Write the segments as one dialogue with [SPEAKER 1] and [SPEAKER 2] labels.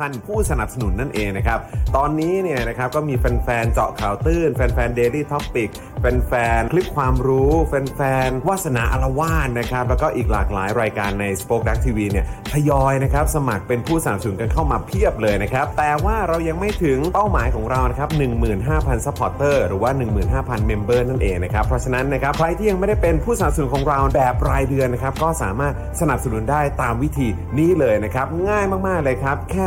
[SPEAKER 1] 5,000 ผู้สนับสนุนนั่นเองนะครับ ตอนนี้เนี่ยนะครับก็มีแฟนๆ เจาะข่าวตื้น แฟนๆ Daily Topic แฟนๆ คลิปความรู้ แฟนๆ วาสนาอารวาสนะครับ แล้วก็อีกหลากหลายรายการใน Spoke Dark TV เนี่ยทยอยนะครับ สมัครเป็นผู้สนับสนุนกันเข้ามาเพียบเลยนะครับ แต่ว่าเรายังไม่ถึงเป้าหมายของเรานะครับ 15,000 supporter หรือว่า 15,000 member นั่นเองนะครับเพราะฉะนั้นนะครับใครที่ยังไม่ได้เป็นผู้สนับสนุนของเราแบบรายเดือนนะครับก็สามารถสนับสนุนได้ตามวิธีนี้เลยนะครับ ง่ายมากๆเลยครับ แค่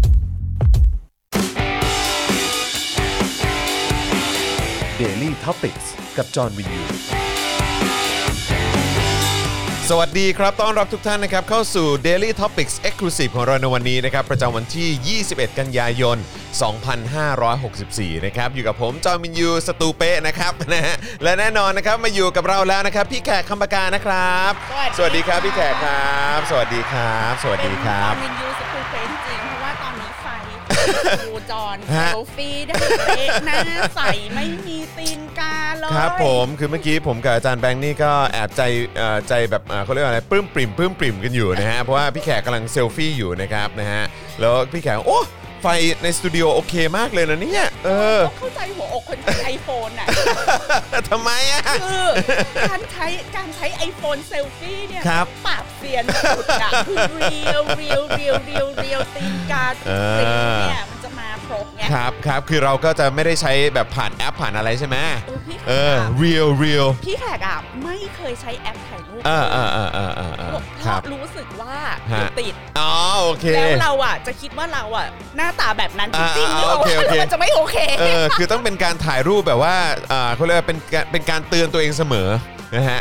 [SPEAKER 2] Daily t o p i c กกับจอห์นวินยู
[SPEAKER 3] สวัสดีครับ ต้อนรับทุกท่านนะครับเข้าสู่ Daily Topics Exclusive ของเราในวันนี้นะครับ ประจำวันที่ 21 กันยายน 2564 นะครับ อยู่กับผมจอห์นวินยูสตูเป้นะครับนะฮะและแน่นอนนะครับมาอยู่กับเราแล้วนะครับ พี่แขกคำปากานะครับ
[SPEAKER 4] สวัสดี
[SPEAKER 3] ครับพี่แขกครับ สวัสดีครับ สวัสดีครับ
[SPEAKER 4] เป็นวินยูสกูเฟนจริง ดูจอน
[SPEAKER 3] ฮะ
[SPEAKER 4] เซลฟี่ได้เป๊ะหน้าใสไม่มีตีนกาเลย
[SPEAKER 3] ครับผมคือเมื่อกี้ผมกับอาจารย์แบงค์นี่ก็แอบใจเอ่อใจแบบเอ่อเขาเรียกว่าอะไรปลื้มปริ่มปลื้มปริ่มกันอยู่นะฮะเพราะว่าพี่แขกกำลังเซลฟี่อยู่นะครับนะฮะแล้วพี่แขกโอ้ ไฟในสตูดิโอโอเคมากเลยนะเนี่ย เออ
[SPEAKER 4] ต้องเข้าใจหัวอกคนใช้ไอโฟนอะ
[SPEAKER 3] ทำไมอะ
[SPEAKER 4] คือการใช้การใช้ไอโฟนเซลฟี่เนี่ย
[SPEAKER 3] ครับ
[SPEAKER 4] ปราบเซียนสุดอะคือเรียวเรียวเรียวเรียวเรียวตีนกา
[SPEAKER 3] เออ
[SPEAKER 4] ตีนเนี่ยมันจะมาค รบไง
[SPEAKER 3] ครับครับคือเราก็จะไม่ได้ใช้แบบผ่านแอปผ่านอะไรใช่ไหม
[SPEAKER 4] เออพี่แข
[SPEAKER 3] เออก
[SPEAKER 4] อะ
[SPEAKER 3] real real
[SPEAKER 4] พี่แขกอะไม่เคยใช้แอปถ่ายรูป
[SPEAKER 3] อ่าอ่าอ่าอ่าอ่าอ่า
[SPEAKER 4] เพ
[SPEAKER 3] ครั
[SPEAKER 4] ราะ
[SPEAKER 3] บ
[SPEAKER 4] รู้สึกว่า
[SPEAKER 3] ฮะ
[SPEAKER 4] ติด
[SPEAKER 3] อ๋อโอเค
[SPEAKER 4] แล้วเราอะจะคิดว่าเราอะหน้าตาแบบนั้นจริงๆ
[SPEAKER 3] อ่า
[SPEAKER 4] หรือ
[SPEAKER 3] โอเคโอเค
[SPEAKER 4] ว่ามันจะไม่โอเค
[SPEAKER 3] เออคือต้องเป็นการถ่ายรูปแบบว่าอ่าเขาเรียกว่าเป็นการเป็นการเตือนตัวเองเสมอนะฮะ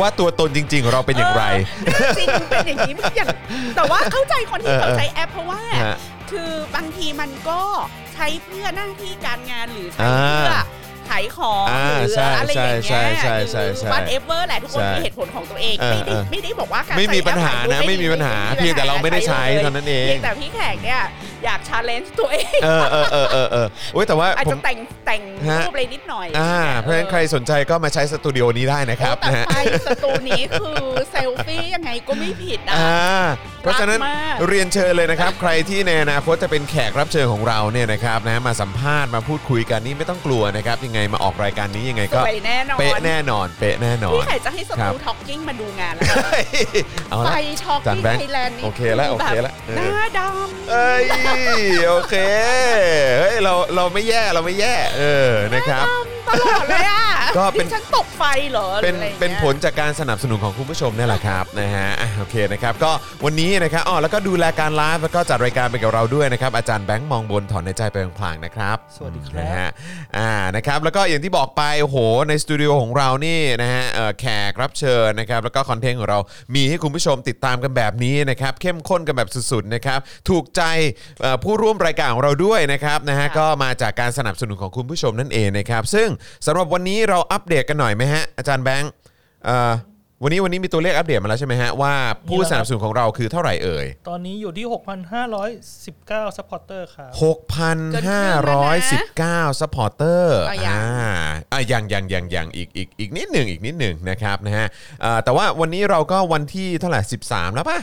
[SPEAKER 3] ว่าตัวตนจริง ๆ ของเราเป็นอย่างไร
[SPEAKER 4] เออจริงเป็นอย่างนี้อย่างแต่ว่าเข้าใจคนที่
[SPEAKER 3] เออ
[SPEAKER 4] เขาใช้แอปเพราะว่า
[SPEAKER 3] ฮะ
[SPEAKER 4] คือบางทีมันก็ใช้เพื่อหน้าที่การงานหรือใช้
[SPEAKER 3] อ่า
[SPEAKER 4] เพื่อ ขายของ
[SPEAKER 3] อ่า
[SPEAKER 4] หรือ
[SPEAKER 3] ใช่
[SPEAKER 4] อะไรอย่างเงี้ย
[SPEAKER 3] ใช่ใช่ใช่
[SPEAKER 4] หรือ
[SPEAKER 3] ใช่
[SPEAKER 4] วันเอเวอร์แหละทุกคน
[SPEAKER 3] ใช่
[SPEAKER 4] มีเหตุผลของตัวเอง
[SPEAKER 3] เออ
[SPEAKER 4] ไม่ได้
[SPEAKER 3] เออ
[SPEAKER 4] ไม่ได้บอกว่าการ
[SPEAKER 3] ไม่มี
[SPEAKER 4] ใช้
[SPEAKER 3] ปัญหา
[SPEAKER 4] แอป
[SPEAKER 3] นะ
[SPEAKER 4] ถ่ยรูป
[SPEAKER 3] ไม่มีปัญหา
[SPEAKER 4] ไม่
[SPEAKER 3] เพียงแต่เราไม่ได้ใช้
[SPEAKER 4] ลย
[SPEAKER 3] เท่านั้นเอง
[SPEAKER 4] พียงแต่พี่แขกเนี่ยอยากชาเลนจ์ตัวเอง
[SPEAKER 3] เออเออเออเออเออโอ้ยแต่ว่า
[SPEAKER 4] อาจ
[SPEAKER 3] ผ
[SPEAKER 4] จะ
[SPEAKER 3] ม
[SPEAKER 4] แต่งแต่ง
[SPEAKER 3] ฮะ
[SPEAKER 4] รูปอะไรนิดหน่อย
[SPEAKER 3] อ่าเพราะฉะนั้นใครสนใจก็มาใช้สตูดิโอนี้ได้นะครับ
[SPEAKER 4] โอ้แต่
[SPEAKER 3] นะฮะ
[SPEAKER 4] ไฟสตูนี้คือเซลฟี่ยังไงก็ไม่ผิดอะ
[SPEAKER 3] อ่าเพราะฉะนั้น
[SPEAKER 4] รักมาก
[SPEAKER 3] เรียนเชิญเลยนะครับ ใครที่ในอนาคตจะเป็นแขกรับเชิญของเราเนี่ยนะครับนะมาสัมภาษณ์มาพูดคุยกันนี่ไม่ต้องกลัวนะครับยังไงมาออกรายการนี้ยังไง
[SPEAKER 4] ส
[SPEAKER 3] ก็
[SPEAKER 4] วยแน่นอน
[SPEAKER 3] เป๊ะแน่นอนเป๊ะแน่นอน
[SPEAKER 4] พี่ไข่จะให้ส
[SPEAKER 3] ครั
[SPEAKER 4] ตู
[SPEAKER 3] บ
[SPEAKER 4] ท็อกกิ้งมาดูงานแล้ว
[SPEAKER 3] เอา
[SPEAKER 4] ไฟ
[SPEAKER 3] ละ
[SPEAKER 4] ท็อก
[SPEAKER 3] จาน
[SPEAKER 4] กิ้ง
[SPEAKER 3] แบงค์
[SPEAKER 4] ไทยแลนด์นี่
[SPEAKER 3] โอเคแล้วโอเคแล้ว
[SPEAKER 4] แบบ
[SPEAKER 3] เออ
[SPEAKER 4] หน้าด
[SPEAKER 3] เอ้ยโอเคเฮ้ยเราเราไม่แย่เราไม่แย่เออำนะครับ
[SPEAKER 4] หน้าดำตลอดเลยอะ
[SPEAKER 3] ก็เป็น
[SPEAKER 4] ดิฉันตกไฟเหรอ
[SPEAKER 3] เป็น
[SPEAKER 4] หรืออะไรงี้ย
[SPEAKER 3] เป็นผลจากการสนับสนุนของคุณผู้ชมนี่แหละครับนะฮะอะโอเคนะครับก็วันนี้นะครับอ๋อแล้วก็ดูแลการไลฟ์แล้วก็จัดรายการไปกับเราด้วยนะครับอาจารย์แบงค์มองบนถอนในใจไปพลางๆนะครับ
[SPEAKER 2] สวัสดีครับ
[SPEAKER 3] นะฮะอ่านะครับแล้วก็อย่างที่บอกไปโอ้โหในสตูดิโอของเรานี่นะฮะเอ่อแขกรับเชิญนะครับแล้วก็คอนเทนต์ของเรามีให้คุณผู้ชมติดตามกันแบบนี้นะครับเข้มข้นกันแบบสุดๆนะครับถูกใจเอ่อผู้ร่วมรายการของเราด้วยนะครับนะฮะก็มาจากการสนับสนุนของคุณผู้ชมนั่นเองนะครับซึ่งสำหรับวันนี้เราอัปเดตกันหน่อยไหมฮะอาจารย์แบงค์เอ่อวันนี้วันนี้มีตัวเลขอัปเดตมาแล้วใช่ไหมฮะว่าผู้สนับสนุนของเราคือเท่าไหร่เอ่ย
[SPEAKER 2] ตอนนี้อยู่ที่ 6,519 supporter ครับ
[SPEAKER 3] 6,519 supporter
[SPEAKER 4] ก็ยัง
[SPEAKER 3] อ่ายังยังยังยังอีกอีกอีกนิดหนึ่งอีกนิดหนึ่งนะครับนะฮะอ่าแต่ว่าวันนี้เราก็วันที่เท่าไหร่13 แล้วป่ะ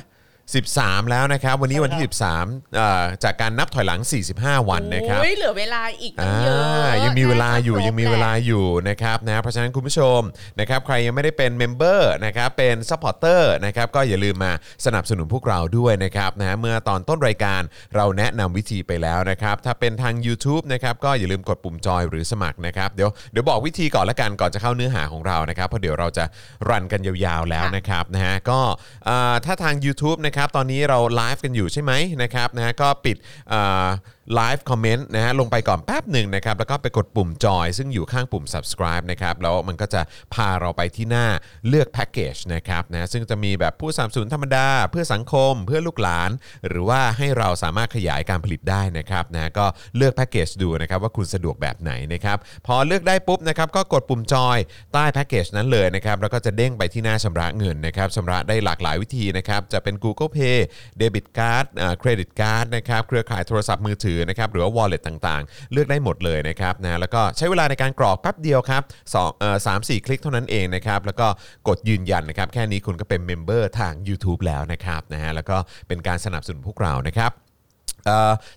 [SPEAKER 3] 13 แล้วนะครับ วันนี้วันที่ 13เอ่อจากการนับถอยหลัง 45 วันนะครับ
[SPEAKER 4] โอ้ยเหลือเวลาอีกตั้
[SPEAKER 3] อ่าง
[SPEAKER 4] เยอะ
[SPEAKER 3] ยังมีเวลาอยู่
[SPEAKER 4] น่จะครบ
[SPEAKER 3] ยังมีเวลา
[SPEAKER 4] แหะ
[SPEAKER 3] อยู่นะครับนะเพราะฉะนั้นคุณผู้ชมนะครับใครยังไม่ได้เป็น member นะครับเป็น supporter นะครับก็อย่าลืมมาสนับสนุนพวกเราด้วยนะครับนะเมื่อตอนต้นรายการเราแนะนำวิธีไปแล้วนะครับถ้าเป็นทาง YouTube นะครับก็อย่าลืมกดปุ่มจอยหรือสมัครนะครับเดี๋ยวเดี๋ยวบอกวิธีก่อนละกันก่อนจะเข้าเนื้อหาของเรานะครับเพราะเดี๋ยวเราจะ run กันยาวๆแล้วนะครับนะฮะก็เอ่อถ้าทาง YouTube นะครับครับตอนนี้เราไลฟ์กันอยู่ใช่ไหมนะครับนะฮะก็ปิดอ่อ ไลฟ์คอมเมนต์นะฮะลงไปก่อนแป๊บหนึ่งนะครับแล้วก็ไปกดปุ่มจอยซึ่งอยู่ข้างปุ่ม subscribe นะครับแล้วมันก็จะพาเราไปที่หน้าเลือกแพ็กเกจนะครับนะซึ่งจะมีแบบผู้สนับสนุนธรรมดา เพื่อสังคม เพื่อลูกหลาน หรือว่าให้เราสามารถขยายการผลิตได้นะครับนะก็เลือกแพ็กเกจดูนะครับว่าคุณสะดวกแบบไหนนะครับพอเลือกได้ปุ๊บนะครับก็กดปุ่มจอยใต้แพ็กเกจนั้นเลยนะครับแล้วก็จะเด้งไปที่หน้าชำระเงินนะครับชำระได้หลากหลายวิธีนะครับจะเป็น Google Pay debit card credit card นะครับเครือข่ายโทรศัพท์มือถือนะครับหรือว่า wallet ต่างๆ เลือกได้หมดเลยนะครับนะแล้วก็ใช้เวลาในการกรอกแป๊บเดียวครับสองเอ่อสามสี่คลิกเท่านั้นเองนะครับแล้วก็กดยืนยันนะครับแค่นี้คุณก็เป็น member ทาง YouTube แล้วนะครับนะฮะแล้วก็เป็นการสนับสนุนพวกเรานะครับ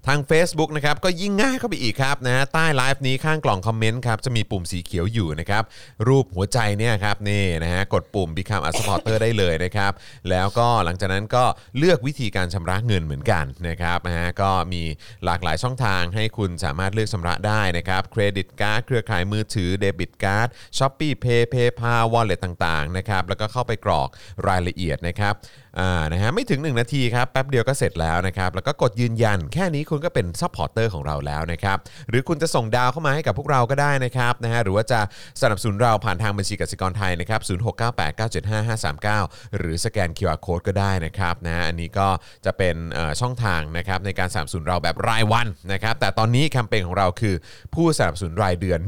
[SPEAKER 3] ทาง Facebook นะครับก็ยิ่งง่ายเข้าไปอีกครับนะฮะใต้ไลฟ์นี้ข้างกล่อง comment ครับจะมีปุ่มสีเขียวอยู่นะครับรูปหัวใจเนี่ยครับนี่นะฮะกดปุ่ม Become a supporter ได้เลยนะครับแล้วก็หลังจากนั้นก็เลือกวิธีการชำระเงินเหมือนกันนะครับนะฮะก็มีหลากหลายช่องทางให้คุณสามารถเลือกชำระได้นะครับ credit card เครือข่ายมือถือ debit card ShopeePay PayPal wallet ต่างๆนะครับแล้วก็เข้าไปกรอกรายละเอียดนะครับ อ่านะฮะไม่ถึง 1 นาทีครับแป๊บเดียวก็เสร็จแล้วนะครับแล้วก็กดยืนยันแค่นี้คุณก็เป็น supporter ของเราแล้วนะครับหรือคุณจะส่งดาวเข้ามาให้กับพวกเราก็ได้นะครับนะฮะหรือว่าจะสนับสนุนเราผ่านทางบัญชีกสิกรไทยนะครับ0698975539หรือสแกน QR Code ก็ได้นะครับนะฮะอันนี้ก็จะเป็นช่องทางนะครับในการสนับสนุนเราแบบรายวันนะครับแต่ตอนนี้แคมเปญของเราคือผู้สนับสนุนรายเดือน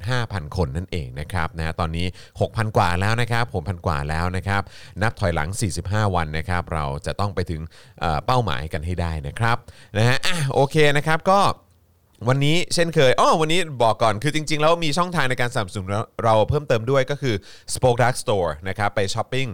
[SPEAKER 3] 15,000 คนนั่นเองนะครับนะฮะตอนนี้ 6,000 กว่าแล้วนะครับ6,000กว่าแล้วนะครับนับถอยหลัง 45 วันนะครับเราจะต้องไปถึงเป้าหมายกันให้ได้นะครับนะฮะอะโอเคนะครับก็วันนี้เช่นเคยอ๋อวันนี้บอกก่อน คือจริง ๆ แล้วมีช่องทางในการสนับสนุนเราเพิ่มเติมด้วยก็คือ Spoke Dark Store นะครับ ไปช้อปปิ้ง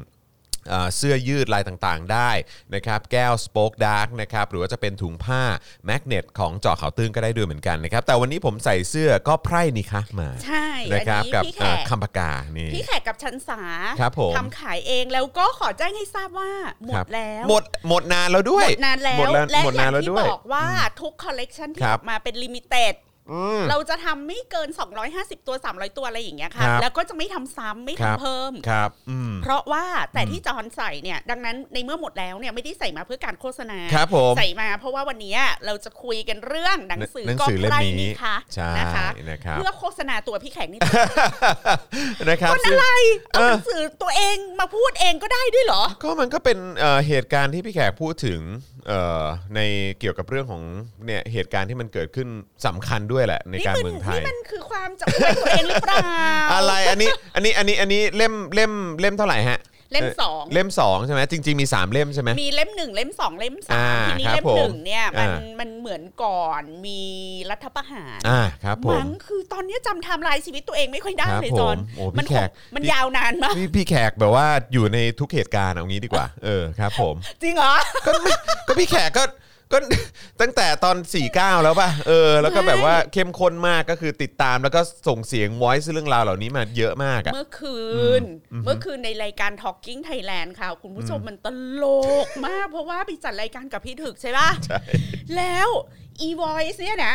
[SPEAKER 3] เอ่อเสื้อยืดลายต่างๆ ได้นะครับแก้ว Spoke Dark นะครับหรือว่าจะเป็นถุงผ้าแมกเนตของเจาะข่าวตื้นก็ได้ด้วยเหมือนกันนะครับแต่วันนี้ผมใส่เสื้อก็ไพร่นี่คะมา
[SPEAKER 4] ใช่
[SPEAKER 3] นะครับ
[SPEAKER 4] อันนี้
[SPEAKER 3] กับ
[SPEAKER 4] พี่แข
[SPEAKER 3] เอ่อกคำปากกานี่
[SPEAKER 4] พี่แขกกับชันสา
[SPEAKER 3] ครับผม
[SPEAKER 4] ทำขายเองแล้วก็ขอแจ้งให้ทราบว่าหม
[SPEAKER 3] ครั
[SPEAKER 4] ด
[SPEAKER 3] บ
[SPEAKER 4] แล้ว
[SPEAKER 3] หมดหมดนานแล้วด้วย
[SPEAKER 4] หมดนานแล้ว
[SPEAKER 3] หมดแล้ว
[SPEAKER 4] และ
[SPEAKER 3] หมดาน
[SPEAKER 4] อนย่าง
[SPEAKER 3] แล้ว
[SPEAKER 4] ที่
[SPEAKER 3] ด้วย
[SPEAKER 4] บอกว่าทุกคอลเลกชันที่
[SPEAKER 3] ครั
[SPEAKER 4] อบอกมาเป็น limited
[SPEAKER 3] อืม
[SPEAKER 4] เราจะทำไม่เกิน 250 ตัว 300 ตัวอะไรอย่างเงี้ยค่ะ
[SPEAKER 3] ครับ
[SPEAKER 4] แล้วก็จะไม่ทำซ้ำไม่
[SPEAKER 3] ครับ
[SPEAKER 4] ทำเพิ่ม
[SPEAKER 3] ครับอืม
[SPEAKER 4] เพราะว่าแต่ที่จอห์นใส่เนี่ย ดังนั้นในเมื่อหมดแล้วเนี่ยไม่ได้ใส่มาเพื่อการโฆษณา
[SPEAKER 3] ครับผม
[SPEAKER 4] ใส่มาเพราะว่าวันนี้เราจะคุยกันเรื่องหนังสือ
[SPEAKER 3] หนัง
[SPEAKER 4] ก็
[SPEAKER 3] สือเล่ม
[SPEAKER 4] ไพร่
[SPEAKER 3] นี้
[SPEAKER 4] นี่คะ
[SPEAKER 3] ใช่
[SPEAKER 4] นะคะ
[SPEAKER 3] นะครับ
[SPEAKER 4] เพื่อโฆษณาตัวพี่แขกนี่
[SPEAKER 3] นะครับ
[SPEAKER 4] มัน
[SPEAKER 3] ซึ่
[SPEAKER 4] อะ
[SPEAKER 3] ง
[SPEAKER 4] ไรเอา
[SPEAKER 3] เออ
[SPEAKER 4] หนังสือตัวเองมาพูดเองก็ได้ด้วยเหรอ
[SPEAKER 3] ก็มันก็เป็นเอ่อเหตุการณ์ที่พี่แขกพูดถึงเอ่อในเกี่ยวกับเรื่องของเนี่ยเหตุการณ์ที่มันเกิดขึ้นสำคัญด้วยแหละใน
[SPEAKER 4] นี่
[SPEAKER 3] การ
[SPEAKER 4] มัน
[SPEAKER 3] เมืองไทย
[SPEAKER 4] นี่มันคือความจะอวยตัวเองหรือเปล่า
[SPEAKER 3] อะไรอันนี้อันนี้อันนี้อันนี้เล่มเล่มเล่มเท่าไหร่ฮะ
[SPEAKER 4] เล่มสอง
[SPEAKER 3] เล่มสองใช่ไหมจริง ๆมี 3 เล่มใช่ไหม
[SPEAKER 4] มีเล่มหนึ่งเล่มสองเล่มสา
[SPEAKER 3] อ่าม
[SPEAKER 4] ทีนี้
[SPEAKER 3] ครับ
[SPEAKER 4] เล่มหนึ่งเนี่ย
[SPEAKER 3] ผม
[SPEAKER 4] มัน
[SPEAKER 3] อ่า
[SPEAKER 4] มันเหมือนก่อนมีรัฐประหาร
[SPEAKER 3] อ่าครับผม
[SPEAKER 4] มั้งคือตอนนี้จำไทม์ไลน์ชีวิตตัวเองไม่ค่อยได้
[SPEAKER 3] ครับ
[SPEAKER 4] เลยจอน
[SPEAKER 3] ผมโอ้พี่
[SPEAKER 4] มัน
[SPEAKER 3] แขก
[SPEAKER 4] มันยาวนานมาก
[SPEAKER 3] พี่พี่แขกแบบว่าอยู่ในทุกเหตุการณ์เอางี้ดีกว่า เออครับ ผม
[SPEAKER 4] จริงเหรอ
[SPEAKER 3] ก็ไม่ก็พี่แขกก็ ก็ ตั้งแต่ตอน 49 แล้วป่ะเออ แล้วก็แบบว่าเข้มข้นมากก็คือติดตามแล้วก็ส่งเสียง voice เรื่องราวเหล่านี้มาเยอะมากอะ
[SPEAKER 4] เมื่อคืนเมื่อคืนในรายการ Talking Thailand ค่ะ คุณผู้ชมมันตลกมาก เพราะว่าไปจัดรายการกับพี่ถึกใช่ป่ะ
[SPEAKER 3] ใช่
[SPEAKER 4] แล้ว e-voice เนี่ยนะ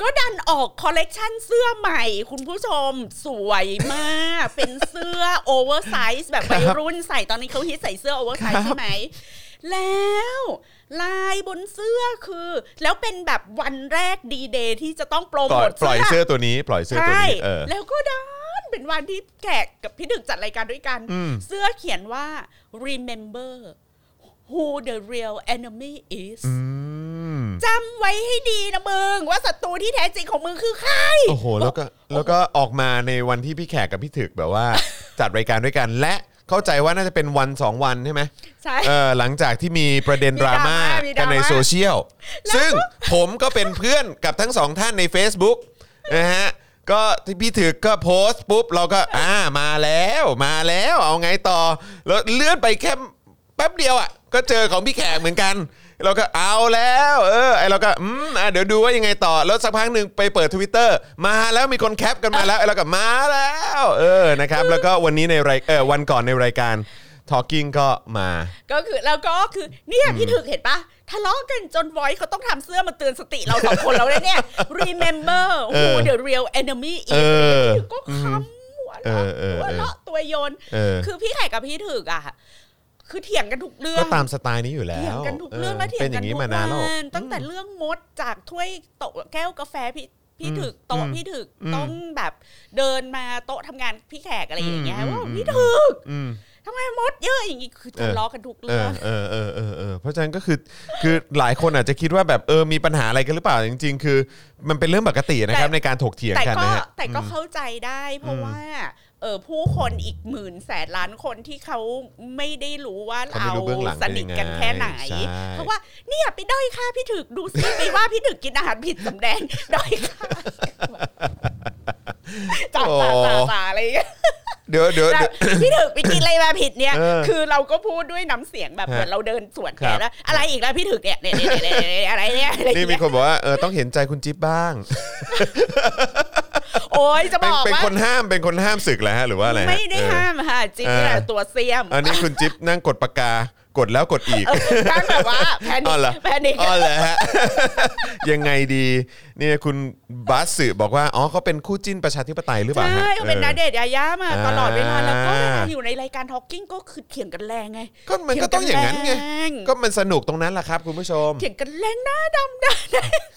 [SPEAKER 4] ก็ดันออกคอลเลกชันเสื้อใหม่ คุณผู้ชมสวยมาก เป็นเสื้อ oversize แบบวัยรุ่นใส่ตอนนี้เขาฮิตใส่เสื้อ oversize ใช่ไหม แล้ว ลายบนเสื้อคือ แล้วเป็นแบบวันแรกดีเดย์ที่จะต้องโ ป
[SPEAKER 3] ล่อยปล่อยเสื้อตัวนี้ ปล่อยเสื้อตัว
[SPEAKER 4] ใช่
[SPEAKER 3] นี้เออ
[SPEAKER 4] แล้วก็ดันเป็นวันที่แขกกับพี่ดึกจัดรายการด้วยกัน
[SPEAKER 3] อืม
[SPEAKER 4] เสื้อเขียนว่า remember who the real enemy is
[SPEAKER 3] อืม
[SPEAKER 4] จำไว้ให้ดีนะมึง ว่าศัตรูที่แท้จริงของมึงคือใคร
[SPEAKER 3] โอ้โห แล้วก็แล้วก็ออกมาในวันที่พี่แขกกับพี่ถึกแบบว่า จัดรายการด้วยกันและ เข้าใจว่าน่าจะเป็นวันสองวันใช่ไหม
[SPEAKER 4] ใช่
[SPEAKER 3] เออหลังจากที่มีประเด็นดราม่า
[SPEAKER 4] มีด
[SPEAKER 3] กั
[SPEAKER 4] รานม่า
[SPEAKER 3] ในโซเชียลซึ่งผมก็เป็นเพื่อนกับทั้งสองท่านใน Facebook นะฮะ ก็ที่พี่ถึกก็โพสต์ปุ๊บ เราก็อ่ามาแล้วมาแล้วเอาไงต่อ แล้วเลื่อนไปแค่แป๊บเดียวอะ ก็ก็เจอของพี่แขกเหมือนกัน เราก็เอาแล้ว เออไอเราก็อืมอะเดี๋ยวดูว่ายังไงต่อแล้วสักพักหนึ่งไปเปิดทวิตเตอร์มาแล้วมีคนแคปกันมาแล้วไอเราก็มาแล้ว เออนะครับ แล้วก็วันนี้ในรายเออวันก่อนในรายการ Talking ก็มา
[SPEAKER 4] ก็คือแล้วก็คือเนี่ยพี่ถึกเห็นปะทะเลาะกันจนไวเขาต้องทำเสื้อมาเตือนสติเราสองคนแล้วเนี่ย remember
[SPEAKER 3] เอ
[SPEAKER 4] who
[SPEAKER 3] อ
[SPEAKER 4] the real enemy
[SPEAKER 3] เอ
[SPEAKER 4] is
[SPEAKER 3] อ
[SPEAKER 4] พี่ถึกก็คำหัว
[SPEAKER 3] เอ
[SPEAKER 4] เราะ
[SPEAKER 3] อเออ
[SPEAKER 4] หัวเราะตัวโยน
[SPEAKER 3] เออ
[SPEAKER 4] คือพี่ไข่กับพี่ถึกอะ คือเถียงกันทุกเรื่อ
[SPEAKER 3] ก็
[SPEAKER 4] ง
[SPEAKER 3] ตามสไตล์นี้อยู่แล้
[SPEAKER 4] เถียง
[SPEAKER 3] ว
[SPEAKER 4] กันทุกเรื่องและเถีย
[SPEAKER 3] เป็น
[SPEAKER 4] ง
[SPEAKER 3] อ
[SPEAKER 4] กั
[SPEAKER 3] ย่านงนี้
[SPEAKER 4] ทุก
[SPEAKER 3] มานานแล้ว
[SPEAKER 4] วันตั้งแต่เรื่องมดจากถ้วยโต๊ะแก้วกาแฟพี่พี่ถึกโต๊ะพี่ถึกต้องแบบเดินมาโต๊ะทำงานพี่แขกอะไรอย่างเงี้ย
[SPEAKER 3] อืม
[SPEAKER 4] ว่า
[SPEAKER 3] อืม
[SPEAKER 4] พี่ถึก
[SPEAKER 3] อืม
[SPEAKER 4] ทำไมมดเยอะอย่างงี้คือทะเลาะกันทุก
[SPEAKER 3] เอ
[SPEAKER 4] เรื่อ
[SPEAKER 3] องเออเออเออเออเพราะฉะนั้นก็คือคือหลายคนอาจจะคิดว่าแบบเออมีปัญหาอะไรกันหรือเปล่าจริง ๆ คือ มันเป็นเรื่องปกตินะครับ
[SPEAKER 4] แต่
[SPEAKER 3] ในการถกเถียง
[SPEAKER 4] แต่
[SPEAKER 3] กัน
[SPEAKER 4] ก็
[SPEAKER 3] นะฮะ
[SPEAKER 4] แต่ก็เข้าใจได้ เพราะว่า เออผู้คนอีกหมื่นแสนล้านคนที่เขาไม่ได้รู้ว่า
[SPEAKER 3] เขาไม่
[SPEAKER 4] เรา
[SPEAKER 3] รู้เบื้องหลัง
[SPEAKER 4] สนิทกัน
[SPEAKER 3] เป็นยังไง
[SPEAKER 4] แค่ไหน
[SPEAKER 3] ใช่
[SPEAKER 4] เพราะว่าเนี่ยไปด้อยค่าพี่ถึกดูซิไปว่าพี่ถึกกินอาหารผิดสำแดงด้อยค่าจ่าจ่าจ่าจ่าอะไรอย่างเงี้ย
[SPEAKER 3] เดี๋ยวเดี๋ยว
[SPEAKER 4] แต่
[SPEAKER 3] เดี๋ยว
[SPEAKER 4] พี่ถึกไปกินอะไรมาผิดเนี่ย
[SPEAKER 3] เออ
[SPEAKER 4] คือเราก็พูดด้วยน้ำเสียงแบบ
[SPEAKER 3] ฮะ
[SPEAKER 4] เหมือนเราเดินสวน
[SPEAKER 3] ครั
[SPEAKER 4] แก
[SPEAKER 3] บ
[SPEAKER 4] แล้วอะไรอีกแล้วพี่ถึกเนี่ยเนี่ยเนี่ยเนี่ยเนี่ยอะไรเนี่ยอะไร
[SPEAKER 3] นี่มี
[SPEAKER 4] เนี่ย
[SPEAKER 3] คนบอกว่าเออต้องเห็นใจคุณจิ๊บบ้าง
[SPEAKER 4] โอ้ยจะ
[SPEAKER 3] เป็น
[SPEAKER 4] บอก
[SPEAKER 3] เป็น
[SPEAKER 4] ว่า
[SPEAKER 3] คนห้ามเป็นคนห้ามศึกแหละฮะหรือว่าอะไรฮะ
[SPEAKER 4] ไม่ได้
[SPEAKER 3] เออ
[SPEAKER 4] ห้ามค่ะจิ๊บเนี่ย
[SPEAKER 3] เออ
[SPEAKER 4] ตัวเสียม
[SPEAKER 3] อันนี้คุณจิ๊บนั่งกดปากกากดแล้วกดอีก
[SPEAKER 4] การแบบว่าแพนิ
[SPEAKER 3] อ๋อเหรอ
[SPEAKER 4] คแพนิค
[SPEAKER 3] อ๋อเหรอฮะ ยังไงดีเนี่ยคุณบัสสึบอกว่า อ๋อเขาเป็นคู่จิ้นประชาธิปไตยหรือเปล่าฮะ
[SPEAKER 4] ใช่เขาเป็น
[SPEAKER 3] ออ
[SPEAKER 4] นาเดชน์ยาย่ามา
[SPEAKER 3] อ่า
[SPEAKER 4] ตลอดเวลาแล้วก็เวลาอยู่ในรายการทอ l k กิ้งก็คือเถียงกันแรงไง
[SPEAKER 3] ก็มันก็ต้องอย่างนั้นไง
[SPEAKER 4] เถียกันแรง
[SPEAKER 3] ก็มันสนุกตรงนั้นแหละครับ คุณผู้ชม
[SPEAKER 4] เถียงกันแรงหน้าดำได้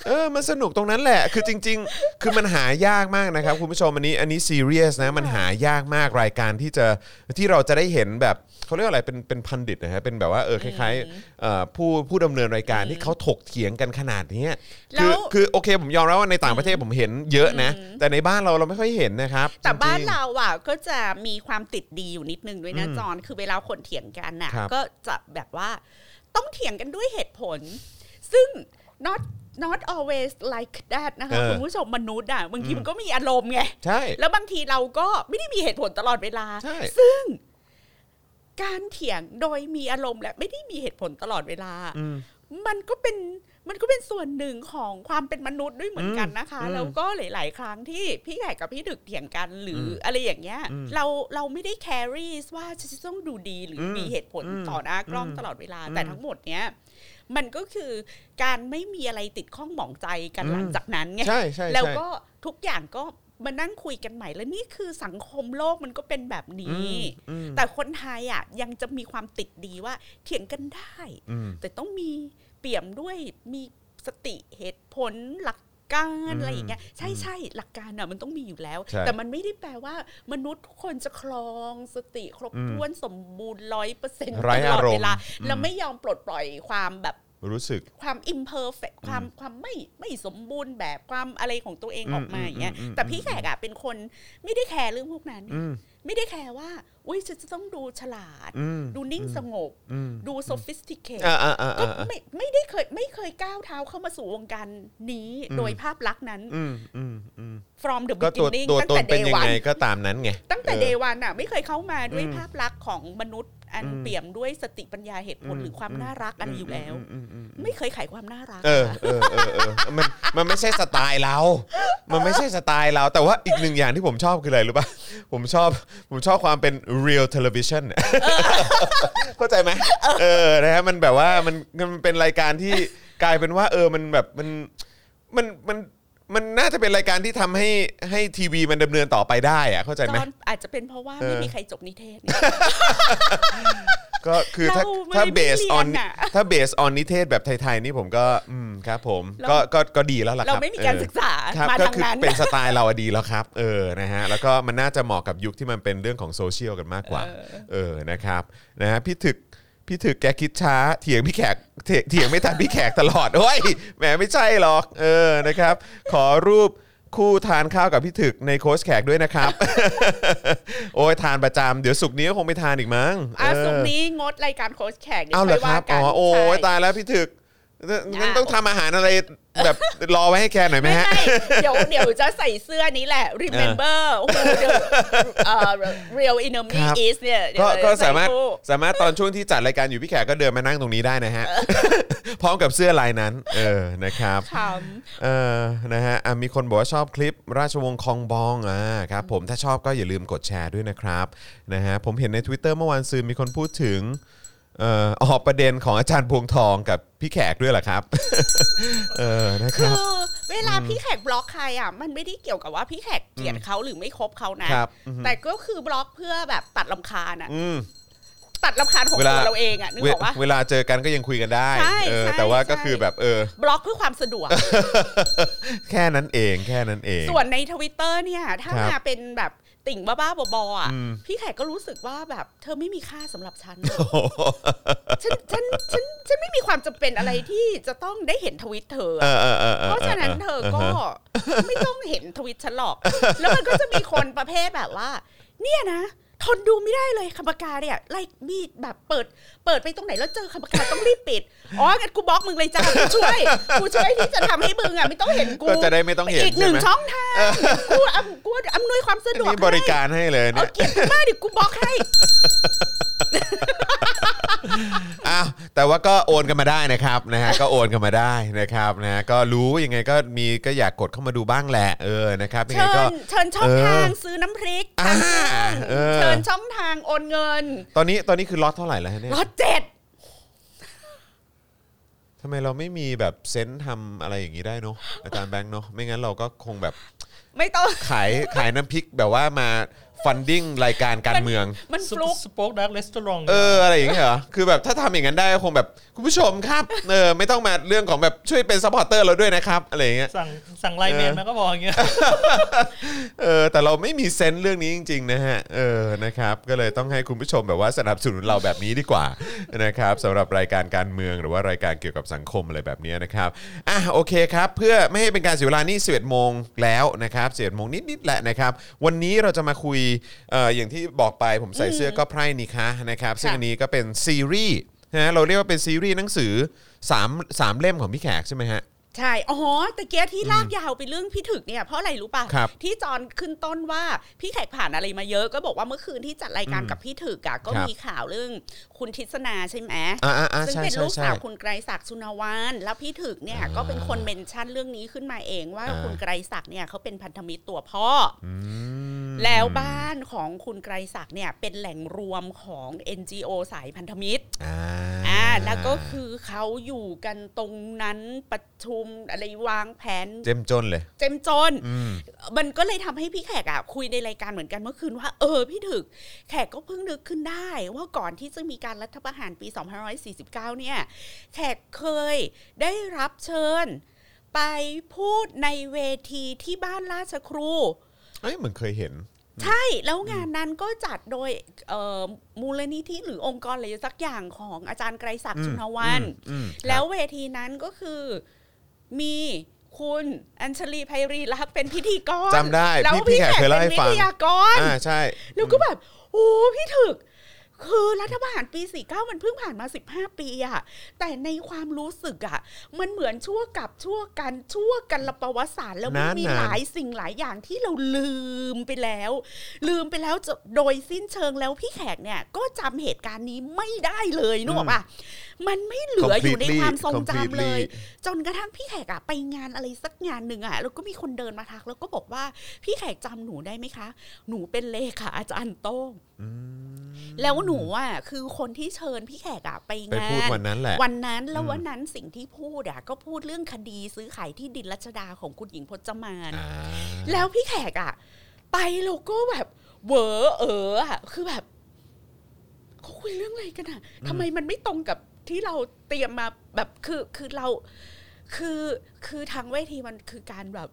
[SPEAKER 3] เออ มันสนุกตรงนั้นแหละ คือจริง ๆ คือมันหายากมากนะครับ คุณผู้ชมอันนี้อันนี้ซีเรียสนะ มันหายากมากรายการที่จะที่เราจะได้เห็นแบบเขาเรียกว่าอะไรเป็นเป็นพันดิตนะฮะเป็นแบบว่าเออคล้ายๆเอ่อผู้ผู้ดำเนินรายการที่เขาถกเถียงกันขนาดนี้
[SPEAKER 4] แล้
[SPEAKER 3] คือ
[SPEAKER 4] ว
[SPEAKER 3] คือโอเคผมยอมรับว่าในต่างประเทศผมเห็นเยอะนะ แต่ในบ้านเราเราไม่ค่อยเห็นนะครับ
[SPEAKER 4] แต่
[SPEAKER 3] จงๆ
[SPEAKER 4] บ้านเราอะก็จะมีความติดดีอยู่นิดนึงด้วยนะจอนคือเวลาคนเถียงกันน่ะ
[SPEAKER 3] ครับ
[SPEAKER 4] ก็จะแบบว่าต้องเถียงกันด้วยเหตุผล ซึ่ง not not always like that นะคะ
[SPEAKER 3] เออ
[SPEAKER 4] คุณผู้ชมมนุษย์อะบางทีมันก็มีอารมณ์ไง
[SPEAKER 3] ใช่
[SPEAKER 4] แล้วบางทีเราก็ไม่ได้มีเหตุผลตลอดเวลา
[SPEAKER 3] ใช่
[SPEAKER 4] ซึ่งการเถียงโดยมีอารมณ์และไม่ได้มีเหตุผลตลอดเวลา
[SPEAKER 3] อืม
[SPEAKER 4] มันก็เป็น มันก็เป็นส่วนหนึ่งของความเป็นมนุษย์ด้วยเหมือนกันนะคะ
[SPEAKER 3] อืม
[SPEAKER 4] แล้วก็หลาย ๆ ครั้งที่พี่แขกกับพี่ดึกเถียงกันหรืออ
[SPEAKER 3] ม
[SPEAKER 4] อะไรอย่างเงี้ย
[SPEAKER 3] อืม
[SPEAKER 4] เราเราไม่ได้แครี่ว่าฉันจะต้องดูดีหรืออ
[SPEAKER 3] ม
[SPEAKER 4] มีเหตุผล
[SPEAKER 3] อืม
[SPEAKER 4] ต่อหน้ากล้อง
[SPEAKER 3] อืม
[SPEAKER 4] ตลอดเวลา
[SPEAKER 3] อืม
[SPEAKER 4] แต่ทั้งหมดเนี้ยมันก็คือการไม่มีอะไรติดข้องหมองใจกัน
[SPEAKER 3] อืม
[SPEAKER 4] หลังจากนั้นไง
[SPEAKER 3] ใช่ใช่
[SPEAKER 4] แล้ว
[SPEAKER 3] ใช่
[SPEAKER 4] ก็ทุกอย่างก็มานั่งคุยกันใหม่แล้วนี่คือสังคมโลกมันก็เป็นแบบนี้
[SPEAKER 3] อืม
[SPEAKER 4] แต่คนไทยอะยังจะมีความติดดีว่าเถียงกันได้
[SPEAKER 3] อืม
[SPEAKER 4] แต่ต้องมี เปี่ยมด้วยมีสติเหตุผลหลักการ
[SPEAKER 3] อืม
[SPEAKER 4] อะไรอย่างเงี้ยใช่ใช่หลักการอะมันต้องมีอยู่แล้ว
[SPEAKER 3] ใช่
[SPEAKER 4] แต่มันไม่ได้แปลว่า มนุษย์ทุกคนจะคลองสติครบ
[SPEAKER 3] อืม
[SPEAKER 4] ถ้วนสมบูรณ์ร้อยเปอร์เซ็นต์
[SPEAKER 3] ไร้
[SPEAKER 4] ตลอด
[SPEAKER 3] อารมณ์
[SPEAKER 4] เวลา
[SPEAKER 3] อืม
[SPEAKER 4] แล้วไม่ยอมปลดปล่อยความแบบ
[SPEAKER 3] รู้สึก
[SPEAKER 4] ความ imperfect ความความไม่ไม่สมบูรณ์แบบความอะไรของตัวเอง
[SPEAKER 3] อืม
[SPEAKER 4] ออกมาอย่างเงี้ย
[SPEAKER 3] อืมอืม
[SPEAKER 4] แต่พี่แขกอะเป็นคนไม่ได้แคร์เรื่องพวกนั้น
[SPEAKER 3] อืม
[SPEAKER 4] ไม่ได้แคร์ว่า อุ้ยฉันจะต้องดูฉลาด
[SPEAKER 3] อืม
[SPEAKER 4] ดูนิ่งสงบ
[SPEAKER 3] อืม
[SPEAKER 4] ดู sophisticate
[SPEAKER 3] อ่าอ่าอ่า
[SPEAKER 4] ก็
[SPEAKER 3] อ่า
[SPEAKER 4] ไม่ไม่ได้เคยไม่เคยก้าวเท้าเข้ามาสู่วงการนี้
[SPEAKER 3] อืม
[SPEAKER 4] โดยภาพลักษณ์นั้น
[SPEAKER 3] อืมอืมอืม
[SPEAKER 4] from the
[SPEAKER 3] ก็ตัว
[SPEAKER 4] beginning
[SPEAKER 3] ตัว
[SPEAKER 4] ตั้ง
[SPEAKER 3] ตน
[SPEAKER 4] แต่
[SPEAKER 3] เป็น
[SPEAKER 4] day
[SPEAKER 3] ยังไง
[SPEAKER 4] one
[SPEAKER 3] ก็ตามนั้นไง
[SPEAKER 4] ตั้งแต่
[SPEAKER 3] เออ
[SPEAKER 4] day one อะ ไม่เคยเข้ามาด้วย
[SPEAKER 3] อืม
[SPEAKER 4] ภาพลักษณ์ของมนุษย์ อัน
[SPEAKER 3] อืม
[SPEAKER 4] เปี่ยมด้วยสติปัญญาเหตุผล
[SPEAKER 3] อืม
[SPEAKER 4] หรือความน่ารักอะไรอยู่แล้ว
[SPEAKER 3] อืมอืมอืม
[SPEAKER 4] ไม่เคยขายความน่ารัก
[SPEAKER 3] เออ
[SPEAKER 4] ค่ะ
[SPEAKER 3] เออเออเออมันมันไม่ใช่สไตล์เรา มันไม่ใช่สไตล์เรา แต่ว่าอีกหนึ่งอย่างที่ผมชอบคืออะไรรู้ป่ะผมชอบผมชอบความเป็น real television เข้าใจไหมเออนะฮะมันแบบว่ามันมันเป็นรายการที่กลายเป็นว่า เออมันแบบมันมันมัน มันน่าจะเป็นรายการที่ทำให้ให้ทีวีมันดำเนินต่อไปได้อะเข้าใจไหม
[SPEAKER 4] จอนอาจจะเป็นเพราะว่า
[SPEAKER 3] เออ
[SPEAKER 4] ไม่มีใครจบนิเทศเนี่ย
[SPEAKER 3] ก็คือถ้า
[SPEAKER 4] เราไม่
[SPEAKER 3] ถ้า
[SPEAKER 4] ได้
[SPEAKER 3] เบสออน
[SPEAKER 4] เรียนอะ
[SPEAKER 3] ถ้าเบสออนนิเทศแบบไทยๆนี่ผมก็อืมครับผม
[SPEAKER 4] เรา
[SPEAKER 3] ก็ก็ก็ดีแล้วล่ะครับ
[SPEAKER 4] เราไม่มีการ
[SPEAKER 3] ออ
[SPEAKER 4] ศึกษา
[SPEAKER 3] ครับ
[SPEAKER 4] มา
[SPEAKER 3] ก็
[SPEAKER 4] ทาง
[SPEAKER 3] คือ
[SPEAKER 4] นั้น
[SPEAKER 3] เป็นสไตล์เราอะดีแล้วครับ เออนะฮะแล้วก็มันน่าจะเหมาะกับยุคที่มันเป็นเรื่องของโซเชียลกันมากกว่า เออนะครับนะฮะพี่ถึก พี่ถึกแกคิดช้าเถียงพี่แขกเถียงเถียงไม่ทันพี่แขกตลอดโอ้ยแหมไม่ใช่หรอก เออนะครับ ขอรูปคู่ทานข้าวกับพี่ถึกในโค้ชแขกด้วยนะครับ โอ้ยทานประจำเดี๋ยวสุกร์นี้ก็คงไปทานอีกมั้ง
[SPEAKER 4] อะ
[SPEAKER 3] เออ
[SPEAKER 4] สุกร์นี้งดรายการโค้ชแขกเดี๋ยว
[SPEAKER 3] เอาเหร
[SPEAKER 4] ค่
[SPEAKER 3] อ
[SPEAKER 4] อย
[SPEAKER 3] ค
[SPEAKER 4] ว่า
[SPEAKER 3] รับ
[SPEAKER 4] กั
[SPEAKER 3] อ๋
[SPEAKER 4] น
[SPEAKER 3] อ โอ้ย
[SPEAKER 4] ใช่
[SPEAKER 3] ตายแล้วพี่ถึก งั้นต้องทำอาหารอะไรแบบรอไว้ให้แกหน่อยไหม
[SPEAKER 4] ไม่
[SPEAKER 3] ฮะ
[SPEAKER 4] ไม่เดี๋ยวเดี๋ยวจะใส่เสื้อนี้แหละ remember who the เอ่อ real enemy
[SPEAKER 3] ครับ
[SPEAKER 4] is เนี่ยเดี๋ยว
[SPEAKER 3] ก็ก็
[SPEAKER 4] ใส่
[SPEAKER 3] สามารถ
[SPEAKER 4] คู่
[SPEAKER 3] สามารถตอนช่วงที่จัดรายการอยู่พี่แขกก็เดินมานั่งตรงนี้ได้นะฮะ พร้อมกับเสื้อลายนั้น เออนะครับ
[SPEAKER 4] ข
[SPEAKER 3] เออนะฮะอะมีคนบอกว่าชอบคลิปราชวงศ์คองบองอ่าครับผมถ้าชอบก็อย่าลืมกดแชร์ด้วยนะครับนะฮะผมเห็นใน Twitter เมื่อวานซืนมีคนพูดถึง เอ่อออกประเด็นของอาจารย์พวงทองกับพี่แขกด้วยเหรอครับ เออนะค
[SPEAKER 4] คื
[SPEAKER 3] รับ
[SPEAKER 4] อเวลาพี่แขกบล็อกใครอะมันไม่ได้เกี่ยวกับว่าพี่แขกเกลียดเขาหรือไม่คบเขานะ
[SPEAKER 3] ครับอือฮึ
[SPEAKER 4] แต่ก็คือบล็อกเพื่อแบบตัดรำคาญอะ
[SPEAKER 3] อืม
[SPEAKER 4] ตัดรำคาญของ
[SPEAKER 3] เวลา
[SPEAKER 4] ตัวเราเองอะนึก
[SPEAKER 3] เว
[SPEAKER 4] ออกปะ
[SPEAKER 3] เวลาเจอกันก็ยังคุยกันได้
[SPEAKER 4] ใช่
[SPEAKER 3] เออ
[SPEAKER 4] ใช่
[SPEAKER 3] แต่ว่าก็
[SPEAKER 4] ใช่
[SPEAKER 3] คือแบบเออ
[SPEAKER 4] บล็อกเพื่อความสะดวก
[SPEAKER 3] แค่นั้นเองแค่นั้นเอง
[SPEAKER 4] ส่วนในทวิตเตอร์เนี่ย ถ้า
[SPEAKER 3] ครับ
[SPEAKER 4] มาเป็นแบบ ติ่งบ้าๆบอๆอะ
[SPEAKER 3] อืม
[SPEAKER 4] พี่แขกก็รู้สึกว่าแบบเธอไม่มีค่าสำหรับฉันอะฉันฉันฉันฉันไม่มีความจำเป็นอะไรที่จะต้องได้เห็นทวิตเธอ
[SPEAKER 3] เอ
[SPEAKER 4] อะ
[SPEAKER 3] อเออออออ
[SPEAKER 4] เพราะฉะนั้นเธอก็ไม่ต้องเห็นทวิตฉันหรอก แล้วมันก็จะมีคนประเภทแบบว่า เนี่ยนะ ทนดูไม่ได้เลยคำปากกาเนี่ยไล่มีดแบบเปิด เปิดไปตรงไหนแล้วเจอคำปากกาต้องรีบปิดอ๋องั้นกูบล็อกมึงเลยจ้ากูช่วยกูช่วยที่จะทำให้มึงอะไม่ต้องเห็นกู
[SPEAKER 3] ก็จะได้ไม่ต้องเห็น
[SPEAKER 4] อีกหนึ่ง
[SPEAKER 3] ใช่ไหม
[SPEAKER 4] ช่องทางกูอำกูอำนวยความสะดวก
[SPEAKER 3] นี่บริการให้เลย
[SPEAKER 4] ให้เอา
[SPEAKER 3] เนี่ย
[SPEAKER 4] เกียรติกูมากดิกูบล็อกให้
[SPEAKER 3] อ้าวแต่ว่าก็โอนกันมาได้นะครับนะฮะก็โอนกันมาได้นะครับนะฮะก็รู้ยังไงก็มีก็อยากกดเข้ามาดูบ้างแหละเออนะครับยังไง
[SPEAKER 4] เชิ
[SPEAKER 3] ก็
[SPEAKER 4] ญเชิญช่อง
[SPEAKER 3] เออ
[SPEAKER 4] ทางซื้อน้ำพริก
[SPEAKER 3] อ่า
[SPEAKER 4] ทางช่อง
[SPEAKER 3] เออ
[SPEAKER 4] เชิญช่องทางโอนเงิน
[SPEAKER 3] ตอนนี้ตอนนี้คือล็อตเท่าไหร่แล้วฮะเนี่ย
[SPEAKER 4] รถเจ็ด
[SPEAKER 3] ทำไมเราไม่มีแบบเซนส์ทำอะไรอย่างนี้ได้เนาะอาจารย์แบงค์เนาะไม่งั้นเราก็คงแบบ
[SPEAKER 4] ไม่ต้อง
[SPEAKER 3] ขายขายน้ำพริกแบบว่ามา ฟันดิ้งรายการการเมือง
[SPEAKER 4] มันฟลุก
[SPEAKER 5] สป็อกดักเลสเตอรอง
[SPEAKER 3] เอออะไรอย่างเงี้ยเหรอ คือแบบถ้าทำอย่างนั้นได้ก็คงแบบคุณผู้ชมครับ เออไม่ต้องมาเรื่องของแบบช่วยเป็น supporter เราด้วยนะครับอะไรอย่างเงี้ย
[SPEAKER 5] สั่งสั่ง LINE MAN มาก็บอกอย่างเงี้ย
[SPEAKER 3] เออแต่เราไม่มี sense เรื่องนี้จริงๆนะฮะเออนะครับก็เลยต้องให้คุณผู้ชมแบบว่าสนับสนุนเราแบบนี้ดีกว่า นะครับสำหรับรายการการเมืองหรือว่ารายการเกี่ยวกับสังคมอะไรแบบนี้นะครับอะโอเคครับ เพื่อไม่ให้เป็นการเสียเวลานี่11โมงแล้วนะครับ11โมงนิดๆแหละนะครับ วันนี้เราจะมาคุยเอ่ออย่างที่บอกไปผมใส่เสื้อก็ไพร่นี่คะนะครับ ซึ่งอันนี้ก็เป็นซีรีส์นะเราเรียกว่าเป็นซีรีส์หนังสือสามสามเล่มของพี่แขกใช่ไหมฮะ
[SPEAKER 4] ใช่ อ๋อตะเกียที่ลากยาวไปเรื่องพี่ถึกเนี่ยเพราะอะไรรู้ป่ะ
[SPEAKER 3] ครับ
[SPEAKER 4] ที่จอนขึ้นต้นว่าพี่แขกผ่านอะไรมาเยอะ ก็บอกว่าเมื่อคืนที่จัดรายการกับพี่ถึกอะก็
[SPEAKER 3] ครับ
[SPEAKER 4] มีข่าวเรื่องคุณทิศนาใช่ไหม
[SPEAKER 3] อ่าอ่าอ่า
[SPEAKER 4] ซึ่ง
[SPEAKER 3] ใช่
[SPEAKER 4] เป็น
[SPEAKER 3] ใช่
[SPEAKER 4] ลูก
[SPEAKER 3] ใช่
[SPEAKER 4] สาวคุณไกรศักดิ์สุนวานแล้วพี่ถึกเนี่ย
[SPEAKER 3] อ่า
[SPEAKER 4] ก็เป็นคนเมนชั่นเรื่องนี้ขึ้นมาเองว่า
[SPEAKER 3] อ่า
[SPEAKER 4] คุณไกรศักดิ์เนี่ยเขาเป็นพันธมิตรตัวพ่ออ
[SPEAKER 3] อืม
[SPEAKER 4] แล้วบ้านของคุณไกรศักดิ์เนี่ยเป็นแหล่งรวมของ NGO สายพันธมิตร
[SPEAKER 3] อ่า
[SPEAKER 4] อ่าแล้วก็คือเขาอยู่กันตรงนั้นประชุมอะไรวางแผน
[SPEAKER 3] เจมจนเลย
[SPEAKER 4] เจมจน
[SPEAKER 3] อืม
[SPEAKER 4] มันก็เลยทำให้พี่แขกอะคุยในรายการเหมือนกันเมื่อคืนว่า เออพี่ถึก แขกก็เพิ่งนึกขึ้นได้ ว่าก่อนที่จะมีการรัฐประหารปี 2549 เนี่ย แขกเคยได้รับเชิญ ไปพูดในเวทีที่บ้านราชครู
[SPEAKER 3] เอ้ยเหมือนเคยเห็น
[SPEAKER 4] ใช่ แล้วงานนั้นก็จัดโดยเอ่อมูลนิธิหรือองค์กรอะไรสักอย่างของอาจารย์ไกรศักดิ์
[SPEAKER 3] อืม
[SPEAKER 4] ชุนวัน
[SPEAKER 3] อืมอืมครับ
[SPEAKER 4] แล้วเวทีนั้นก็คือ มีคุณอัญชลีไพรีลักษณ์เป็นพิธีกร
[SPEAKER 3] จำได้
[SPEAKER 4] แล้ว
[SPEAKER 3] พี่
[SPEAKER 4] พี่
[SPEAKER 3] พี่แข
[SPEAKER 4] แข
[SPEAKER 3] ก
[SPEAKER 4] ก
[SPEAKER 3] เคยเล่า
[SPEAKER 4] เป็
[SPEAKER 3] ให้
[SPEAKER 4] นวิ
[SPEAKER 3] ฟัง
[SPEAKER 4] ทยากร
[SPEAKER 3] อ่าใช่
[SPEAKER 4] แล้วก็แบบโอ้พี่ถึก คือรัฐประหารปี 49 มันเพิ่งผ่านมา 15 ปีอะแต่ในความรู้สึกอะมันเหมือนชั่วกับชั่วกันชั่วกันละประวัติศาสตร์แล้วมัน
[SPEAKER 3] นานๆ
[SPEAKER 4] มีหลายสิ่งหลายอย่างที่เราลืมไปแล้ว ลืมไปแล้วจะโดยสิ้นเชิงแล้วพี่แขกเนี่ยก็จำเหตุการณ์นี้ไม่ได้เลยนึกออกปะมันไม่เหลืออยู่ในความทรงจำเลย จนกระทั่งพี่แขกอะไปงานอะไรสักงานหนึ่งอะแล้วก็มีคนเดินมาทัก แล้วก็บอกว่าพี่แขกจำหนูได้ไหมคะ หนูเป็นเลขาอาจารย์โต้ง แล้วหนูอะคือคนที่เชิญพี่แขกอะไป
[SPEAKER 3] ไป
[SPEAKER 4] งาน
[SPEAKER 3] พูดวันนั้นแหละ
[SPEAKER 4] วันนั้นแล้ววันนั้นสิ่งที่พูดอะก็พูดเรื่องคดีซื้อขายที่ดินรัชดาของคุณหญิงพจมาน
[SPEAKER 3] อ่า
[SPEAKER 4] แล้วพี่แขกอะไปแล้วก็แบบเหวอเอออะคือแบบเขาคุยเรื่องอะไรกันอะทำไมมันไม่ตรงกับที่เราเตรียมมาแบบคือคือเรา คือคือทางเวทีมันคือการแบบ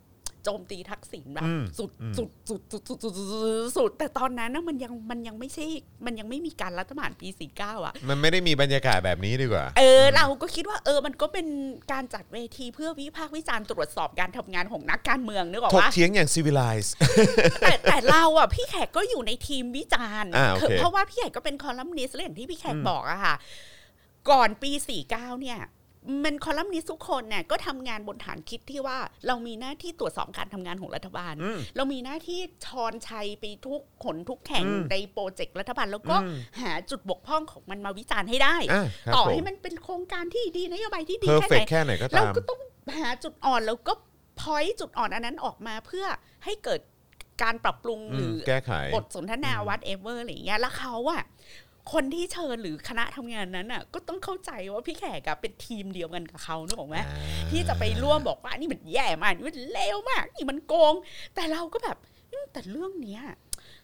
[SPEAKER 4] โจมตีทักษิณแบบ
[SPEAKER 3] อืม
[SPEAKER 4] สุด
[SPEAKER 3] อืม
[SPEAKER 4] สุดสุดสุดสุดสุดสุดสุดแต่ตอนนั้นนะมันยังมันยังไม่ใช่มันยังไม่มีการรัฐประหารปีสี่เก้าอะ
[SPEAKER 3] มันไม่ได้มีบรรยากาศแบบนี้ดีกว่า
[SPEAKER 4] เออ เราก็คิดว่าเออมันก็เป็นการจัดเวทีเพื่อวิพากษ์วิจารณ์ตรวจสอบการทำงานของนักการเมืองนึกออก
[SPEAKER 3] ถก
[SPEAKER 4] ปะ
[SPEAKER 3] เถียงอย่าง civilized
[SPEAKER 4] แต่แต่เราอะพี่แขกก็อยู่ในทีมวิจารณ์
[SPEAKER 3] อ่าโอเค
[SPEAKER 4] เพราะว่าพี่แขกก็เป็นคอลัมนิสต์และอย่างที่พี่แขกบอกอะค่ะ ก่อนปี49เนี่ย มันคอลัมนิสต์ทุกคนเนี่ยก็ทำงานบนฐานคิดที่ว่าเรามีหน้าที่ตรวจสอบการทำงานของรัฐบาล
[SPEAKER 3] อืม
[SPEAKER 4] เรามีหน้าที่ชอนไชไปทุกหนทุกแห่ง
[SPEAKER 3] อืม
[SPEAKER 4] ใน project รัฐบาล แล้วก็
[SPEAKER 3] อืม
[SPEAKER 4] หาจุดบกพร่องของมันมาวิจารณ์ให้ได้
[SPEAKER 3] อะครับ
[SPEAKER 4] ต่อ
[SPEAKER 3] ผม
[SPEAKER 4] ให้มันเป็นโครงการที่ดีนโยบายที่ดี
[SPEAKER 3] perfect
[SPEAKER 4] แค่ไหน
[SPEAKER 3] แค่ไหนก็
[SPEAKER 4] เรา
[SPEAKER 3] ตาม
[SPEAKER 4] ก็ต้องหาจุดอ่อนแล้วก็พอยจุดอ่อนอันนั้นออกมาเพื่อให้เกิดการปรับปรุง
[SPEAKER 3] อืม
[SPEAKER 4] หรือ
[SPEAKER 3] แก้ไข
[SPEAKER 4] บทสนทนา whatever อะไรอย่างเงี้ยแล้วเขาอะ คนที่เชิญหรือคณะทำงานนั้นอะก็ต้องเข้าใจว่าพี่แขกอะเป็นทีมเดียวกันกับเขานึกออกไหมที่จะไปร่วมบอกว่านี่มันแย่มากนี่มันเลวมากนี่มันโกง แต่เราก็แบบอืมแต่เรื่องเนี้ย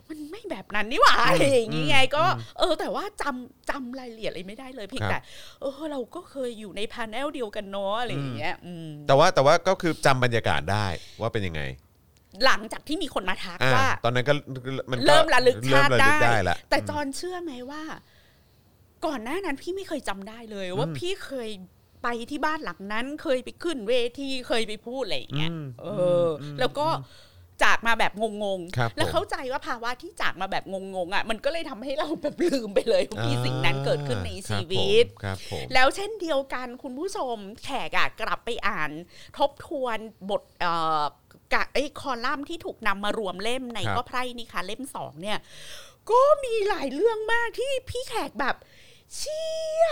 [SPEAKER 4] มันไม่แบบนั้นนี่หว่าอะไรอย่างงี้ไงก็ เออ แต่ว่าจำจำรายละเอียดอะไรไม่ได้เลยเพียง
[SPEAKER 3] ครับ
[SPEAKER 4] แต่เออเราก็เคยอยู่ใน panel เดียวกันเนาะอะไรอย่างเงี้ยอืม
[SPEAKER 3] แต่ว่าแต่ว่าก็คือจำบรรยากาศได้ว่าเป็นยังไง
[SPEAKER 4] หลังจากที่มีคนมาทัก
[SPEAKER 3] อ่า
[SPEAKER 4] ว่า
[SPEAKER 3] ตอนนั้นก็มันก็
[SPEAKER 4] เริ่มระลึกชาติ
[SPEAKER 3] เริ่มระลึก
[SPEAKER 4] ได้
[SPEAKER 3] ได้ละ
[SPEAKER 4] แต่จอนเชื่อไหมว่า ก่อนหน้านั้นพี่ไม่เคยจำได้เลย ว่าพี่เคยไปที่บ้านหลังนั้น เคยไปขึ้นเวทีเคยไปพูดอะไรอย่างเงี้ย
[SPEAKER 3] อืม
[SPEAKER 4] เอออ แล้วก็จากมาแบบงง
[SPEAKER 3] ครับ
[SPEAKER 4] ๆแล้ว
[SPEAKER 3] ผม
[SPEAKER 4] เข้าใจว่าภาวะที่จากมาแบบงงๆอะมันก็เลยทำให้เราแบบลืมไปเลยว่ามีสิ่งนั้นเกิดขึ้นในชีวิต
[SPEAKER 3] ครับผม
[SPEAKER 4] แล้วเช่นเดียวกันคุณผู้ชมแขกอะกลับไปอ่าน ทบทวนบทเอ่อ กะไอ้คอลัมน์ที่ถูกนำมารวมเล่มใน
[SPEAKER 3] ครับ
[SPEAKER 4] ก็ไพร่นี่ค่ะ เล่มสองเนี่ย ก็มีหลายเรื่องมากที่พี่แขกแบบเชี่ย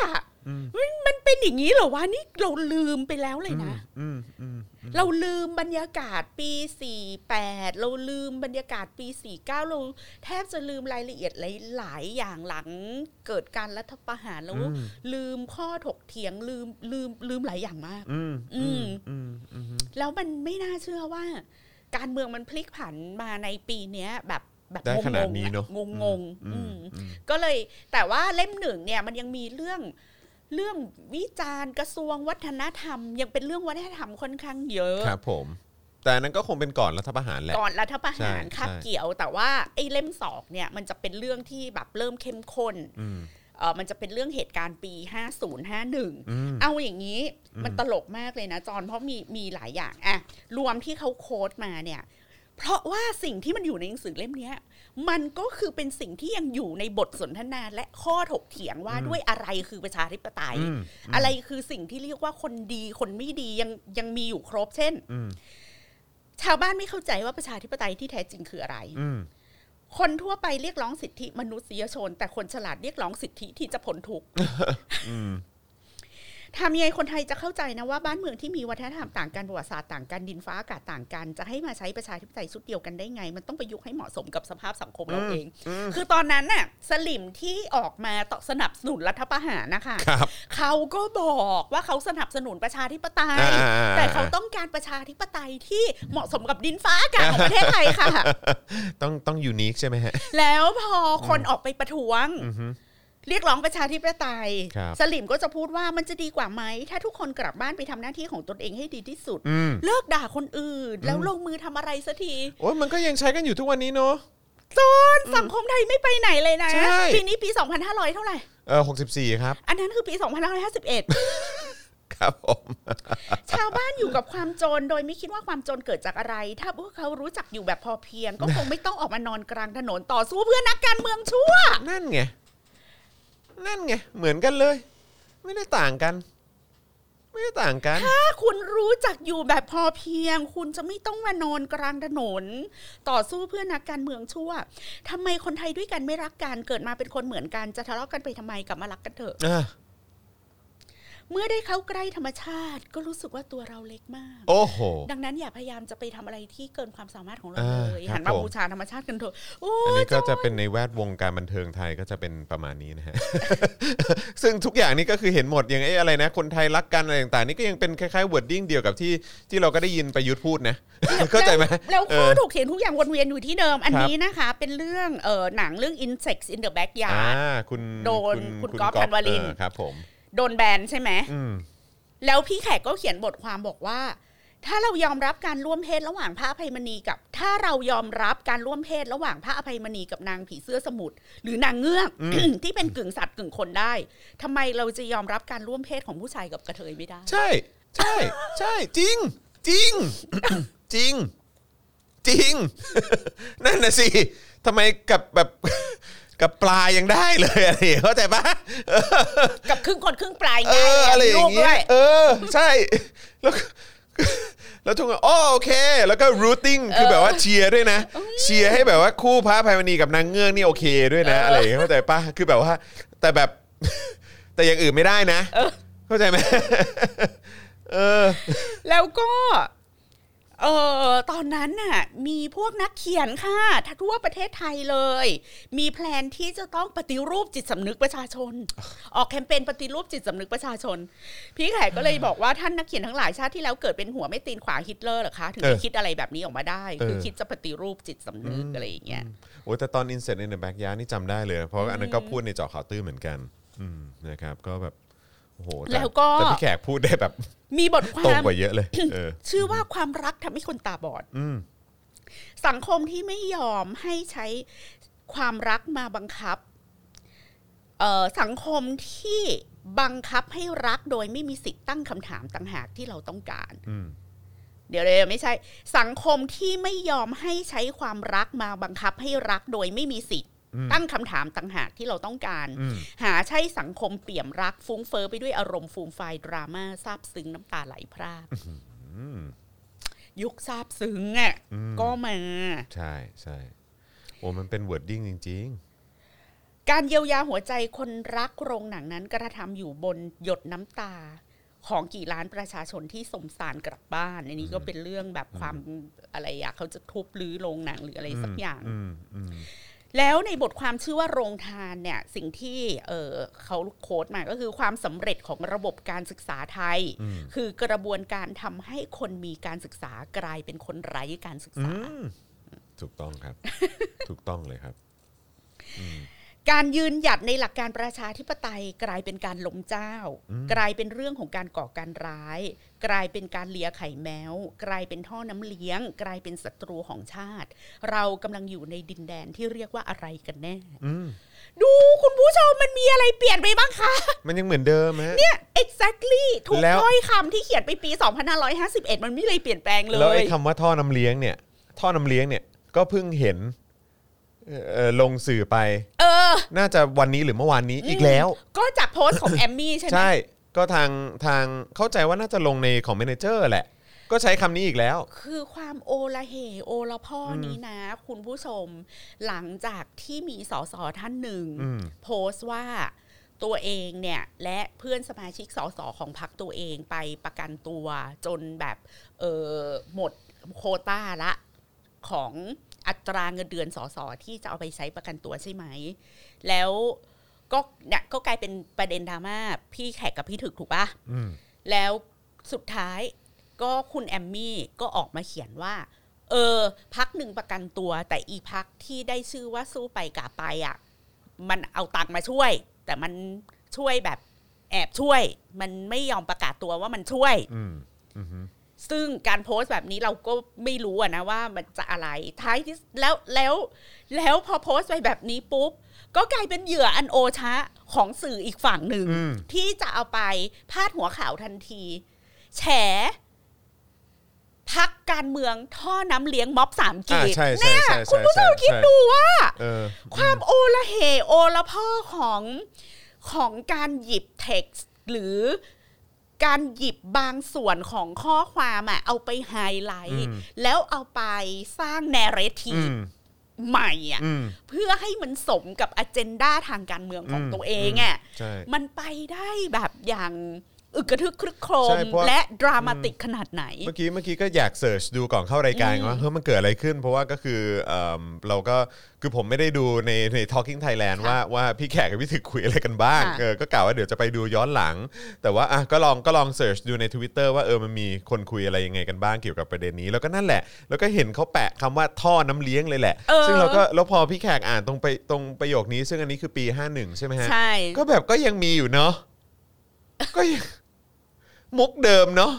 [SPEAKER 4] มันมันเป็นอย่างนี้เหรอวะนี่เราลืมไปแล้วเลยนะ
[SPEAKER 3] อืมอืม
[SPEAKER 4] เราลืมบรรยากาศปี 48 เราลืมบรรยากาศปี 49 เราแทบจะลืมรายละเอียดหลาย ๆ อย่างหลังเกิดการรัฐประหารแล้ว
[SPEAKER 3] อืม
[SPEAKER 4] ลืมข้อถกเถียงลืมลืมลืมหลายอย่างมาก
[SPEAKER 3] อืม
[SPEAKER 4] อืม
[SPEAKER 3] อืมอืม
[SPEAKER 4] แล้วมันไม่น่าเชื่อว่า การเมืองมันพลิกผันมาในปีเนี้ยแบบแบบ
[SPEAKER 3] ได้ขนาดนี้
[SPEAKER 4] งงๆ
[SPEAKER 3] เนอะ
[SPEAKER 4] งงงๆ
[SPEAKER 3] อื
[SPEAKER 4] อื
[SPEAKER 3] ม
[SPEAKER 4] ม
[SPEAKER 3] อืม
[SPEAKER 4] ก็เลยแต่ว่าเล่มหนึ่งเนี่ยมันยังมีเรื่อง เรื่องวิจารณ์กระทรวงวัฒนธรรม ยังเป็นเรื่องวัฒนธรรมค่อนข้างเยอะ
[SPEAKER 3] ครับผม แต่อันนั้นก็คงเป็นก่อนรัฐประหารแหละ
[SPEAKER 4] ก่อนรัฐประหาร
[SPEAKER 3] ใช่
[SPEAKER 4] คาบ
[SPEAKER 3] ใช่
[SPEAKER 4] เกี่ยว แต่ว่าไอ้เล่มสองเนี่ยมันจะเป็นเรื่องที่แบบเริ่มเข้มข้น
[SPEAKER 3] อืม
[SPEAKER 4] เออมันจะเป็นเรื่องเหตุการณ์ปี 50 51
[SPEAKER 3] อืม
[SPEAKER 4] เอาอย่างนี้มันตลกมากเลยนะจอนเพราะมีมีหลายอย่างอะรวมที่เขาโค้ดมาเนี่ย เพราะว่าสิ่งที่มันอยู่ในหนังสือเล่มเนี้ยมันก็คือเป็นสิ่งที่ยังอยู่ในบทสนทนาและข้อถกเถียงว่าด้วยอะไรคือประชาธิปไตย
[SPEAKER 3] อืม
[SPEAKER 4] อะไรคือสิ่งที่เรียกว่าคนดีคนไม่ดียังยังมีอยู่ครบ เช่น
[SPEAKER 3] อืม
[SPEAKER 4] ชาวบ้านไม่เข้าใจว่าประชาธิปไตยที่แท้จริงคืออะไร
[SPEAKER 3] อืม
[SPEAKER 4] คนทั่วไปเรียกร้องสิทธิมนุษยชน แต่คนฉลาดเรียกร้องสิทธิที่จะพ้นทุกข์
[SPEAKER 3] อืม
[SPEAKER 4] ทำยังไงคนไทยจะเข้าใจนะว่าบ้านเมืองที่มีวัฒนธรรมต่างกันประวัติศาสตร์ต่างกันดินฟ้าอากาศต่างกัน จะให้มาใช้ประชาธิปไตยชุดเดียวกันได้ไง มันต้องประยุกต์ให้เหมาะสมกับสภาพสังคมเราเอง คือตอนนั้นน่ะสลิมที่ออกมาต่อสนับสนุนรัฐประหารนะคะ
[SPEAKER 3] ครับ
[SPEAKER 4] เขาก็บอกว่าเขาสนับสนุนประชาธิปไตย
[SPEAKER 3] อ่าๆๆ
[SPEAKER 4] แต่เขาต้องการประชาธิปไตยที่เหมาะสมกับดินฟ้าอากาศของประเทศไทยค่ะ
[SPEAKER 3] ต้องต้องยูนิคใช่ไหมฮะ
[SPEAKER 4] แล้วพอคนออกไปประท้วง
[SPEAKER 3] อือฮึ
[SPEAKER 4] เรียกร้องประชาธิปไตย
[SPEAKER 3] ครับ
[SPEAKER 4] สลิมก็จะพูดว่ามันจะดีกว่าไหม ถ้าทุกคนกลับบ้านไปทำหน้าที่ของตนเองให้ดีที่สุด
[SPEAKER 3] อืม
[SPEAKER 4] เลิกด่าคนอื่น แล้วลงมือทำอะไรสักที
[SPEAKER 3] โอ้ยมันก็ยังใช้กันอยู่ทุกวันนี้เนาะ
[SPEAKER 4] จนสังคมไทยไม่ไปไหนเลยนะ
[SPEAKER 3] ใช่
[SPEAKER 4] ปีนี้ปี 2500 เท่าไหร่
[SPEAKER 3] เออหกสิบสี่ครับ
[SPEAKER 4] อันนั้นคือปี 2551
[SPEAKER 3] ครับผม
[SPEAKER 4] ชาวบ้านอยู่กับความจนโดยไม่คิดว่าความจนเกิดจากอะไร ถ้าพวกเขารู้จักอยู่แบบพอเพียง ก็คงไม่ต้องออกมานอนกลางถนนต่อสู้เพื่อนักการเมืองชั่ว
[SPEAKER 3] นั่นไง นั่นไงเหมือนกันเลย ไม่ได้ต่างกัน ไม่ได้ต่างกัน
[SPEAKER 4] ถ้าคุณรู้จักอยู่แบบพอเพียง คุณจะไม่ต้องมานอนกลางถนน ต่อสู้เพื่อนักการเมืองชั่วทำไมคนไทยด้วยกันไม่รักกันเกิดมาเป็นคนเหมือนกันจะทะเลาะกันไปทำไมกลับมารักกันเถอะ
[SPEAKER 3] อะ
[SPEAKER 4] เมื่อได้เข้าใกล้ธรรมชาติ ก็รู้สึกว่าตัวเราเล็กมาก
[SPEAKER 3] โอ้โห
[SPEAKER 4] ดังนั้นอย่าพยายามจะไปทำอะไรที่เกินความสามารถของเรา
[SPEAKER 3] อ่า
[SPEAKER 4] เลย
[SPEAKER 3] ครับ
[SPEAKER 4] หันมา
[SPEAKER 3] ผม
[SPEAKER 4] บูชาธรรมชาติกันเถอะโอ้
[SPEAKER 3] อันนี้ก็
[SPEAKER 4] จ
[SPEAKER 3] จะเป็นในแวดวงการบันเทิงไทยก็จะเป็นประมาณนี้นะฮะ ซึ่งทุกอย่างนี่ก็คือเห็นหมดอย่างไอ้อะไรนะ คนไทยรักกันอะไรต่างๆนี่ก็ยังเป็นคล้ายๆ wording เดียวกับที่ที่เราก็ได้ยินประยุทธ์พูดนะเข้าใจไหม
[SPEAKER 4] แล้วแล้ว
[SPEAKER 3] เอ
[SPEAKER 4] ข้อ
[SPEAKER 3] อ
[SPEAKER 4] ถูกเขียนทุกอย่างวนเวียนอยู่ที่เดิม อัน
[SPEAKER 3] ครับ
[SPEAKER 4] นี้นะคะ เป็นเรื่องเออหนังเรื่อง Insects in the
[SPEAKER 3] อ่า
[SPEAKER 4] Backyard
[SPEAKER 3] คุณ
[SPEAKER 4] โดนคุณก๊อฟธันวาลิน
[SPEAKER 3] เออครับผม
[SPEAKER 4] โดนแบนใช่ไหม
[SPEAKER 3] อืม
[SPEAKER 4] แล้วพี่แขกก็เขียนบทความบอกว่า ถ้าเรายอมรับการร่วมเพศระหว่างพระอภัยมณีกับ ถ้าเรายอมรับการร่วมเพศระหว่างพระอภัยมณีกับนางผีเสื้อสมุทรหรือนางเงือกที่เป็นกึ่งสัตว์กึ่งคนได้ทำไมเราจะยอมรับการร่วมเพศของผู้ชายกับกระเทยไม่ได้
[SPEAKER 3] ใช่ ใช่ ใช่ จริง จริง จริง จริง นั่นน่ะสิทำไมกับแบบ กับปลายังได้เลยอะไรอย่างเงี้ยเข้าใจปะ
[SPEAKER 4] กับครึ่งคนครึ่งปลาย
[SPEAKER 3] เอ
[SPEAKER 4] ไง
[SPEAKER 3] ออะไรอย่าง
[SPEAKER 4] เงี้
[SPEAKER 3] เงี้ยเออ ใช่แล้วก็แล้วทุกคนอ๋อโอเค แล้วก็ routing คือแบบว่าเชียร์ด้วยนะ เชียร์ให้แบบว่าคู่พระอภัยมณีกับนางเงือกนี่โอเคด้วยนะ อะไรอย่างเงี้ยเข้าใจปะคือแบบว่า แต่แบบ แต่อย่างอื่นไม่ได้นะ เข้าใจไหมเออ
[SPEAKER 4] แล้วก็ เออตอนนั้นน่ะ มีพวกนักเขียนค่ะทั่วประเทศไทยเลย มีแพลนที่จะต้องปฏิรูปจิตสำนึกประชาชน ออกแคมเปญปฏิรูปจิตสำนึกประชาชน พี่แขกก็เลยบอกว่าท่านนักเขียนทั้งหลายชาติที่แล้วเกิดเป็นหัวไม่ตีนขวาฮิตเลอร์เหรอคะ ถึง
[SPEAKER 3] เออ
[SPEAKER 4] ได้คิดอะไรแบบนี้ออกมาได้ คือ
[SPEAKER 3] เออ
[SPEAKER 4] คิดจะปฏิรูปจิตสำนึกอะไรอย่างเงี้ย
[SPEAKER 3] โอ้ยแต่ตอน Insert in the Backyard นี่จำได้เลย เพราะว่าอันนั้นก็พูดในเจาะข่าวตื้อเหมือนกันอืมนะครับก็แบบ โอ้โหต่
[SPEAKER 4] แล้วก็
[SPEAKER 3] แต่พี่แขกพูดได้แบบ
[SPEAKER 4] มีบทค
[SPEAKER 3] ตรง
[SPEAKER 4] วาม
[SPEAKER 3] กว่าเยอะเลยเออ
[SPEAKER 4] ชื่อว่าความรักทำให้คนตาบอด
[SPEAKER 3] อืม
[SPEAKER 4] สังคมที่ไม่ยอมให้ใช้ความรักมาบังคับเอ่อสังคมที่บังคับให้รักโดยไม่มีสิทธิ์ตั้งคำถามต่างหากที่เราต้องการ
[SPEAKER 3] อืม
[SPEAKER 4] เดี๋ยวเลยไม่ใช่ สังคมที่ไม่ยอมให้ใช้ความรักมาบังคับให้รักโดยไม่มีสิทธิ์
[SPEAKER 3] อืม
[SPEAKER 4] ตั้งคำถามต่างหากที่เราต้องการ
[SPEAKER 3] อืม
[SPEAKER 4] หาใช่สังคมเปี่ยมรักฟุ้งเฟอ้อไปด้วยอารมณ์ฟูมไฟายดราม่าซาบซึ้งน้ำตาไหลพราก
[SPEAKER 3] อืม
[SPEAKER 4] ยุคซาบซึ้งอะ
[SPEAKER 3] อืม
[SPEAKER 4] ก็มา
[SPEAKER 3] ใช่ใช่โอ้มันเป็น wording จริง
[SPEAKER 4] การเยียวยาหัวใจคนรักโรงหนังนั้นกระทำอยู่บนหยดน้ำตาของกี่ล้านประชาชนที่สมสารกลับบ้าน อันนี้ก็เป็นเรื่องแบบความอะไรอะเขาจะทุบรื้อโรงหนังหรืออะไรสักอย่าง
[SPEAKER 3] ๆอืมอืม
[SPEAKER 4] แล้วในบทความชื่อว่าโรงทานเนี่ยสิ่งที่เออเขาโค้ดมาก็คือความสำเร็จของระบบการศึกษาไทย
[SPEAKER 3] อืม
[SPEAKER 4] คือกระบวนการทำให้คนมีการศึกษากลายเป็นคนไร้การศึก
[SPEAKER 3] อื
[SPEAKER 4] ษา
[SPEAKER 3] มถูกต้องครับ ถูกต้องเลยครับ
[SPEAKER 4] การยืนหยัดในหลักการประชาธิปไตยกลายเป็นการล้มเจ้า กลายเป็นเรื่องของการก่อการร้าย กลายเป็นการเลียไข่แมว กลายเป็นท่อน้ำเลี้ยง กลายเป็นศัตรูของชาติ เรากำลังอยู่ในดินแดนที่เรียกว่าอะไรกันแน่
[SPEAKER 3] อืม
[SPEAKER 4] ดูคุณผู้ชมมันมีอะไรเปลี่ยนไปบ้างคะ
[SPEAKER 3] มันยังเหมือนเดิมฮะ
[SPEAKER 4] เนี่ย exactly ทุก
[SPEAKER 3] แล้ว
[SPEAKER 4] ถ้อยคำที่เขียนไปปี 2551 มันไม่เลยเปลี่ยนแปลงเล
[SPEAKER 3] แล้ว
[SPEAKER 4] ย
[SPEAKER 3] ไอ้คำว่าท่อน้ำเลี้ยงเนี่ย ท่อน้ำเลี้ยงเนี่ยก็เพิ่งเห็นเอ่อเอ่อลงสื่อไป
[SPEAKER 4] เออ
[SPEAKER 3] น่าจะวันนี้หรือเมื่อวานนี้อีกแล้ว
[SPEAKER 4] ก็จากโพสต์ของแอมมี่ใช่ไหม
[SPEAKER 3] ใช่ ก็ทางทางเข้าใจว่าน่าจะลงในของเมนเจอร์แหละ ก็ใช้คำนี้อีกแล้ว
[SPEAKER 4] คือความโอละเหโอละพ่อนี้นะ คุณผู้ชมหลังจากที่มีสสท่านหนึ่ง
[SPEAKER 3] อืม
[SPEAKER 4] โพสต์ว่าตัวเองเนี่ยและเพื่อนสมาชิกสสของพรรคตัวเองไปประกันตัวจนแบบเออหมดโควต้าละของอัตราเงินเดือนสสที่จะเอาไปใช้ประกันตัวใช่ไหม แล้ว ก็เนี่ยก็กลายเป็นประเด็นดราม่าพี่แขกกับพี่ถึกถูกปะ
[SPEAKER 3] อืม
[SPEAKER 4] แล้วสุดท้ายก็คุณแอมมี่ก็ออกมาเขียนว่า เออ พักหนึ่งประกันตัว แต่อีพักที่ได้ชื่อว่าสู้ไปกาไปอะ มันเอาตังค์มาช่วย แต่มันช่วยแบบแอบช่วย มันไม่ยอมประกาศตัวว่ามันช่วย
[SPEAKER 3] อืมอืมฮึ
[SPEAKER 4] ซึ่งการโพสต์แบบนี้เราก็ไม่รู้อะนะว่ามันจะอะไรท้ายที่แล้วแล้วแล้วพอโพสต์ไปแบบนี้ปุ๊บ ก็กลายเป็นเหยื่ออันโอชะของสื่ออีกฝั่งหนึ่ง
[SPEAKER 3] อืม
[SPEAKER 4] ที่จะเอาไปพาดหัวข่าวทันที แฉพักการเมืองท่อน้ำเลี้ยงม็อบสามกี
[SPEAKER 3] อ่า
[SPEAKER 4] ด
[SPEAKER 3] ใช่ใช่
[SPEAKER 4] เนี่ย
[SPEAKER 3] ใช่
[SPEAKER 4] คุณผู้ชม
[SPEAKER 3] ใช่
[SPEAKER 4] คิด
[SPEAKER 3] ใช่
[SPEAKER 4] ดูว่า
[SPEAKER 3] เออ
[SPEAKER 4] ความโอละเหโอละพ่อของของการหยิบเท็กซ์หรือการหยิบบางส่วนของข้อความอะเอาไปไฮไลท์
[SPEAKER 3] อืม
[SPEAKER 4] แล้วเอาไปสร้างแนเรที
[SPEAKER 3] อื
[SPEAKER 4] ฟ
[SPEAKER 3] ม
[SPEAKER 4] ใหม่อะ
[SPEAKER 3] อืม
[SPEAKER 4] เพื่อให้มันสมกับอเจนดาทางการเมืองของ
[SPEAKER 3] อืม
[SPEAKER 4] ตัวเองอะ
[SPEAKER 3] ใช่
[SPEAKER 4] มันไปได้แบบอย่าง อึกกระทึกครึกโคร
[SPEAKER 3] ใช่
[SPEAKER 4] ม
[SPEAKER 3] เพราะ
[SPEAKER 4] และดรามาติกขนาดไหน
[SPEAKER 3] เมื่อกี้เมื่อกี้ก็อยากเสิร์ชดูก่อนเข้ารายการว่าเฮ้ยมันเกิดอะไรขึ้น เพราะว่าก็คือเอิ่มเราก็คือผมไม่ได้ดูในใน Talking Thailand ว่าว่าพี่แขกกับพี่ถึกคุยอะไรกันบ้าง
[SPEAKER 4] ค่ะ
[SPEAKER 3] เออก็กล่าวว่าเดี๋ยวจะไปดูย้อนหลัง แต่ว่าอะก็ลองก็ลองเสิร์ชดูใน Twitter ว่าเออมันมีคนคุยอะไรยังไงกันบ้างเกี่ยวกับประเด็นนี้ แล้วก็นั่นแหละ แล้วก็เห็นเขาแปะคำว่าท่อน้ำเลี้ยงเลยแหละ
[SPEAKER 4] เออ
[SPEAKER 3] ซึ่งเราก็แล้วพอพี่แขกอ่านตรงไปตรงประโยคนี้ ซึ่งอันนี้คือปี 51 ใช่ไหมฮะ
[SPEAKER 4] ใช่
[SPEAKER 3] ก็แบบก็ยังมีอยู่เนาะก็ยัง มุกเดิมเนาะ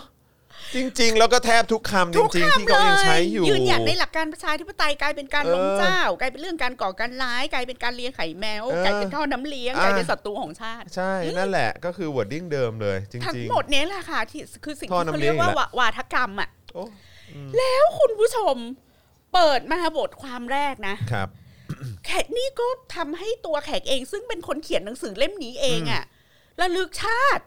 [SPEAKER 3] จริง ๆ แล้วก็แทบทุกคำจ
[SPEAKER 4] ทุก
[SPEAKER 3] ริงๆที่
[SPEAKER 4] คำ
[SPEAKER 3] เขา
[SPEAKER 4] เล
[SPEAKER 3] ยัง
[SPEAKER 4] ย
[SPEAKER 3] ใช้อยู่
[SPEAKER 4] ยืนหยัดในหลักการประชาธิปไตยกลายเป็นการ
[SPEAKER 3] เออ
[SPEAKER 4] ล้มเจ้ากลายเป็นเรื่องการก่อการร้ายกลายเป็นการเลี้ยงไข่แมว
[SPEAKER 3] เออก
[SPEAKER 4] ลายเป็นท่อน้ำเลี้ยง
[SPEAKER 3] อะ
[SPEAKER 4] กลายเป็นศัตรูของชาติ
[SPEAKER 3] ใช่นั่นแหละก็คือ wording เดิมเลยจ
[SPEAKER 4] ทั้ง
[SPEAKER 3] ริง
[SPEAKER 4] หมดเนี้ยแหละค่ะที่คือสิ่ง
[SPEAKER 3] ท่อ
[SPEAKER 4] ที่
[SPEAKER 3] น้ำ
[SPEAKER 4] เขา
[SPEAKER 3] เลี้
[SPEAKER 4] เรี
[SPEAKER 3] ย
[SPEAKER 4] ย
[SPEAKER 3] ง
[SPEAKER 4] กว่า
[SPEAKER 3] อีกแล้ว
[SPEAKER 4] วาวาทกรรมอะ
[SPEAKER 3] ๆโอ้
[SPEAKER 4] แล้วคุณผู้ชมเปิดมาบทความแรกนะ
[SPEAKER 3] ครับ
[SPEAKER 4] แขกนี่ก็ทำให้ตัวแขกเอง ซึ่งเป็นคนเขียนหนังสือเล่มนี้เองอะระลึกชาติ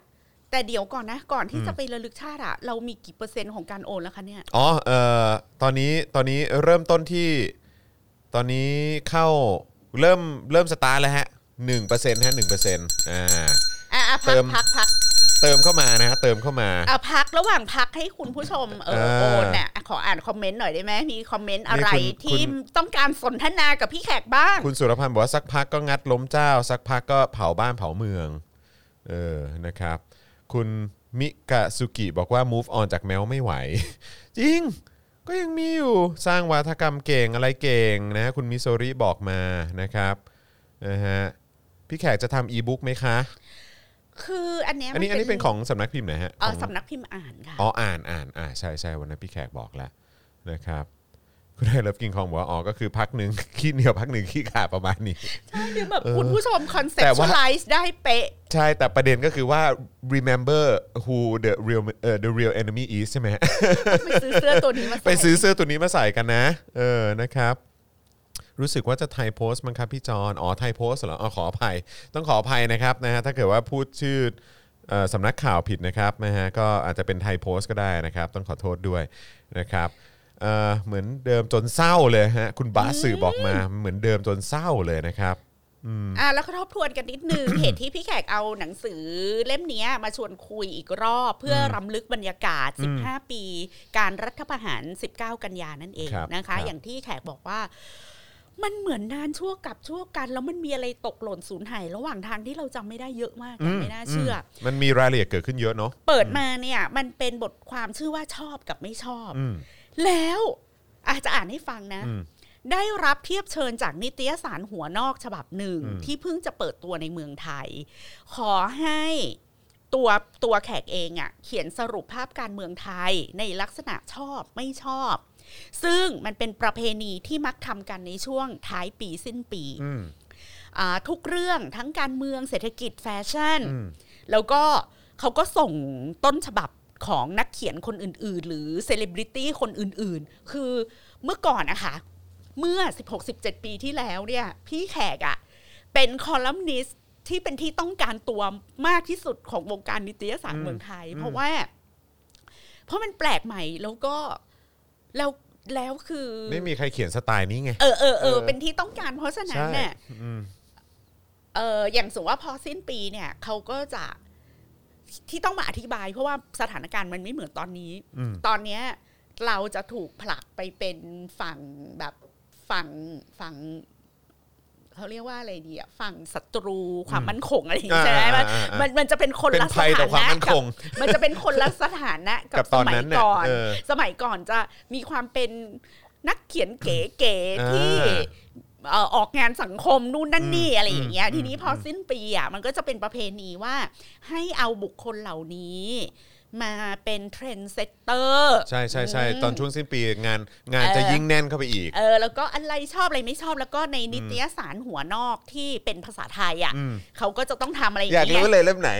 [SPEAKER 4] แต่เดี๋ยวก่อนนะ ก่อนที่จะไประลึกชาติอะเรามีกี่เปอร์เซ็นต์ของการโอนแล้วคะเนี่ย
[SPEAKER 3] อ๋อเอ่อตอนนี้ตอนนี้เริ่มต้นที่ ตอนนี้เข้าเริ่มเริ่มสตาร์ทแล้วฮะหนึ่งเปอร์เซ็นต์ฮะหนึ่งเปอร์เซ็นต์อ่า
[SPEAKER 4] อะอะ
[SPEAKER 3] เติ
[SPEAKER 4] พัก
[SPEAKER 3] ม
[SPEAKER 4] พักพัก
[SPEAKER 3] เติมเข้ามานะฮะเติมเข้ามา
[SPEAKER 4] อะพักระหว่างพักให้คุณผู้ชมเออ
[SPEAKER 3] เออ
[SPEAKER 4] โอนเนี่ยอะขออ่านคอมเมนต์หน่อยได้ไหมมีคอมเมนต์อะไร
[SPEAKER 3] นี่คุณ
[SPEAKER 4] ที่
[SPEAKER 3] คุณ
[SPEAKER 4] ต้องการสนทนากับพี่แขกบ้าง
[SPEAKER 3] คุณสุรพันธ์บอกว่าสักพักก็งัดล้มเจ้า สักพักก็เผาบ้านเผาเมือง เออนะครับ คุณมิกะสุกิบอกว่า move on จากแมวไม่ไหว จริง ก็ยังมีอยู่สร้างวาทกรรมเก่งอะไรเก่งนะ คุณมิโซริบอกมานะครับนะฮะพี่แขกจะทำอีบุ๊กไหมคะ
[SPEAKER 4] คืออันเนี้ย
[SPEAKER 3] อันนี้อันนี้เป็นของสำนักพิมพ์ไหนฮะ
[SPEAKER 4] เอ่อ
[SPEAKER 3] ของ
[SPEAKER 4] สำนักพิมพ์อ่านค่ะ
[SPEAKER 3] อ๋ออ่านอ่านอ่าใช่ใช่วันนั้นพี่แขกบอกแล้วนะครับ คุณ I Love King Kong บอกว่าอ๋อก็คือพักหนึ่งขี้เหนียวพักหนึ่งขี้ขาดประมาณนี้
[SPEAKER 4] ใช่เดี๋ยวแบบคุณผู้ชม
[SPEAKER 3] conceptualize
[SPEAKER 4] ได้เป๊ะ
[SPEAKER 3] ใช่แต่ประเด็นก็คือว่า remember who the real เอ่อ the real enemy is ใช่ไหมฮะ
[SPEAKER 4] ไปซื้อเสื้อตัวนี้มาใส่
[SPEAKER 3] ไปซื้อเสื้อตัวนี้มาใส่กันนะ เออนะครับรู้สึกว่าจะไทยโพสต์มั้งครับพี่จอนอ๋อไทยโพสต์เหรออ๋อขออภัย ต้องขออภัยนะครับนะฮะถ้าเกิดว่าพูดชื่อเอ่อสำนักข่าวผิดนะครับนะฮะก็อาจจะเป็นไทยโพสต์ก็ได้นะครับ ต้องขอโทษด้วยนะครับเอ่อ เหมือนเดิมจนเศร้าเลยฮะคุณบาสสื่อบอกมาเหมือนเดิมจนเศร้าเลยนะครับ
[SPEAKER 4] อะแล้วก็ทบทวนกันนิดนึง เหตุที่พี่แขกเอาหนังสือเล่มเนี้ยมาชวนคุยอีกรอบ เพื่อรำลึกบรรยากาศ 15 ปี การรัฐประหาร 19 กันยานั่นเอง
[SPEAKER 3] ครับ
[SPEAKER 4] นะคะ
[SPEAKER 3] ครับ
[SPEAKER 4] อย่างที่แขกบอกว่ามันเหมือนนานชั่วกับชั่วกันแล้วมันมีอะไรตกหล่นสูญหายระหว่างทางที่เราจำไม่ได้เยอะมากอะไม่น่าเชื่ออ
[SPEAKER 3] มันมีรายละเอียดเกิดขึ้นเยอะเนาะ
[SPEAKER 4] เปิดมาเนี่ยมันเป็นบทความชื่อว่าชอบกับไม่ชอบ
[SPEAKER 3] อืม
[SPEAKER 4] แล้วอาจจะอ่านให้ฟังนะ
[SPEAKER 3] อืม
[SPEAKER 4] ได้รับเทียบเชิญจากนิตยสารหัวนอกฉบับหนึ่ง
[SPEAKER 3] อืม
[SPEAKER 4] ที่เพิ่งจะเปิดตัวในเมืองไทย ขอให้ตัวตัวแขกเองอะ่ะ เขียนสรุปภาพการเมืองไทยในลักษณะชอบไม่ชอบ ซึ่งมันเป็นประเพณีที่มักทำกันในช่วงท้ายปีสิ้นปี
[SPEAKER 3] อืม
[SPEAKER 4] อ่าทุกเรื่องทั้งการเมืองเศรษฐกิจแฟชั่น
[SPEAKER 3] อืม
[SPEAKER 4] แล้วก็เขาก็ส่งต้นฉบับ ของนักเขียนคนอื่น ๆ หรือเซเลบริตี้คนอื่น ๆ คือเมื่อก่อนนะคะเมื่อ 16-17 ปีที่แล้วเนี่ยพี่แขกอะเป็นคอลัมนิสต์ที่เป็นที่ต้องการตัวมากที่สุดของวงการนิตยสารเมืองไทย เพราะว่า เพราะมันแปลกใหม่แล้วก็แล้วแล้วคือ
[SPEAKER 3] ไม่มีใครเขียนสไตล์นี้ไง
[SPEAKER 4] เออเออเออ
[SPEAKER 3] เออ
[SPEAKER 4] เป็นที่ต้องการเพราะฉะนั้น
[SPEAKER 3] ใช่
[SPEAKER 4] เนี่ย
[SPEAKER 3] อืม
[SPEAKER 4] เอออย่างสมมติว่าพอสิ้นปีเนี่ยเขาก็จะ ที่ต้องมาอธิบาย เพราะว่าสถานการณ์มันไม่เหมือนตอนนี้
[SPEAKER 3] อืม
[SPEAKER 4] ตอนเนี้ยเราจะถูกผลักไปเป็นฝั่งแบบฝั่งฝั่งเขาเรียกว่าอะไรดีอะฝั่งศัตรูความมั่นคงอะไรอย่างเงี้ยใช่ไหมมัน
[SPEAKER 3] อ่าอ่าอ่า
[SPEAKER 4] มันมันจะเป็นคน
[SPEAKER 3] เป็น
[SPEAKER 4] ละส
[SPEAKER 3] ภัย
[SPEAKER 4] ถา
[SPEAKER 3] ต่อความ
[SPEAKER 4] นะ
[SPEAKER 3] มั่น
[SPEAKER 4] กั
[SPEAKER 3] ค
[SPEAKER 4] บ
[SPEAKER 3] ง
[SPEAKER 4] มันจะเป็นคนละสถานะกั
[SPEAKER 3] กั
[SPEAKER 4] บบ
[SPEAKER 3] ต
[SPEAKER 4] ส
[SPEAKER 3] อน
[SPEAKER 4] มั
[SPEAKER 3] นั้
[SPEAKER 4] ย
[SPEAKER 3] นเนี่ย
[SPEAKER 4] ก่อน
[SPEAKER 3] เออ
[SPEAKER 4] สมัยก่อนจะมีความเป็นนักเขียนเก๋
[SPEAKER 3] อ่า
[SPEAKER 4] ๆที่เอ่อออกงานสังคมนู่นนั่นนี่
[SPEAKER 3] อืม
[SPEAKER 4] อะไรอย่างเงี้ย
[SPEAKER 3] อืม
[SPEAKER 4] ทีนี้พออ
[SPEAKER 3] ม
[SPEAKER 4] สิ้นปีอะมันก็จะเป็นประเพณีว่าให้เอาบุคคลเหล่านี้มาเป็นเทรนด์เซตเตอร์
[SPEAKER 3] ใช่ใช่ใช่ตอนช่วงสิ้นปีงานงานจะยิ่งแน่นเข้าไปอีก
[SPEAKER 4] เออ แล้วก็อะไรชอบอะไรไม่ชอบแล้วก็ในนิตยสารหัวนอกที่เป็นภาษาไทยอะ
[SPEAKER 3] อืม
[SPEAKER 4] เขาก็จะต้องทำอะไรอ
[SPEAKER 3] อยาก
[SPEAKER 4] ย่างเงี้
[SPEAKER 3] รู้
[SPEAKER 4] ย
[SPEAKER 3] เลยเล่มไหน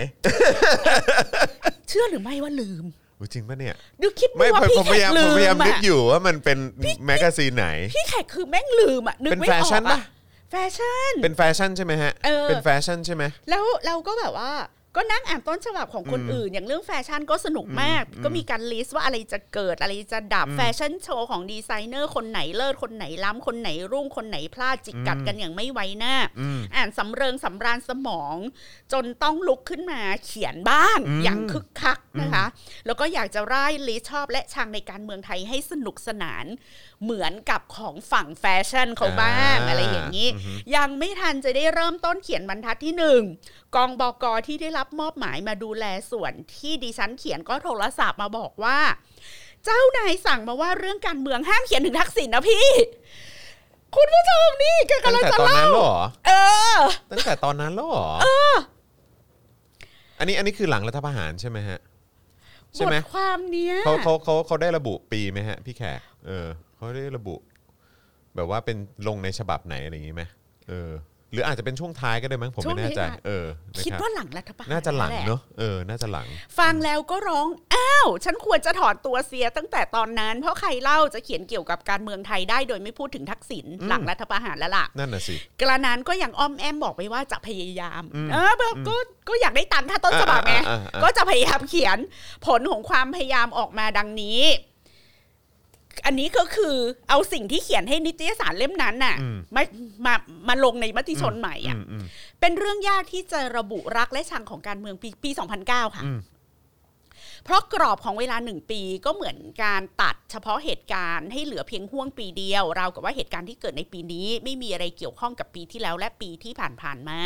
[SPEAKER 4] เชื่อหรือไม่ว่าลืม
[SPEAKER 3] อุ๊ย จริงปะเนี่ย
[SPEAKER 4] ดูคิด
[SPEAKER 3] ไม่
[SPEAKER 4] ดูว่า
[SPEAKER 3] ผม
[SPEAKER 4] พี่
[SPEAKER 3] ผม
[SPEAKER 4] แข
[SPEAKER 3] พยายากม
[SPEAKER 4] ลื
[SPEAKER 3] ผมพยายาม
[SPEAKER 4] ม
[SPEAKER 3] นึก
[SPEAKER 4] อะ
[SPEAKER 3] อยู่ว่ามันเป็นแมกกาซีนไหน
[SPEAKER 4] พี่แขกคือแม่งลืมอะนึก
[SPEAKER 3] เป็น
[SPEAKER 4] ไม่
[SPEAKER 3] แฟ
[SPEAKER 4] ออ
[SPEAKER 3] ชั่น
[SPEAKER 4] ก
[SPEAKER 3] ปะ
[SPEAKER 4] อะแฟชั่น
[SPEAKER 3] เป็นแฟชั่นใช่ไหมฮะ
[SPEAKER 4] เออ
[SPEAKER 3] เป็นแฟชั่นใช่ไหม
[SPEAKER 4] แล้วเราก็แบบว่า ก็นั่งอ่านต้นฉบับของคน
[SPEAKER 3] อืม
[SPEAKER 4] อื่น อย่างเรื่องแฟชั่นก็สนุกมาก
[SPEAKER 3] อืม
[SPEAKER 4] ก็มีการ list ว่าอะไรจะเกิดอะไรจะดับ
[SPEAKER 3] อืม
[SPEAKER 4] แฟชั่นโชว์ของดีไซเนอร์คนไหนเลิศคนไหนล้ำคนไหนรุ่งคนไหนพลาดจิกกัด
[SPEAKER 3] อืม
[SPEAKER 4] กันอย่างไม่ไว้หน้า
[SPEAKER 3] อืม
[SPEAKER 4] อ่านสำเริงสำราญสมอง จนต้องลุกขึ้นมาเขียนบ้าง
[SPEAKER 3] อืม
[SPEAKER 4] อย่างคึกคักนะคะ แล้วก็อยากจะร่าย list ชอบและชังในการเมืองไทยให้สนุกสนานเหมือนกับของฝั่งแฟชั่นเขาบ้าง
[SPEAKER 3] อ่า
[SPEAKER 4] อะไรอย่างนี้
[SPEAKER 3] อือฮึ
[SPEAKER 4] ยังไม่ทันจะได้เริ่มต้นเขียนบรรทัดที่หนึ่งกองบอกอที่ได้รับมอบหมายมาดูแลส่วนที่ดิฉันเขียนก็โทรศัพท์มาบอกว่า เจ้านายสั่งมาว่าเรื่องการเมืองห้ามเขียนถึงทักษิณนะพี่ คุณผู้ชมนี่ก็
[SPEAKER 3] ตั้ง
[SPEAKER 4] กำลัง
[SPEAKER 3] แต่
[SPEAKER 4] จะ
[SPEAKER 3] ตอน
[SPEAKER 4] เล่า
[SPEAKER 3] นั้นแล้วเหรอ
[SPEAKER 4] เออ
[SPEAKER 3] ตั้งแต่ตอนนั้นแล้วเหรออันนี้อันนี้คือหลังรัฐประหารใช่ไหมฮะใช่
[SPEAKER 4] บ
[SPEAKER 3] ไหม
[SPEAKER 4] ทความเนี้ย
[SPEAKER 3] เขาเขาเขาเขาได้ระบุปีไหมฮะ พี่แขกเออ เขาได้ระบุ แบบว่าเป็นลงในฉบับไหนอะไรอย่างงี้ไหมเออ หรืออาจจะเป็นช่วงท้ายก็ได้มั้งผม
[SPEAKER 4] ช่ว
[SPEAKER 3] ไม่
[SPEAKER 4] ง
[SPEAKER 3] แน่ใจ
[SPEAKER 4] ท้าย
[SPEAKER 3] เออนะ
[SPEAKER 4] คิด
[SPEAKER 3] รับ
[SPEAKER 4] ว่าหลังรัฐประหาร
[SPEAKER 3] น่าจะหลัง
[SPEAKER 4] แเน
[SPEAKER 3] อะเออ น่าจะหลัง
[SPEAKER 4] ฟังแล้วก็ร้องอ้าวฉันควรจะถอนตัวเสียตั้งแต่ตอนนั้น เพราะใครเล่าจะเขียนเกี่ยวกับการเมืองไทยได้โดยไม่พูดถึงทักษิณหลังรัฐประหารแล้วล่ะ
[SPEAKER 3] นั่นน่ะสิ
[SPEAKER 4] กระนั้นก็ยังอ้อมแอมบอกไปว่าจะพยายามเออแบบก็ก็อยากได้ตังค์ถ้าต้นฉบับไง
[SPEAKER 3] อ่าอ่าอ่า
[SPEAKER 4] ก็จะพยายามเขียนผลของความพยายามออกมาดังนี้ อันนี้ก็คือเอาสิ่งที่เขียนให้นิตยสารเล่มนั้นน่ะมามามาลงในมติชนใหม่อะ
[SPEAKER 3] อืมอืม
[SPEAKER 4] เป็นเรื่องยากที่จะระบุรักและชังของการเมืองปีปี 2009 ค่ะ
[SPEAKER 3] อืม
[SPEAKER 4] เพราะกรอบของเวลาหนึ่งปีก็เหมือนการตัดเฉพาะเหตุการณ์ให้เหลือเพียงห่วงปีเดียว เราวกับว่าเหตุการณ์ที่เกิดในปีนี้ ไม่มีอะไรเกี่ยวข้องกับปีที่แล้วและปีที่ผ่านๆมา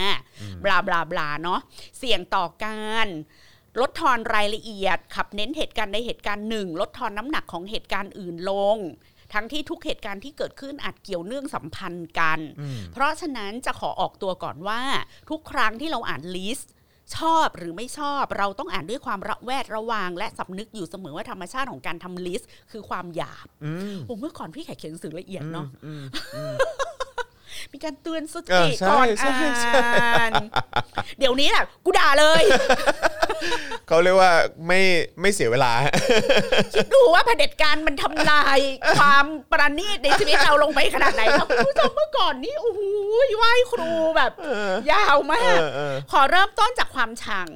[SPEAKER 4] บลาบลาบลาเนาะเสี่ยงต่อการ ลดทอนรายละเอียด ขับเน้นเหตุการณ์ในเหตุการณ์หนึ่งลดทอนน้ำหนักของเหตุการณ์อื่นลง ทั้งที่ทุกเหตุการณ์ที่เกิดขึ้นอาจเกี่ยวเนื่องสัมพันธ์กัน เพราะฉะนั้นจะขอออกตัวก่อนว่า ทุกครั้งที่เราอ่าน list ชอบหรือไม่ชอบเราต้องอ่านด้วยความระแวดระวัง และสำนึกอยู่เสมอว่าธรรมชาติของการทำ list คือความหยาบโอ้เมื่อก่อนพี่แขกเขียนหนังสือละเอียดเนาะ มีการเตือนสติ
[SPEAKER 3] เออก่อ
[SPEAKER 4] นอ่าน
[SPEAKER 3] ใช่ใช่
[SPEAKER 4] ใช่เดี๋ยวนี้แหละกูด่าเลย
[SPEAKER 3] เขาเรียกว่าไม่ไม่เสียเวลา
[SPEAKER 4] คิดดูว่าเผด็จการมันทำลายความประณีตในชีวิตเราลงไปขนาดไหนครับคุณผู้ชมเมื่อก่อนนี้โอ้โหไหว้ครูแบบ ยาวมาก
[SPEAKER 3] เออเออ
[SPEAKER 4] ขอเริ่มต้นจากความชัง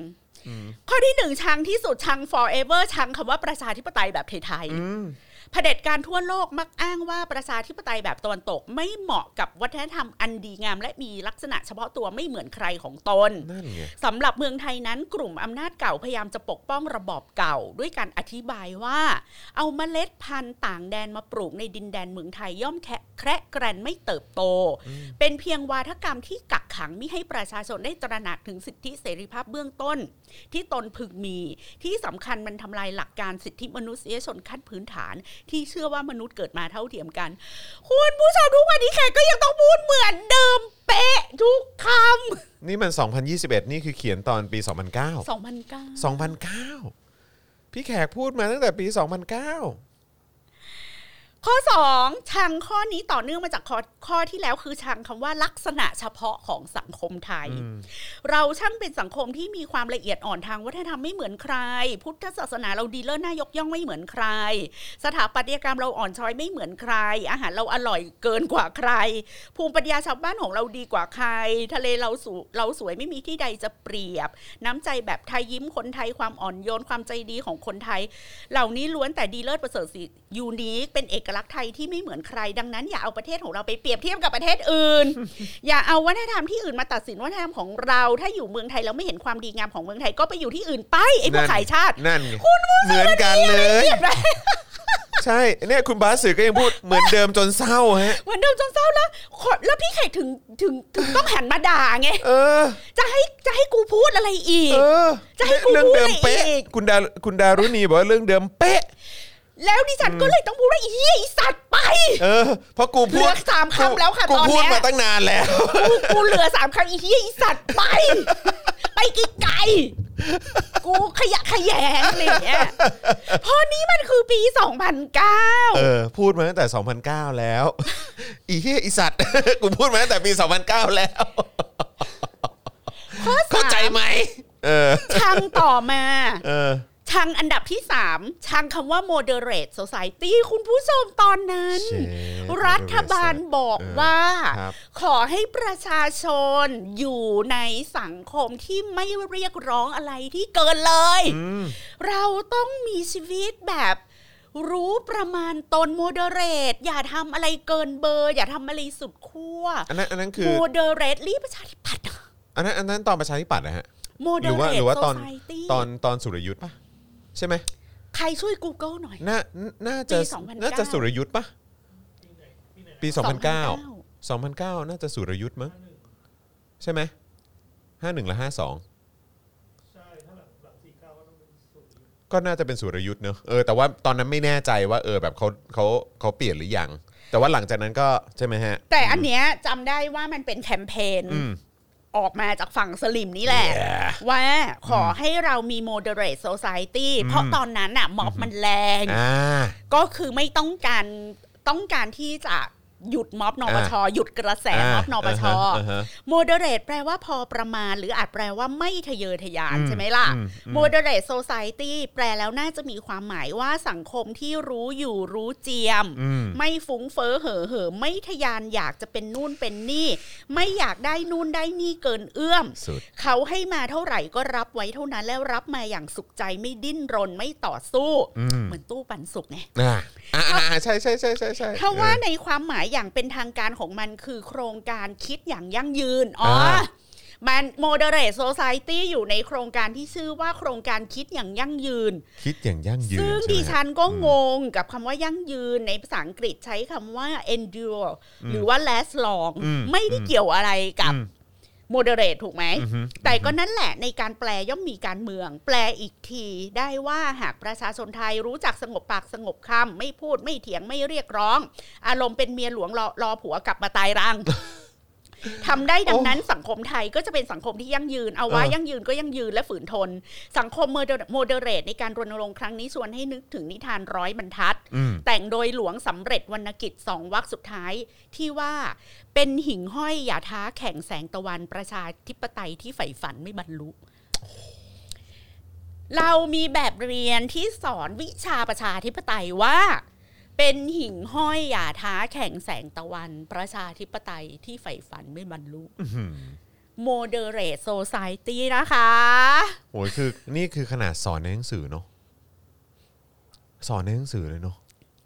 [SPEAKER 4] ข้อที่หนึ่งชังที่สุดชัง forever ชังคำว่าประชาธิปไตยแบบไทยๆ เผด็จการทั่วโลกมักอ้างว่าประชาธิปไตยแบบตะวันตกไม่เหมาะกับวัฒนธรรมอันดีงาม และมีลักษณะเฉพาะตัวไม่เหมือนใครของตน
[SPEAKER 3] นั่นไง
[SPEAKER 4] สำหรับเมืองไทยนั้นกลุ่มอำนาจเก่าพยายามจะปกป้องระบอบเก่า ด้วยการอธิบายว่า เอาเมล็ดพันธุ์ต่างแดนมาปลูกในดินแดนเมืองไทยย่อมแคะแคระแกรนไม่เติบโต เป็นเพียงวาทกรรมที่กักขังมิให้ประชาชนได้ตระหนักถึงสิทธิเสรีภาพเบื้องต้น ที่ตนพึงมีที่สำคัญมันทำลายหลักการสิทธิมนุษยชนขั้นพื้นฐานที่เชื่อว่ามนุษย์เกิดมาเท่าเทียมกัน คุณผู้ชมทุกวันนี้แขกก็ยังต้องพูดเหมือนเดิมเป๊ะทุกคำ
[SPEAKER 3] นี่มัน 2021 นี่คือเขียนตอนปี 2009
[SPEAKER 4] 2009
[SPEAKER 3] 2009 พี่แขกพูดมาตั้งแต่ปี 2009
[SPEAKER 4] ข้อ 2 ชังข้อนี้ต่อเนื่องมาจากข้อข้อที่แล้วคือชังคำว่าลักษณะเฉพาะของสังคมไทย เราช่างเป็นสังคมที่มีความละเอียดอ่อนทางวัฒนธรรมไม่เหมือนใคร พุทธศาสนาเราดีเลิศน่ายกย่องไม่เหมือนใคร สถาปัตยกรรมเราอ่อนช้อยไม่เหมือนใคร อาหารเราอร่อยเกินกว่าใคร ภูมิปัญญาชาวบ้านของเราดีกว่าใคร ทะเลเราสูเราสวยไม่มีที่ใดจะเปรียบ น้ำใจแบบไทยยิ้มคนไทยความอ่อนโยนความใจดีของคนไทย เหล่านี้ล้วนแต่ดีเลิศประเสริฐสิ ยูนิคเป็นเอกลักษณ์ไทยที่ไม่เหมือนใคร ดังนั้นอย่าเอาประเทศของเราไปเปรียบเทียบกับประเทศอื่น อย่าเอาวัฒนธรรมที่อื่นมาตัดสินวัฒนธรรมของเรา ถ้าอยู่เมืองไทยแล้วไม่เห็นความดีงามของเมืองไทยก็ไปอยู่ที่อื่นไปไอ้พวก
[SPEAKER 3] นั่น
[SPEAKER 4] ขายชาติ
[SPEAKER 3] นั่นไงเหมือนกันเลยใช่เนี่ยคุณบาสสื่อก็ยังพูดเหมือนเดิมจนเศร้าฮะ
[SPEAKER 4] เหมือนเดิมจนเศร้าแล้วขอแล้วพี่ไข่ถึงถึงถึงต้องหันมาด่าไง
[SPEAKER 3] เออ
[SPEAKER 4] จะให้จะให้กูพูดอะไรอีก
[SPEAKER 3] เออ
[SPEAKER 4] จะให้กู
[SPEAKER 3] เรื่องเดิมเป๊ะ
[SPEAKER 4] พูดอะไรอีก
[SPEAKER 3] คุณดาคุณดารุณีบอกว่าเรื่องเดิมเป๊ะ
[SPEAKER 4] แล้วดิฉันก็เลยต้องพูดว่าอีเหี้ยไอีสัตว์ไป
[SPEAKER 3] เออเพราะกูพูด
[SPEAKER 4] เหลือสามคำแล้วค่ะ
[SPEAKER 3] กู
[SPEAKER 4] ตอนเนี้ย
[SPEAKER 3] พูดมาตั้งนานแล้ว
[SPEAKER 4] กูกูเหลือสามคำอีเหี้ยไอีสัตว์ไป ไปไกลๆกูขยะขยงอะไรอย่างเงี้ยเพราะนี่มันคือปี2009
[SPEAKER 3] เออพูดมาตั้งแต่ 2009 แล้ว อีเหี้ยอีสัตว์ กูพูดมาตั้งแต่ปี 2009 แล้ว
[SPEAKER 4] ข้อ
[SPEAKER 3] เข้าใจ
[SPEAKER 4] สาม
[SPEAKER 3] ไหม เออ
[SPEAKER 4] ชังต่อมา
[SPEAKER 3] เออ
[SPEAKER 4] ชังอันดับที่ 3 ชังคำว่า moderate society คุณผู้ชมตอนนั้น
[SPEAKER 3] เชฟ
[SPEAKER 4] รัฐบาลบอก
[SPEAKER 3] เออ
[SPEAKER 4] ว่า
[SPEAKER 3] ครับ
[SPEAKER 4] ขอให้ประชาชนอยู่ในสังคมที่ไม่เรียกร้องอะไรที่เกินเลย เราต้องมีชีวิตแบบรู้ประมาณตน moderate อย่าทำอะไรเกินเบอร์ อย่าทำอะไรสุดขั้ว
[SPEAKER 3] อันนั้นอันนั้นคือ
[SPEAKER 4] moderate รีประชาธิปัตย์
[SPEAKER 3] อันนั้นอันนั้นตอนประชาธิปัตย์นะฮะหรือว่า
[SPEAKER 4] moderate
[SPEAKER 3] หรือว่าตอน
[SPEAKER 4] society
[SPEAKER 3] ตอนตอนสุรยุทธ์ปะ ใช่ไหม
[SPEAKER 4] ใครช่วย Google หน่อย
[SPEAKER 3] น่าน่าจะ
[SPEAKER 4] ปี2009
[SPEAKER 3] น่าจะสุรยุทธ์ปะปี 2009
[SPEAKER 4] 2009
[SPEAKER 3] 2009น่าจะสุรยุทธ์มั้งใช่ไหมห้าหนึ่งและห้าสองก็น่าจะเป็นสุรยุทธ์เนอะเออแต่ว่าตอนนั้นไม่แน่ใจว่าเออแบบเขาเขาเขาเปลี่ยนหรือยัง แต่ว่าหลังจากนั้นก็ใช่ไหมฮะ
[SPEAKER 4] แต่อันเนี้ยจำได้ว่ามันเป็นแคมเปญ
[SPEAKER 3] อืม
[SPEAKER 4] ออกมาจากฝั่งสลิมนี่แหละ
[SPEAKER 3] Yeah
[SPEAKER 4] ว่าขอให้เรามี moderate society เพราะตอนนั้นอะม็อบมันแรง
[SPEAKER 3] อ่า
[SPEAKER 4] ก็คือไม่ต้องการต้องการที่จะ หยุดม็อบนปชหยุดกระแสม็อบนปช
[SPEAKER 3] อ่าฮะ
[SPEAKER 4] moderate แปลว่าพอประมาณ หรืออาจแปลว่าไม่ทะเยอทะยานใช่ไหมล่ะ
[SPEAKER 3] อืมอืม
[SPEAKER 4] moderate society แปลแล้วน่าจะมีความหมายว่าสังคมที่รู้อยู่รู้เจียม
[SPEAKER 3] อืม
[SPEAKER 4] ไม่ฟุ้งเฟ้อเห่อเห่อไม่ทะยานอยากจะเป็นนู่นเป็นนี่ ไม่อยากได้นู่นได้นี่เกินเอื้อม
[SPEAKER 3] สุด
[SPEAKER 4] เขาให้มาเท่าไหร่ก็รับไว้เท่านั้นแล้วรับมาอย่างสุขใจไม่ดิ้นรนไม่ต่อสู้
[SPEAKER 3] อืม
[SPEAKER 4] เหมือนตู้ปันสุกไง
[SPEAKER 3] อ่าอ่าอ่าใช่ใช่ใช่ใช่ใช่
[SPEAKER 4] ถ้าว่าในความหมายอย่างเป็นทางการของมันคือโครงการคิดอย่างยั่งยืน อ๋ออามัน moderate society อยู่ในโครงการที่ชื่อว่าโครงการคิดอย่างยั่งยืน
[SPEAKER 3] คิดอย่างยั่งยืน
[SPEAKER 4] ซึ่ง
[SPEAKER 3] ใช่ไหม
[SPEAKER 4] ดิฉันก็งงกับคำว่ายั่งยืนในภาษาอังกฤษใช้คำว่า endure หรือว่า last long
[SPEAKER 3] อืม
[SPEAKER 4] ไม่ได้เกี่ยวอะไรกับ
[SPEAKER 3] อืม
[SPEAKER 4] moderate ถูกไหม
[SPEAKER 3] อือฮึ
[SPEAKER 4] แต่ก็นั่นแหละในการแปลย่อมมีการเมือง แปลอีกทีได้ว่าหากประชาชนไทยรู้จักสงบปากสงบคำไม่พูดไม่เถียงไม่เรียกร้อง อารมณ์เป็นเมียหลวงรอรอผัวกลับมาตายรัง ทำได้ดังนั้นสังคมไทยก็จะเป็นสังคมที่ยั่งยืน เอาว่า
[SPEAKER 3] เออ
[SPEAKER 4] ยั่งยืนก็ยั่งยืนและฝืนทน สังคมโมเดเรตในการรณรงค์ครั้งนี้ชวนให้นึกถึงนิทานร้อยบรรทัด
[SPEAKER 3] อืม
[SPEAKER 4] แต่งโดยหลวงสำเร็จวรรณกิจสองวรรคสุดท้ายที่ว่าเป็นหิ่งห้อยอย่าท้าแข่งแสงตะวันประชาธิปไตยที่ใฝ่ฝันไม่บรรลุเรามีแบบเรียนที่สอนวิชาประชาธิปไตยว่า เป็นหิ่งห้อยอย่าท้าแข่งแสงตะวัน ประชาธิปไตยที่ใฝ่ฝันไม่บรรลุ moderate society นะคะ
[SPEAKER 3] โอ้ยคือนี่คือขนาดสอนในหนังสือเนาะสอนในหนังสือเลยเนาะ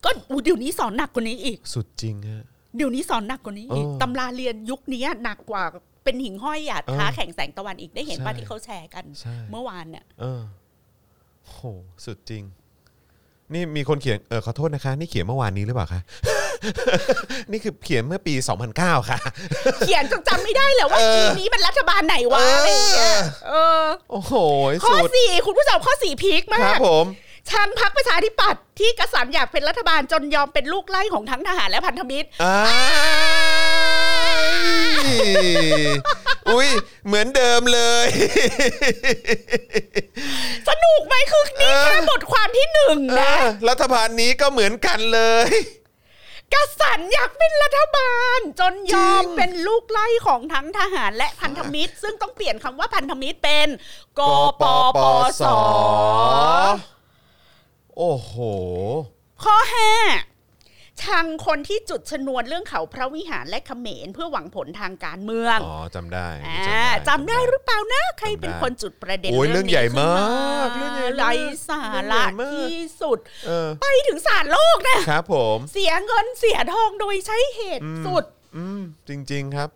[SPEAKER 4] ก็อุ๊ยเดี๋ยวนี้สอนหนักกว่านี้อีก
[SPEAKER 3] สุดจริงฮะ
[SPEAKER 4] เดี๋ยวนี้สอนหนักกว่านี้อีก
[SPEAKER 3] เออ
[SPEAKER 4] ตำราเรียนยุคนี้หนักกว่าเป็นหิ่งห้อยหยาดท้า
[SPEAKER 3] เออ
[SPEAKER 4] แข่งแสงตะวันอีกได้เห็นป่ะ
[SPEAKER 3] ใช่
[SPEAKER 4] ที่เขาแชร์กัน
[SPEAKER 3] ใช่
[SPEAKER 4] เมื่อวานเนี่ย
[SPEAKER 3] เออโหสุดจริง นี่มีคนเขียนเออขอโทษนะคะ นี่เขียนเมื่อวานนี้หรือเปล่าคะ นี่คือเขียนเมื่อปี 2009 ค่ะ
[SPEAKER 4] เขียนจนจำไม่ได้เลยว่า
[SPEAKER 3] เออ
[SPEAKER 4] ทีนี้มันรัฐบาลไหนวะ
[SPEAKER 3] เอออ
[SPEAKER 4] อะไรอย่างเงี้ยเออ
[SPEAKER 3] โอ้โห
[SPEAKER 4] ข้อ
[SPEAKER 3] สุด
[SPEAKER 4] สี่คุณผู้ชมข้อสี่พีค
[SPEAKER 3] ครั
[SPEAKER 4] มา
[SPEAKER 3] บ
[SPEAKER 4] ก
[SPEAKER 3] ผม
[SPEAKER 4] ชังพักประชาธิปัตย์ที่กษันอยากเป็นรัฐบาลจนยอมเป็นลูกไล่ของทั้งทหารและพันธมิตร
[SPEAKER 3] อ้าย อุ้ยเหมือนเดิมเลย
[SPEAKER 4] สนุกไหมคือนี่แค่บทความที่หนึ่ง
[SPEAKER 3] เอ
[SPEAKER 4] นะ
[SPEAKER 3] อรัฐบาลนี้ก็เหมือนกันเลย
[SPEAKER 4] กษันอยากเป็นรัฐบาล จนยอม
[SPEAKER 3] จริง
[SPEAKER 4] เป็นลูกไล่ของทั้งทหารและพันธมิตร ซึ่งต้องเปลี่ยนคำว่าพันธมิตรเป็นกปปส
[SPEAKER 3] โอ้โห
[SPEAKER 4] ข้อห้า ชังคนที่จุดชนวนเรื่องเขาพระวิหารและเขมรเพื่อหวังผลทางการเมือง
[SPEAKER 3] อ๋อจำได้
[SPEAKER 4] อ่าจำได้หรือเปล่านะ ใครเป็นคนจุดประเด็น
[SPEAKER 3] โอ้ยเรื่องใหญ่มาก
[SPEAKER 4] เรื่
[SPEAKER 3] เรื่
[SPEAKER 4] อ
[SPEAKER 3] องง
[SPEAKER 4] ให
[SPEAKER 3] ใหญ่
[SPEAKER 4] ญ่
[SPEAKER 3] มาก
[SPEAKER 4] สา
[SPEAKER 3] เรื่องให
[SPEAKER 4] ระ
[SPEAKER 3] ญ่มาก
[SPEAKER 4] ที่สุด
[SPEAKER 3] เออ
[SPEAKER 4] ไปถึงศาลโลกนะครับ
[SPEAKER 3] ผม
[SPEAKER 4] เสียเงินเสียทองโดยใช้เหตุสุด
[SPEAKER 3] อืมจริง ๆ ครับ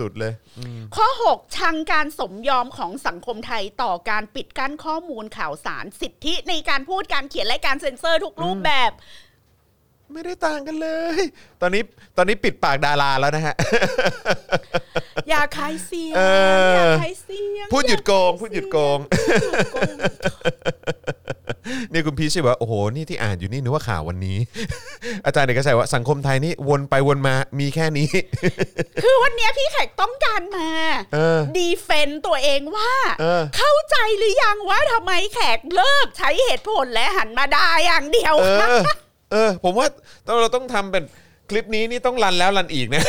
[SPEAKER 3] สุดๆเลยอืม
[SPEAKER 4] ข้อ 6 ชังการสมยอมของสังคมไทยต่อการปิดกั้นข้อมูลข่าวสารสิทธิในการพูดการเขียนและการเซ็นเซอร์ทุกรูปแบบ
[SPEAKER 3] ไม่ได้ต่างกันเลย ตอนนี้ตอนนี้ปิดปากดาราแล้วนะฮะ
[SPEAKER 4] อย่าขายเสียง
[SPEAKER 3] เอออ
[SPEAKER 4] อย่าขายเสียง
[SPEAKER 3] พูดหยุดโกง
[SPEAKER 4] อา
[SPEAKER 3] พูดหยุดโกง
[SPEAKER 4] หยุดโกง
[SPEAKER 3] นี่คุณพีชใช่ว่าโอ้โหนี่ที่อ่านอยู่นี่นึกว่าข่าววันนี้ อาจารย์เด็กก็ใช่ว่าสังคมไทยนี่วนไปวนมามีแค่นี้
[SPEAKER 4] คือวันเนี้ยพี่แขกต้องการมา
[SPEAKER 3] เออ
[SPEAKER 4] ดีเฟนตัวเองว่า
[SPEAKER 3] เออ
[SPEAKER 4] เข้าใจหรือยังว่าทำไมแขกเลิกใช้เหตุผลและหันมาด่าอย่างเดียว
[SPEAKER 3] เออ เออ ผมว่าต้องเราต้องทำเป็นคลิปนี้นี่ต้องรันแล้วรันอีกนะ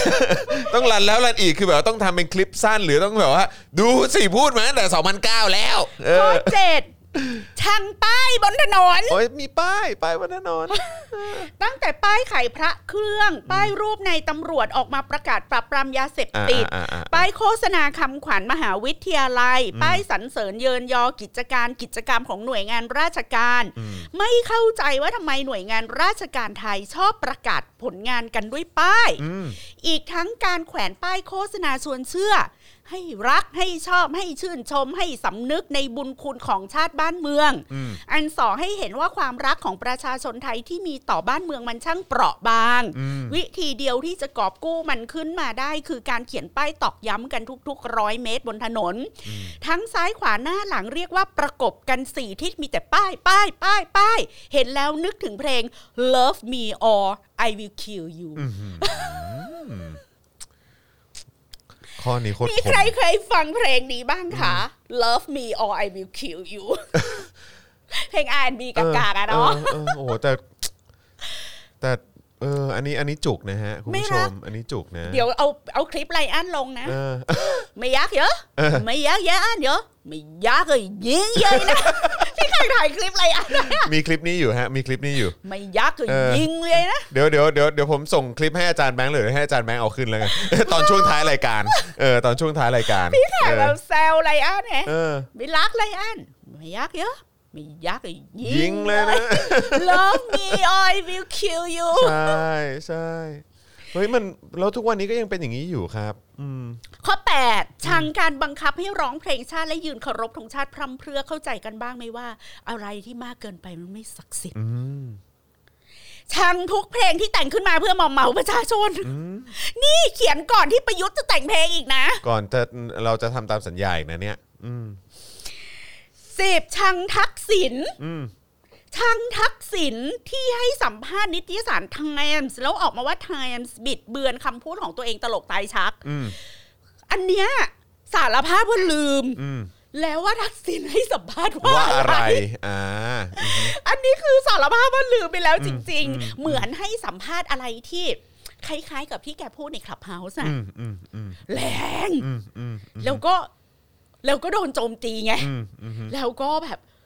[SPEAKER 3] ต้องรันแล้วรันอีกคือแบบว่าต้องทำเป็นคลิปสั้นหรือต้องแบบว่า ดูสิพูดมาตั้งแต่2009แล้ว
[SPEAKER 4] ข้อเจ็ด ช่างป้ายบนถนน
[SPEAKER 3] โอ้ยมีป้ายป้ายบนถนน
[SPEAKER 4] ตั้งแต่ป้ายไข่พระเครื่อง ป้ายรูปในตำรวจออกมาประกาศปรับปรามยาเสพติด
[SPEAKER 3] อ่าอ่าอ่าอ่า
[SPEAKER 4] ป้ายโฆษณาคำขวัญมหาวิทยาลัย ป้ายสรรเสริญเยินยอกิจการกิจกรรมของหน่วยงานราชการ ไม่เข้าใจว่าทำไมหน่วยงานราชการไทยชอบประกาศผลงานกันด้วยป้าย
[SPEAKER 3] อืม
[SPEAKER 4] อีกทั้งการแขวนป้ายโฆษณาชวนเชื่อ ให้รักให้ชอบให้ชื่นชม ให้สำนึกในบุญคุณของชาติบ้านเมือง
[SPEAKER 3] อืม
[SPEAKER 4] อันสอให้เห็นว่าความรักของประชาชนไทยที่มีต่อบ้านเมืองมันช่างเปราะบาง
[SPEAKER 3] อืม
[SPEAKER 4] วิธีเดียวที่จะกอบกู้มันขึ้นมาได้คือการเขียนป้ายตอกย้ำกันทุกๆร้อยเมตรบนถนน ทั้งซ้ายขวาหน้าหลังเรียกว่าประกบกันสี่ทิศมีแต่ป้ายป้ายป้ายป้ายเห็นแล้วนึกถึงเพลง Love Me or I Will Kill You
[SPEAKER 3] ข้อนี้โคตร
[SPEAKER 4] มี
[SPEAKER 3] ค
[SPEAKER 4] ใคร
[SPEAKER 3] ม
[SPEAKER 4] เคยฟังเพลงนี้บ้างคะ Love Me or I Will Kill You เพลง R&B กากๆอะเนาะ
[SPEAKER 3] เออเออโอ้โหแต่แต่เอออันนี้อันนี้จุกนะฮะคุณ
[SPEAKER 4] ไม่
[SPEAKER 3] ผู้ช
[SPEAKER 4] รั
[SPEAKER 3] ม
[SPEAKER 4] ก
[SPEAKER 3] อันนี้จุกนะ
[SPEAKER 4] เดี๋ยวเอาเอาคลิปไลอันลงนะ
[SPEAKER 3] เออ
[SPEAKER 4] ไม่ยักเยอะ ไม่ยักเยอะอันเยอะ ไม่ยักเลยยิงเยอะนะ พี่เคยถ่ายคลิปไลอันนะ
[SPEAKER 3] มีคลิปนี้อยู่ฮะ มีคลิปนี้อยู่
[SPEAKER 4] ไม่ยักเลย
[SPEAKER 3] เออ
[SPEAKER 4] ยิงเลยนะ
[SPEAKER 3] เดี๋ยวเดี๋ยวเดี๋ยวเดี๋ยวผมส่งคลิปให้อาจารย์แบงค์หรือให้อาจารย์แบงค์เอาขึ้นแล้วกันตอนช่วงท้ายรายการเออตอนช่วงท้ายรายการ
[SPEAKER 4] พี่ถ่าย
[SPEAKER 3] เอ
[SPEAKER 4] แบ
[SPEAKER 3] อบ
[SPEAKER 4] แซวไลอันไง
[SPEAKER 3] เออ
[SPEAKER 4] ไม่รักไลอันไม่ยักเยอะไม่ยักเลยยิ
[SPEAKER 3] ยิงเลยนะ
[SPEAKER 4] Love me or I will kill you
[SPEAKER 3] ใช่ใช่ เฮ้ยมันแล้วทุกวันนี้ก็ยังเป็นอย่างนี้อยู่ครับ อืม
[SPEAKER 4] ข้อ 8 ชังการบังคับให้ร้องเพลงชาติและยืนเคารพธงชาติพร่ำเพรื่อเข้าใจกันบ้างไหมว่า อะไรที่มากเกินไปมันไม่ศักดิ์สิทธิ์
[SPEAKER 3] อืม
[SPEAKER 4] ชังทุกเพลงที่แต่งขึ้นมาเพื่อมอมเมาประชาชนนี่เขียนก่อนที่ประยุทธ์จะแต่งเพลงอีกนะ
[SPEAKER 3] ก่อนจะเราจะทำตามสัญญาอีกนะเนี่ย อืม
[SPEAKER 4] สิบชังทักษิณ
[SPEAKER 3] อืม
[SPEAKER 4] ชังทักษิณที่ให้สัมภาษณ์นิตยสาร Times แล้วออกมาว่า Times บิดเบือนคำพูดของตัวเองตลกตายชัก
[SPEAKER 3] อืม
[SPEAKER 4] อันเนี้ยสารภาพว่าลืม
[SPEAKER 3] อืม
[SPEAKER 4] แล้วว่าทักษิณให้สัมภาษณ์ว่า
[SPEAKER 3] ว่า
[SPEAKER 4] อะ
[SPEAKER 3] อะไรไรอ่า
[SPEAKER 4] อันนี้คือสารภาพว่าลืมไปแล้วจริง ๆ เหมือนให้สัมภาษณ์อะไรที่คล้าย ๆ กับที่แกพูดในคลับเฮาส์อะ
[SPEAKER 3] อืมอืมอืม
[SPEAKER 4] แรง
[SPEAKER 3] อืมอืม
[SPEAKER 4] แล้วก็แล้วก็โดนโจมตีไง
[SPEAKER 3] อืมอืม
[SPEAKER 4] แล้วก็แบบอืม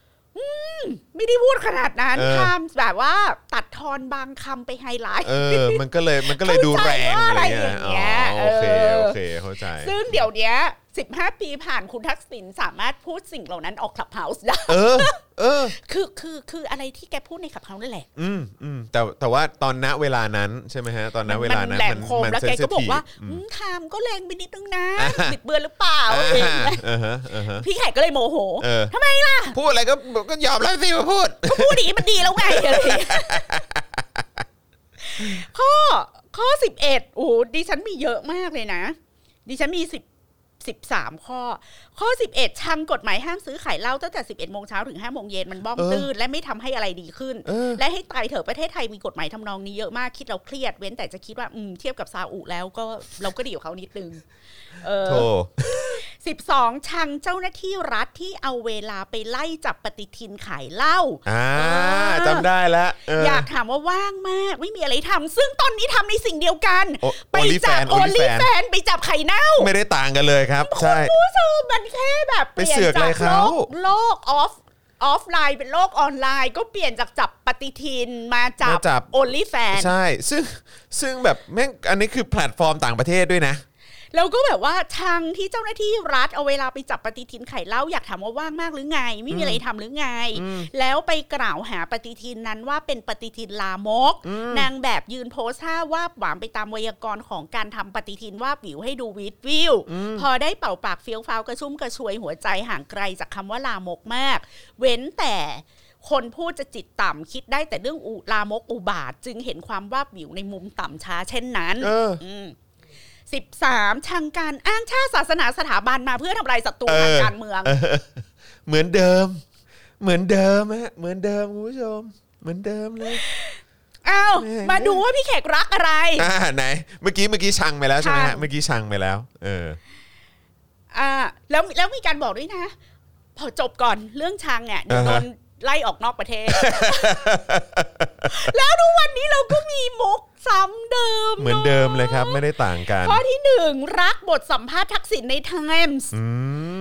[SPEAKER 4] ไม่ได้พูดขนาดนั้น
[SPEAKER 3] เออ
[SPEAKER 4] ทำแบบว่าตัดทอนบางคำไปไฮไลท์
[SPEAKER 3] เออมันก็เลยมันก็เลยดูแรง
[SPEAKER 4] เข้าใจว่าอะไร
[SPEAKER 3] อะไร
[SPEAKER 4] อย่างเงี้
[SPEAKER 3] เงี้ย
[SPEAKER 4] ย
[SPEAKER 3] อ๋อโอเค
[SPEAKER 4] เออ
[SPEAKER 3] โอเคเข้าใจ
[SPEAKER 4] ซึ่งเดี๋ยวเนี้ย 15 ปีผ่านคุณทักษิณสามารถพูดสิ่งเหล่านั้นออก Clubhouse ได้
[SPEAKER 3] เออ เออ
[SPEAKER 4] คือคือคืออะไรที่แกพูดใน Clubhouse นั่นแหละ
[SPEAKER 3] อืมอืมแต่แต่ว่าตอนณเวลานั้นใช่ไหมฮะ ตอนณเวลานั้น
[SPEAKER 4] แหลมคมแล้วแกก็บอกว่า
[SPEAKER 3] sensitive อื
[SPEAKER 4] อื
[SPEAKER 3] ม
[SPEAKER 4] มไทม์ก็แรงไปนิดนึงนะบิดเบือนหรือเปล่าอะไรอย่างเงี้ย
[SPEAKER 3] อ่าฮะอ่าฮะ
[SPEAKER 4] พี่แขกก็เลยโมโห
[SPEAKER 3] เออ
[SPEAKER 4] ทำไมล่ะ
[SPEAKER 3] พูดอะไรก็ก็ยอมรับสิมาพูด
[SPEAKER 4] ก็พูดดีมันดีแล้วไงอะไรอย่างเงี้ยข้อข้อสิบเอ็ดโอ้โหดิฉันมีเยอะมากเลยนะ ดิฉันมีสิบ สิบสามข้อ ข้อสิบเอ็ดชังกฎหมายห้ามซื้อขายเหล้าตั้งแต่สิบเอ็ดโมงเช้าถึงห้าโมงเย็นมันบ้อง
[SPEAKER 3] เออ
[SPEAKER 4] ตื้นและไม่ทำให้อะไรดีขึ้น
[SPEAKER 3] เออ
[SPEAKER 4] และให้ตายเถอะประเทศไทยมีกฎหมายทำนองนี้เยอะมากคิดเราเครียดเว้นแต่จะคิดว่าอืมเทียบกับซาอุแล้วก็เราก็ดีกว่าเขานิดนึง เออ
[SPEAKER 3] โธ่
[SPEAKER 4] สิบสองชังเจ้าหน้าที่รัฐที่เอาเวลาไปไล่จับปฏิทินขายเหล้า
[SPEAKER 3] อ่า
[SPEAKER 4] เออ
[SPEAKER 3] จำได้แล้วเออ
[SPEAKER 4] อยากถามว่าว่างมากไม่มีอะไรทำซึ่งตอนนี้ทำในสิ่งเดียวกัน
[SPEAKER 3] โอ
[SPEAKER 4] ไปจับ
[SPEAKER 3] OnlyFans
[SPEAKER 4] โอลิ
[SPEAKER 3] OnlyFans
[SPEAKER 4] แฟนไปจับไข่เน่า
[SPEAKER 3] ไม่ได้ต่างกันเลยครับใช่
[SPEAKER 4] ผู้ชมมันแค่แบบ
[SPEAKER 3] ไปเสือกอะไรเขา
[SPEAKER 4] โลกโลกออฟออฟไลน์เป็นโลกออนไลน์ก็เปลี่ยนจากจับปฏิทินมาจับ
[SPEAKER 3] มาจับ
[SPEAKER 4] OnlyFans
[SPEAKER 3] ใช่ ซึ่งซึ่งแบบแม่งอันนี้คือแพลตฟอร์มต่างประเทศด้วยนะ
[SPEAKER 4] แล้วก็แบบว่าทางที่เจ้าหน้าที่รัฐเอาเวลาไปจับปฏิทินขายเหล้าอยากถามว่าว่างมากหรือไง ไม่มีอะไรทำหรือไง แล้วไปกล่าวหาปฏิทินนั้นว่าเป็นปฏิทินลามก นางแบบยืนโพสท่าวาบหวามไปตามไวยากรณ์ของการทำปฏิทินวาบหวิวให้ดูวี้ดวิ้ว พอได้เป่าปากเฟี้ยวฟ้าวกระชุ่มกระชวยหัวใจห่างไกลจากคำว่าลามกมาก เว้นแต่คนพูดจะจิตต่ำคิดได้แต่เรื่องอุลามกอุบาท จึงเห็นความว่าบวิวในมุมต่ำช้าเช่นนั้น
[SPEAKER 3] เออ
[SPEAKER 4] สิบสามชังการอ้างชาติศาสนาสถาบันมาเพื่อทำลายศัตรู
[SPEAKER 3] เออ
[SPEAKER 4] ทางการเมือง
[SPEAKER 3] เออเหมือนเดิม เหมือนเดิมฮะเหมือนเดิมคุณผู้ชม เหมือนเดิมเลย
[SPEAKER 4] อ้าว
[SPEAKER 3] แม่ง
[SPEAKER 4] มาดูว่าพี่แขกรักอะไร
[SPEAKER 3] อ่าไหน เมื่อกี้เมื่อกี้ชังไปแล้วใช่ไหม
[SPEAKER 4] ชั
[SPEAKER 3] ฮะ
[SPEAKER 4] ง
[SPEAKER 3] เมื่อกี้ชังไปแล้ว เออ
[SPEAKER 4] อ่า แล้วแล้วมีการบอกด้วยนะ พอจบก่อนเรื่องชังเนี่ยเดี๋ยว
[SPEAKER 3] อ่า
[SPEAKER 4] โด
[SPEAKER 3] ฮะ
[SPEAKER 4] น ไล่ออกนอกประเทศ แล้วทุกวันนี้เราก็มีมุกซ้ำเดิม
[SPEAKER 3] เหมือนเดิมเลยครับ ไม่ได้ต่างกัน
[SPEAKER 4] ข้อที่หนึ่งรักบทสัมภาษณ์ทักษิณใน Times
[SPEAKER 3] อื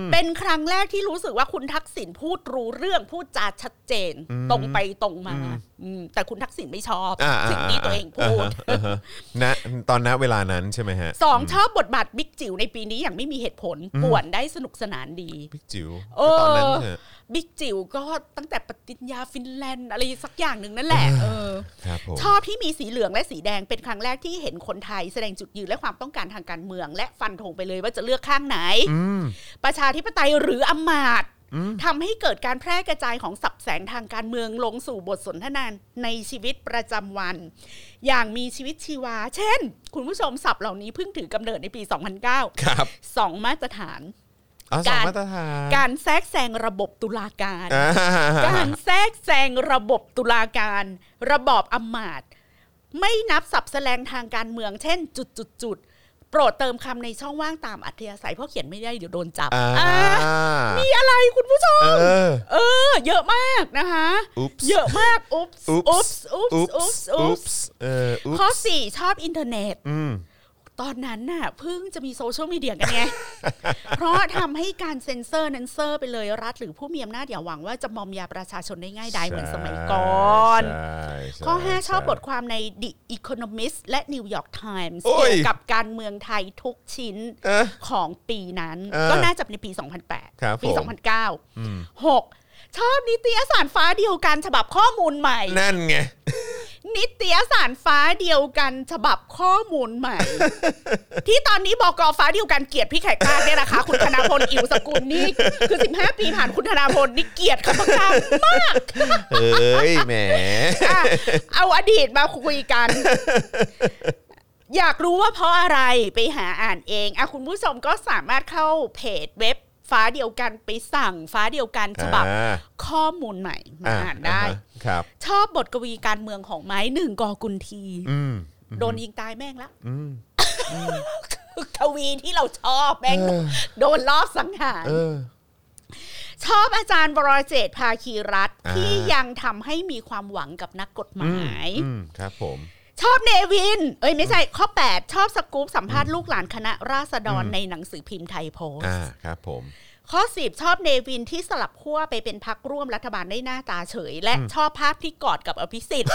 [SPEAKER 3] ม
[SPEAKER 4] เป็นครั้งแรกที่รู้สึกว่าคุณทักษิณพูดรู้เรื่องพูดจาชัดเจน
[SPEAKER 3] อืม
[SPEAKER 4] ตรงไปตรงมา
[SPEAKER 3] อืม
[SPEAKER 4] อืมแต่คุณทักษิณไม่ชอบ
[SPEAKER 3] อ่า
[SPEAKER 4] สิ่งที่ตัวเองพูด
[SPEAKER 3] อ่าฮะอ่าฮะณตอนณเวลานั้นใช่ไหมฮะ
[SPEAKER 4] สองชอบบทบาทบิ๊กจิ๋วในปีนี้อย่างไม่มีเหตุผลป่วนได้สนุกสนานดี
[SPEAKER 3] บิ๊กจิ๋ว
[SPEAKER 4] เออ
[SPEAKER 3] ตอนนั้นเถอะ
[SPEAKER 4] บิ๊กจิ๋วก็ตั้งแต่ปฏิญญาฟินแลนด์อะไรสักอย่างหนึ่งนั่นแหละเออ
[SPEAKER 3] ครับผม
[SPEAKER 4] ชอบที่มีสีเหลืองและสีแดงเป็นครั้งแรกที่เห็นคนไทยแสดงจุดยืนและความต้องการทางการเมือง และฟันธงไปเลยว่าจะเลือกข้างไหน
[SPEAKER 3] อืม
[SPEAKER 4] ประชาธิปไตยหรืออำมาตย์ทำให้เกิดการแพร่กระจายของสับแสงทางการเมืองลงสู่บทสนทนาในชีวิตประจำวัน อย่างมีชีวิตชีวา เช่น คุณผู้ชมศัพท์เหล่านี้เพิ่งถือกำเนิดในปี 2009
[SPEAKER 3] ครับ
[SPEAKER 4] สองมาตรฐาน
[SPEAKER 3] อ๋อสอง
[SPEAKER 4] การ
[SPEAKER 3] มาตรฐาน
[SPEAKER 4] การแทรกแซงระบบตุลาการ
[SPEAKER 3] อ่า
[SPEAKER 4] การแทรกแซงระบบตุลาการ ระบอบอำมาตย์ไม่นับสับแสลงทางการเมือง เช่น จุดจุดจุดโปรดเติมคำในช่องว่างตามอัธยาศัยเพราะเขียนไม่ได้เดี๋ยวโดนจับ
[SPEAKER 3] อ่า
[SPEAKER 4] อ่ามีอะไรคุณผู้ชม
[SPEAKER 3] เออ
[SPEAKER 4] เออเยอะมากนะคะ
[SPEAKER 3] oops
[SPEAKER 4] เยอะมาก oops
[SPEAKER 3] oops
[SPEAKER 4] oops
[SPEAKER 3] oops oopsเออ oops
[SPEAKER 4] ข้อ
[SPEAKER 3] ส์
[SPEAKER 4] สี่ชอบอินเทอร์เน็ต
[SPEAKER 3] อืม
[SPEAKER 4] ตอนนั้นน่ะเพิ่งจะมีโซเชียลมีเดียกันไง เพราะทำให้การเซ็นเซอร์นั้นเซอร์ไปเลยรัฐ หรือผู้มีอำนาจอย่าหวังว่าจะมอมยาประชาชนได้ง่ายดายเหมือนสมัยก่อน
[SPEAKER 3] ใช่ใช่
[SPEAKER 4] ข้อ 5 ชอบบทความใน The Economist และ New York Times
[SPEAKER 3] โอ้ย
[SPEAKER 4] เกี่ยวกับการเมืองไทยทุกชิ้น
[SPEAKER 3] เอ๊ะ
[SPEAKER 4] ของปีนั้น
[SPEAKER 3] เออ
[SPEAKER 4] ก็น่าจะเป็นในปี 2008
[SPEAKER 3] ครับ
[SPEAKER 4] ปี
[SPEAKER 3] ผม
[SPEAKER 4] 2009 6ชอบนิตยสารฟ้าเดียวกันฉบับข้อมูลใหม่
[SPEAKER 3] นั่นไง
[SPEAKER 4] นิตยสารฟ้าเดียวกันฉบับข้อมูลใหม่ ที่ตอนนี้บอกอฟ้าเดียวกันเกลียดพี่แขกมากเนี่ยนะคะ คุณธนาพลอิวสกุลนี่คือ 15 ปีผ่านคุณธนาพลนี่เกลียดคำประกาศมาก
[SPEAKER 3] เอ้ยแหม
[SPEAKER 4] อะเอาอดีตมาคุยกันอยากรู้ว่าเพราะอะไรไปหาอ่านเองอะคุณผู้ชมก็สามารถเข้าเพจเว็บ ฟ้าเดียวกันไปสั่งฟ้าเดียวกันฉบับ
[SPEAKER 3] อ่า
[SPEAKER 4] ข้อมูลใหม่มาอ่านได้
[SPEAKER 3] ฮะครับ
[SPEAKER 4] ชอบบทกวีการเมืองของไม้หนึ่งกอกุลที
[SPEAKER 3] อืม
[SPEAKER 4] โดนยิงตายแม่งละ
[SPEAKER 3] อืม
[SPEAKER 4] กวีที่เราชอบแม่งโดนลอบสังหาร
[SPEAKER 3] เออ
[SPEAKER 4] ชอบอาจารย์บรเจตภาคีรัฐ
[SPEAKER 3] อ่า
[SPEAKER 4] ที่ยังทำให้มีความหวังกับนักกฎหมาย
[SPEAKER 3] อืมครับผม
[SPEAKER 4] ชอบเนวิน เอ้ยไม่ใช่ข้อ 8 ชอบสกู๊ปสัมภาษณ์ลูกหลานคณะราษฎรในหนังสือพิมพ์ไทยโพส
[SPEAKER 3] อ่า
[SPEAKER 4] ต์
[SPEAKER 3] ครับผม
[SPEAKER 4] ข้อ10ชอบเนวินที่สลับขั้วไปเป็นพักร่วมรัฐบาลได้หน้าตาเฉย และชอบภาพที่กอดกับอภิสิทธิ์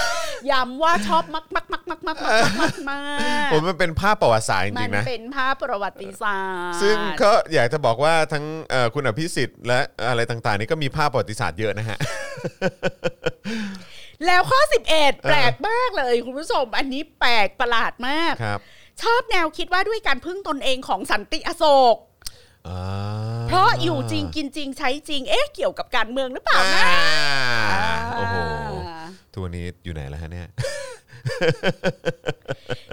[SPEAKER 4] ย้ำว่าชอบมากมากมากมากมากมากมากมาก
[SPEAKER 3] ผมมันเป็นภาพประวัติศาสตร์จ
[SPEAKER 4] มั
[SPEAKER 3] ริ
[SPEAKER 4] น
[SPEAKER 3] งๆนะ
[SPEAKER 4] เป็นภาพประวัติศาสตร์
[SPEAKER 3] ซึ่งก็อยากจะบอกว่าทั้งเอ่อคุณอภิสิทธิ์และอะไรต่างๆ นี่ก็มีภาพประวัติศาสตร์เยอะนะฮะ
[SPEAKER 4] แล้วข้อ 11 แปลกมากเลยคุณผู้ชม อันนี้แปลกประหลาดมาก
[SPEAKER 3] ครับ
[SPEAKER 4] ชอบแนวคิดว่าด้วยการพึ่งตนเองของสันติอโศก
[SPEAKER 3] อ่า
[SPEAKER 4] เพราะอยู่จริงกินจริงใช้จริง เอ๊ะเกี่ยวกับการเมืองหรือเปล่านะ
[SPEAKER 3] อ่าโอ้โหตัวนี้อยู่ไหนแล้วฮะเนี่ย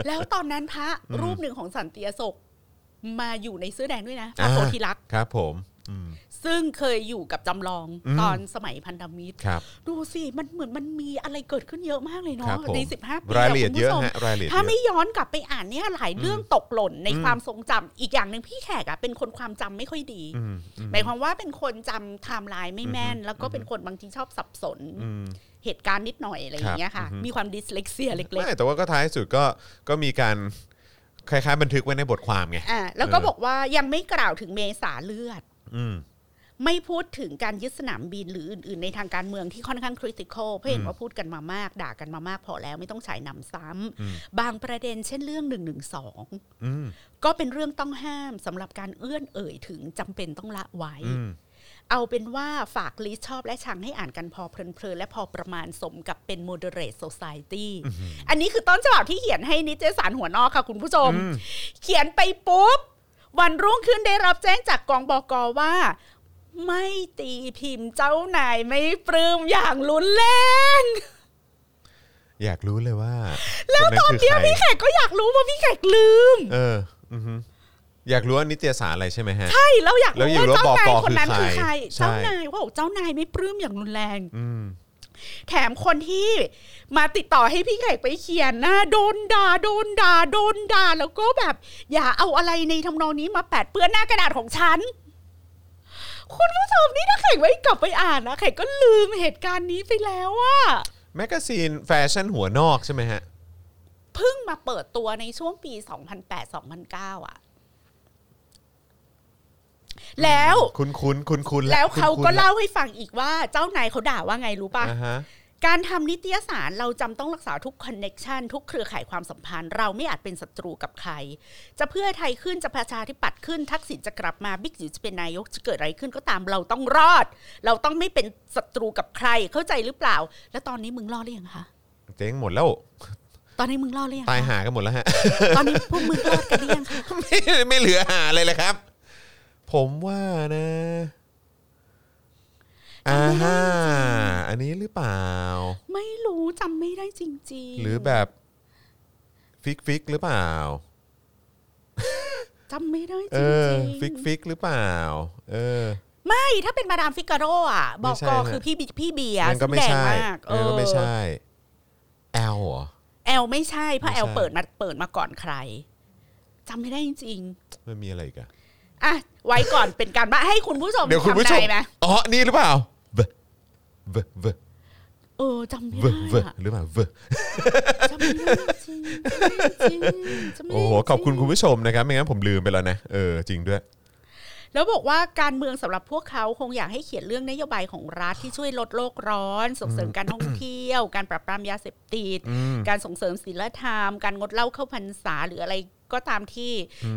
[SPEAKER 4] แล้วตอนนั้นพระรูปหนึ่งของสันติอโศกมาอยู่ในเสื้อแดงด้วยนะพระ
[SPEAKER 3] อ่า
[SPEAKER 4] โพธิลักษณ์
[SPEAKER 3] ครับผมอืม
[SPEAKER 4] ซึ่งเคยอยู่กับจำลอง
[SPEAKER 3] อืม
[SPEAKER 4] ตอนสมัยพันธมิตร
[SPEAKER 3] ครับ
[SPEAKER 4] ดูสิ มันเหมือนมันมีอะไรเกิดขึ้นเยอะมากเลยเนาะครั
[SPEAKER 3] บผม
[SPEAKER 4] ใน 15 ปี
[SPEAKER 3] รายละเอียดเยอะ
[SPEAKER 4] คุณ
[SPEAKER 3] เย
[SPEAKER 4] ผู้ชม
[SPEAKER 3] ฮะรายละเอียดเยอะถ้าไม่
[SPEAKER 4] ย้อนกลับไปอ่านเนี่ยหลายเรื่องตกหล่นในความทรงจำอีกอย่างหนึ่งพี่แขกอะเป็นคนความจำไม่ค่อยดี
[SPEAKER 3] อืมอืม
[SPEAKER 4] หมายความว่าเป็นคนจำไทม์ไลน์ไม่แม่น แล้วก็เป็นคนบางทีชอบสับสน
[SPEAKER 3] อืม
[SPEAKER 4] เหตุการณ์นิดหน่อยอะไรอย่างเงี้ยค่ะ
[SPEAKER 3] ครับอือฮึ
[SPEAKER 4] มีความ dyslexia เล็ก
[SPEAKER 3] ไม่แต่ว่าก็ท้ายสุดก็ก็มีการคล้ายๆบันทึกไว้ในบทความไง
[SPEAKER 4] ๆอ่าแล้วก็
[SPEAKER 3] เออ
[SPEAKER 4] บอกว่ายังไม่กล่าวถึงเมษาเลือด
[SPEAKER 3] อืม
[SPEAKER 4] ไม่พูดถึงการยึดสนามบินหรืออื่น ๆ ในทางการเมืองที่ค่อนข้างคริติคอลเพราะเห็นว่าพูดกันมามาก ด่ากันมามากพอแล้วไม่ต้องฉายหนำซ้ำ
[SPEAKER 3] อืม
[SPEAKER 4] บางประเด็นเช่นเรื่อง1นึ
[SPEAKER 3] อืม
[SPEAKER 4] ก็เป็นเรื่องต้องห้ามสำหรับการเอื้อนเอ่ยถึงจำเป็นต้องละไว้
[SPEAKER 3] อืม
[SPEAKER 4] เอาเป็นว่าฝากลิสต์ชอบและชังให้อ่านกันพอเพลินๆและพอประมาณสมกับเป็น moderate society อันนี้คือต้นฉบับที่เขียนให้นิตยสารหัวนอกค่ะคุณผู้ชม เขียนไปปุ๊บ วันรุ่งขึ้นได้รับแจ้งจากกองบกว่า ไม่ตีพิมพ์เจ้านายไม่ปลื้มอย่างรุนแรง
[SPEAKER 3] อยากรู้เลยว่า
[SPEAKER 4] แล้วตอนเนี้ย
[SPEAKER 3] คคื
[SPEAKER 4] พี่แขกก็อยากรู้ว่าพี่แขกลืม
[SPEAKER 3] เออ อือฮึอยากรู้ว่านิตยสารอะไรใช่ไหมฮะ
[SPEAKER 4] ใช่แล้วอยาก
[SPEAKER 3] แล้ว
[SPEAKER 4] รู้
[SPEAKER 3] อยากรู้
[SPEAKER 4] ว่า
[SPEAKER 3] ว่า
[SPEAKER 4] เจ้านาย
[SPEAKER 3] บก
[SPEAKER 4] คนนั้น
[SPEAKER 3] คื
[SPEAKER 4] คืออ
[SPEAKER 3] ใค
[SPEAKER 4] ใค
[SPEAKER 3] ร
[SPEAKER 4] ร
[SPEAKER 3] ใช่
[SPEAKER 4] เจ้านายว่าเจ้านายไม่ปลื้มอย่างรุนแรง
[SPEAKER 3] อืม
[SPEAKER 4] แถมคนที่มาติดต่อให้พี่แขกไปเขียนนะโดนด่าโดนด่าโดนด่าแล้วก็แบบ อย่าเอาอะไรในทำนองนี้มาแปดเปื้อนหน้ากระดาษของฉันคุณผู้ชมนี่ถ้าแขกไว้กลับไปอ่านนะแขกก็ลืมเหตุการณ์นี้ไปแล้วอะ
[SPEAKER 3] แมกกาซีนแฟชั่นหัวนอกใช่ไหมฮะ
[SPEAKER 4] เพิ่งมาเปิดตัวในช่วงปี 2008-2009อะ แล้ว
[SPEAKER 3] คุณคุณคุณคุณ
[SPEAKER 4] แล้วเขาก็เล่าให้ฟังอีกว่าเจ้านายเขาด่าว่าไงรู้ปะ
[SPEAKER 3] อ่าฮะ
[SPEAKER 4] การทำนิตยสารเราจำต้องรักษาทุกคอนเน็ชันทุกเครือข่ายความสัมพันธ์ เราไม่อาจเป็นศัตรูกับใคร จะเพื่อไทยขึ้นจะประชาธิปัตย์ขึ้นทักษิณจะกลับมาบิ๊กจิ๋วจะเป็นนายกจะเกิดอะไรขึ้นก็ตามเราต้องรอด เราต้องไม่เป็นศัตรูกับใครเข้าใจหรือเปล่า แล้วตอนนี้มึงรอดหรือยังคะ
[SPEAKER 3] เจ๊งหมดแล้ว
[SPEAKER 4] ตอนนี้มึงรอดหรือยัง
[SPEAKER 3] ตาย
[SPEAKER 4] คะ
[SPEAKER 3] หากันหมดแล้วฮะ
[SPEAKER 4] ตอนนี้พวกมึงรอดกันหรือยังคะ
[SPEAKER 3] ไม่ไม่เหลือหาเลยเลยครับ ผมว่านะอ่าฮะอันนี้หรือเปล่า
[SPEAKER 4] ไม่รู้จำไม่ได้จริงๆ
[SPEAKER 3] หรือแบบฟิกฟิกหรือเปล่า
[SPEAKER 4] จำไม่ได้จ
[SPEAKER 3] เอ
[SPEAKER 4] ริ
[SPEAKER 3] องฟิกฟิกหรือเปล่า เออ
[SPEAKER 4] ไม่ถ้าเป็นมาดามฟิกาโรอะ บอก
[SPEAKER 3] ไม่ใช่
[SPEAKER 4] กอ
[SPEAKER 3] ฮะ
[SPEAKER 4] คือพี่บิพี่เบียร์
[SPEAKER 3] นั่นก็ไม่
[SPEAKER 4] แดง
[SPEAKER 3] ใช่
[SPEAKER 4] มาก
[SPEAKER 3] นั่นก็ไม่ใช่แอลเหรอ
[SPEAKER 4] แอลไม่ใช่เพราะ
[SPEAKER 3] ไม่
[SPEAKER 4] แอ
[SPEAKER 3] ใช่
[SPEAKER 4] ลเปิดมาเปิดมาก่อนใครจำไม่ได้จริง
[SPEAKER 3] มันมีอะไรอีกอะ
[SPEAKER 4] ๆ อะไว้ก่อนเป็นการบ้านให้คุณผู้ชม
[SPEAKER 3] เดี๋ยวคุณผู้ชม
[SPEAKER 4] ทำได้ไหม
[SPEAKER 3] อ๋อ นี่หรือเปล่าเวเวเว
[SPEAKER 4] เออจำไม่
[SPEAKER 3] เว
[SPEAKER 4] ได้
[SPEAKER 3] เว
[SPEAKER 4] อะ
[SPEAKER 3] หรือเปล่าเว
[SPEAKER 4] จำไม่ได้จริงจริงจำไม่ได้
[SPEAKER 3] โอ้โหขอบคุณคุณผู้ชมนะครับไม่งั้นผมลืมไปแล้วนะเออจริงด้วย
[SPEAKER 4] แล้วบอกว่าการเมืองสำหรับพวกเขาคงอยากให้เขียนเรื่องนโยบายของรัฐที่ช่วยลดโลกร้อน ส่งเสริมการท่องเที่ยว การปราบปรามยาเสพติด การส่งเสริมศีลธรรม การงดเหล้าเข้าพรรษาหรืออะไร ก็ตามที่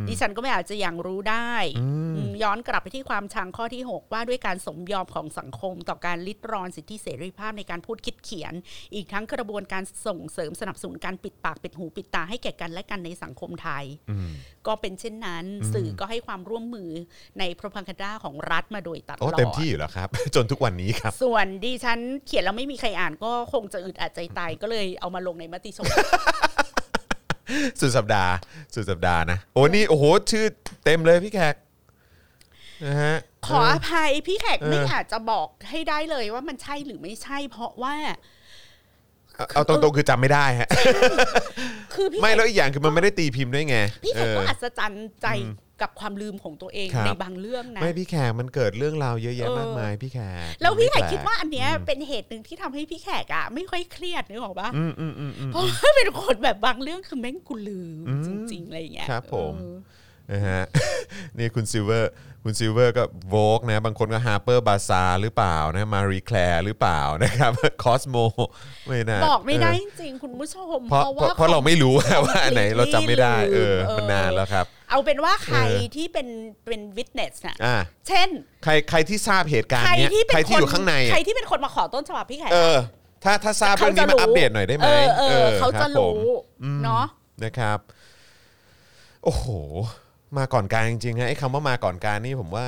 [SPEAKER 4] ดิฉันก็ไม่อาจจะอย่างรู้ได้อืมย้อนกลับไปที่ความชังข้อที่ 6 ว่าด้วยการสมยอมของสังคม ต่อการลิดรอนสิทธิเสรีภาพในการพูดคิดเขียน อีกทั้งกระบวนการส่งเสริมสนับสนุนการปิดปากปิดหูปิดตาให้แก่กันและกันในสังคมไทย ก็เป็นเช่นนั้น สื่อก็ให้ความร่วมมือในพ r o พังคดาของรัฐมาโดยตล
[SPEAKER 3] โอ้
[SPEAKER 4] อด
[SPEAKER 3] เต็มที่อยู่แล้วครับ จนทุกวันนี้ครับ
[SPEAKER 4] ส่วนดิฉันเขียนแล้วไม่มีใครอ่านก็คงจะอึดอัดใจตายก็เลยเอามาลงในมติชน
[SPEAKER 3] สุดสัปดาห์ สุดสัปดาห์นะโอ้นี่โอ้โหชื่อเต็มเลยพี่แขกนะฮะ
[SPEAKER 4] ขออภัยพี่แขก
[SPEAKER 3] เออ
[SPEAKER 4] ไม่อาจจะบอกให้ได้เลยว่ามันใช่หรือไม่ใช่ เพราะว่า
[SPEAKER 3] เอาเอาตรงๆคือจำไม่ได้ฮะ
[SPEAKER 4] คือพี่
[SPEAKER 3] ไม่
[SPEAKER 4] แข
[SPEAKER 3] แล้ว
[SPEAKER 4] ก
[SPEAKER 3] อีกอย่างคือมันไม่ได้ตีพิมพ์ด้วยไง
[SPEAKER 4] พี่แขกก็
[SPEAKER 3] เออ
[SPEAKER 4] อัศจรรย์ใจ กับความลืมของตัวเอง
[SPEAKER 3] ครับ
[SPEAKER 4] ในบางเรื่องนะ
[SPEAKER 3] ไม่พี่แขกมันเกิดเรื่องราวเยอะแยะ
[SPEAKER 4] เออ
[SPEAKER 3] มากมายพี่แขก
[SPEAKER 4] แล้วพี่แขก
[SPEAKER 3] ไม่ปล
[SPEAKER 4] คิดว่าอันเนี้ยเป็นเหตุหนึ่งที่ทำให้พี่แขกอะไม่ค่อยเครียดนึกออกปะ
[SPEAKER 3] อืมอืมอืมอืม
[SPEAKER 4] เพราะว่าเป็นคนแบบบางเรื่องคือแม่งกูลืม
[SPEAKER 3] อืม
[SPEAKER 4] จริงๆอะไรอย่างเงี้ย
[SPEAKER 3] ครับผม
[SPEAKER 4] เออ
[SPEAKER 3] นะฮะนี่คุณซิลเวอร์คุณซิลเวอร์ก็ Vogue นะบางคนก็ Harper's Bazaar หรือเปล่านะ Marie Claire หรือเปล่านะครับ Cosmo ไม่น่า
[SPEAKER 4] บอกไม่ได้
[SPEAKER 3] เอ
[SPEAKER 4] จริงๆคุณผู้ชม
[SPEAKER 3] อเพราะ
[SPEAKER 4] เพราะว่า
[SPEAKER 3] เพราะเราไม่รู้ว่าอันไหนเราจำไม่ได้เออ
[SPEAKER 4] ลืม
[SPEAKER 3] มันนานแล้วครับ
[SPEAKER 4] เอาเป็นว่าใคร
[SPEAKER 3] เออ
[SPEAKER 4] ที่เป็นเป็นวิทเนสอะ
[SPEAKER 3] อ่า
[SPEAKER 4] เช่น
[SPEAKER 3] ใครใครที่ทราบเหตุการณ์
[SPEAKER 4] ใคร
[SPEAKER 3] เนี้ย
[SPEAKER 4] ที่เป็น
[SPEAKER 3] ใคร
[SPEAKER 4] ค
[SPEAKER 3] ที่
[SPEAKER 4] น
[SPEAKER 3] อยู่ข้างใน
[SPEAKER 4] ใคร
[SPEAKER 3] อะ
[SPEAKER 4] ที่เป็นคนมาขอต้นฉบับพี่แขก
[SPEAKER 3] เออถ้าถ้าทราบเรื่องนี้มาอัปเดตหน่อยได้ไหม
[SPEAKER 4] เออเออเขา
[SPEAKER 3] ค
[SPEAKER 4] จะ
[SPEAKER 3] บผม
[SPEAKER 4] รู้เนาะ
[SPEAKER 3] นะครับ โอ้โห มาก่อนการจริงๆฮะไอ้คำว่ามาก่อนการนี่ผมว่า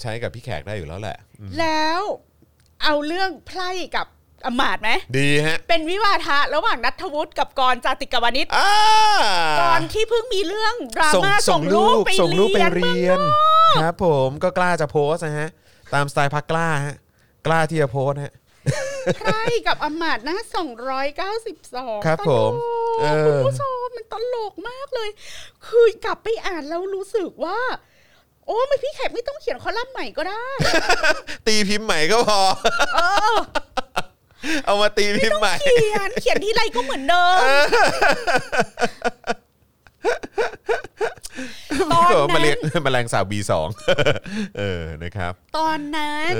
[SPEAKER 3] ใช้กับพี่แขกได้อยู่แล้วแหละอืม
[SPEAKER 4] แล้วเอาเรื่องไพร่กับอำมาตย์ไหม
[SPEAKER 3] ดีฮะ
[SPEAKER 4] เป็นวิวาทะระหว่างนัทวุฒิกับกรจาติกาวนิช
[SPEAKER 3] อ่าก
[SPEAKER 4] รที่เพิ่งมีเรื่องดรา
[SPEAKER 3] ส่ง
[SPEAKER 4] ม่า
[SPEAKER 3] ส่งลูก
[SPEAKER 4] ไป
[SPEAKER 3] ส่งลูกไป
[SPEAKER 4] เรียน
[SPEAKER 3] เรียนครับผมก็กล้าจะโพสต์นะฮะ ตามสไตล์พักกล้าฮะ กล้าที่จะโพสต์ฮะ
[SPEAKER 4] ไพร่กับอำมาตย์นะ292
[SPEAKER 3] ครับผม
[SPEAKER 4] ตลก
[SPEAKER 3] เออ
[SPEAKER 4] คุณผู้ชมมันตลกมากเลย คือกลับไปอ่านแล้วรู้สึกว่า โอ้ไม่พี่แขกไม่ต้องเขียนคอลัมน์ใหม่ก็ได้
[SPEAKER 3] ตีพิมพ์ใหม่ก็พอเอามาตีพิมพ์ใหม่
[SPEAKER 4] เขียนเขียนที่ไรก็เหมือนเดิมตอน
[SPEAKER 3] เออมา
[SPEAKER 4] นั้
[SPEAKER 3] เรีย
[SPEAKER 4] น
[SPEAKER 3] กแมลงสาบ B2 เออนะครับ
[SPEAKER 4] ตอนนั้น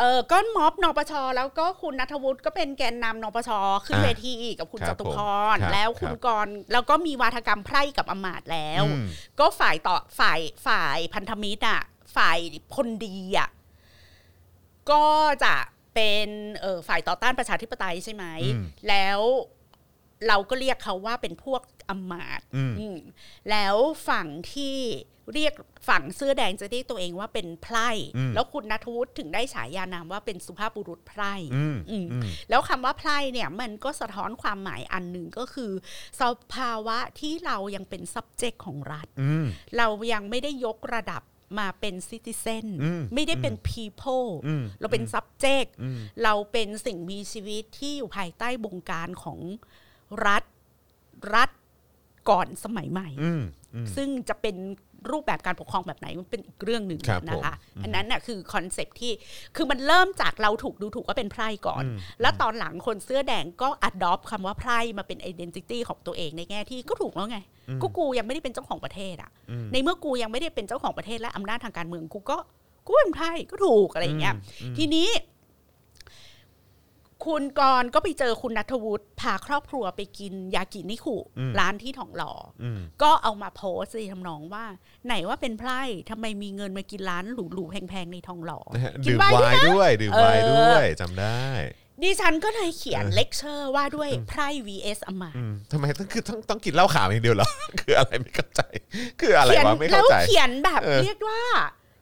[SPEAKER 3] เออ
[SPEAKER 4] เออก็ม็อบนปชแล้วก็คุณนัทวุฒิก็เป็นแกนนำนปชขึ้น
[SPEAKER 3] อ่า
[SPEAKER 4] เวทีกับคุณ
[SPEAKER 3] ค
[SPEAKER 4] จ
[SPEAKER 3] รับ
[SPEAKER 4] ตุพ
[SPEAKER 3] ผม
[SPEAKER 4] ร
[SPEAKER 3] ครับ
[SPEAKER 4] แล้วคุณ
[SPEAKER 3] ครับ
[SPEAKER 4] กรณ์แล้วก็มีวาทกรรมไพร่กับอำมาตย์แล้ว
[SPEAKER 3] อืม
[SPEAKER 4] ก็ฝ่ายต่อฝ่ายฝ่ายพันธมิตรอะฝ่ายคนดีอะก็จะเป็นเออฝ่ายต่อต้านประชาธิปไตยใช่ไหม
[SPEAKER 3] อืม
[SPEAKER 4] แล้วเราก็เรียกเขาว่าเป็นพวกอำมาตย์
[SPEAKER 3] อืม
[SPEAKER 4] อืมแล้วฝั่งที่ เรียกฝั่งเสื้อแดงจะเรียกตัวเองว่าเป็นไพร่
[SPEAKER 3] อืม
[SPEAKER 4] แล้วคุณนัทวุฒิถึงได้ฉายานามว่าเป็นสุภาพบุรุษไพร่
[SPEAKER 3] อืม
[SPEAKER 4] อืม
[SPEAKER 3] อืม
[SPEAKER 4] แล้วคำว่าไพร่เนี่ยมันก็สะท้อนความหมายอันหนึ่งก็คือสภาวะที่เรายังเป็น subject ของรัฐ
[SPEAKER 3] อืม
[SPEAKER 4] เรายังไม่ได้ยกระดับมาเป็น citizen
[SPEAKER 3] อืม
[SPEAKER 4] ไม่ได้เป็น people
[SPEAKER 3] อืม
[SPEAKER 4] เราเป็น subject
[SPEAKER 3] อืม
[SPEAKER 4] เราเป็นสิ่งมีชีวิตที่อยู่ภายใต้บงการของรัฐรัฐก่อนสมัยใหม่
[SPEAKER 3] อืมอืม
[SPEAKER 4] ซึ่งจะเป็น รูปแบบการปกครองแบบไหนมันเป็นอีกเรื่องหนึ่ง
[SPEAKER 3] ครับ
[SPEAKER 4] นะคะ
[SPEAKER 3] ผม
[SPEAKER 4] อันนั้นน่ะคือคอนเซปต์ที่คือมันเริ่มจากเราถูกดูถูกว่าเป็นไพร่ก่อน
[SPEAKER 3] อืม
[SPEAKER 4] แล้วตอนหลังคนเสื้อแดงก็ adopt คำว่าไพร่มาเป็น identity ของตัวเองในแง่ที่ก็ถูกแล้วไงก็กูยังไม่ได้เป็นเจ้าของประเทศอะในเมื่อกูยังไม่ได้เป็นเจ้าของประเทศและอำนาจทางการเมืองกูก็กูเป็นไพร่ก็ถูกอะไรอย่างเงี้ยทีนี้ คุณกรณ์ก็ไปเจอคุณณัฐวุฒิพาครอบครัวไปกินยากินิกุ
[SPEAKER 3] อืม
[SPEAKER 4] ร้านที่ทองหล่ออ
[SPEAKER 3] อืม
[SPEAKER 4] ก็เอามาโพสต์ในทำนองว่า ไหนว่าเป็นไพร่ทำไมมีเงินมากินร้านหรูๆแพงๆในทองหล่อ
[SPEAKER 3] นะฮะ
[SPEAKER 4] กิ
[SPEAKER 3] ดื่ม
[SPEAKER 4] ไวน์
[SPEAKER 3] ไว
[SPEAKER 4] ด้วย
[SPEAKER 3] น์
[SPEAKER 4] นะ
[SPEAKER 3] ด้วยดื่มไวน์
[SPEAKER 4] เออ
[SPEAKER 3] ด้วยจำได้
[SPEAKER 4] ดิฉันก็เลยเขียน
[SPEAKER 3] เออ
[SPEAKER 4] เลคเชอร์ว่าด้วยไพร่ vs อำมาตย์
[SPEAKER 3] อืมทำไมต้องคือต้องต้องกินเหล้าขาวอย่างเดียวเหรอ คืออะไรไม่เข้าใจ คืออะไร
[SPEAKER 4] เขียน
[SPEAKER 3] วะไม่
[SPEAKER 4] แล้
[SPEAKER 3] เข้าวใจ
[SPEAKER 4] เขียนแบบ
[SPEAKER 3] เออ
[SPEAKER 4] เรียกว่า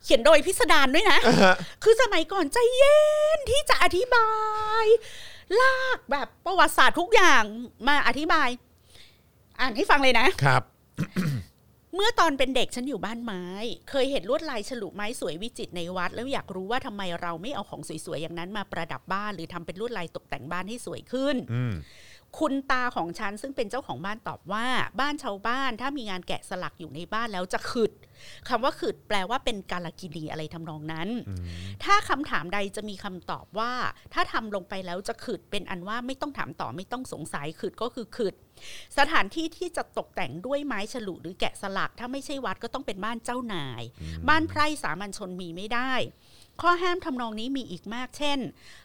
[SPEAKER 4] เขียนโดยพิสดารด้วยนะ คือสมัยก่อนใจเย็นที่จะอธิบาย ลากแบบประวัติศาสตร์ทุกอย่างมาอธิบาย อ่านให้ฟังเลยนะ
[SPEAKER 3] ครับ
[SPEAKER 4] เมื่อตอนเป็นเด็กฉันอยู่บ้านไม้ เคยเห็นลวดลายฉลุไม้สวยวิจิตรในวัด แล้วอยากรู้ว่าทำไมเราไม่เอาของสวยๆอย่างนั้นมาประดับบ้าน หรือทำเป็นลวดลายตกแต่งบ้านให้สวยขึ้น
[SPEAKER 3] อืม
[SPEAKER 4] คุณตาของฉันซึ่งเป็นเจ้าของบ้านตอบว่า บ้านชาวบ้านถ้ามีงานแกะสลักอยู่ในบ้านแล้วจะขึดคำว่าขึดแปลว่าเป็นกาลกินีอะไรทำนองนั้น ถ้าคำถามใดจะมีคำตอบว่า ถ้าทำลงไปแล้วจะขึดเป็นอันว่าไม่ต้องถามต่อไม่ต้องสงสัยขึดก็คือขึดสถานที่ที่จะตกแต่งด้วยไม้ฉลุหรือแกะสลัก ถ้าไม่ใช่วัดก็ต้องเป็นบ้านเจ้านาย บ้านไพร่สามัญชนมีไม่ได้ ข้อห้ามทำนองนี้มีอีกมาก เช่น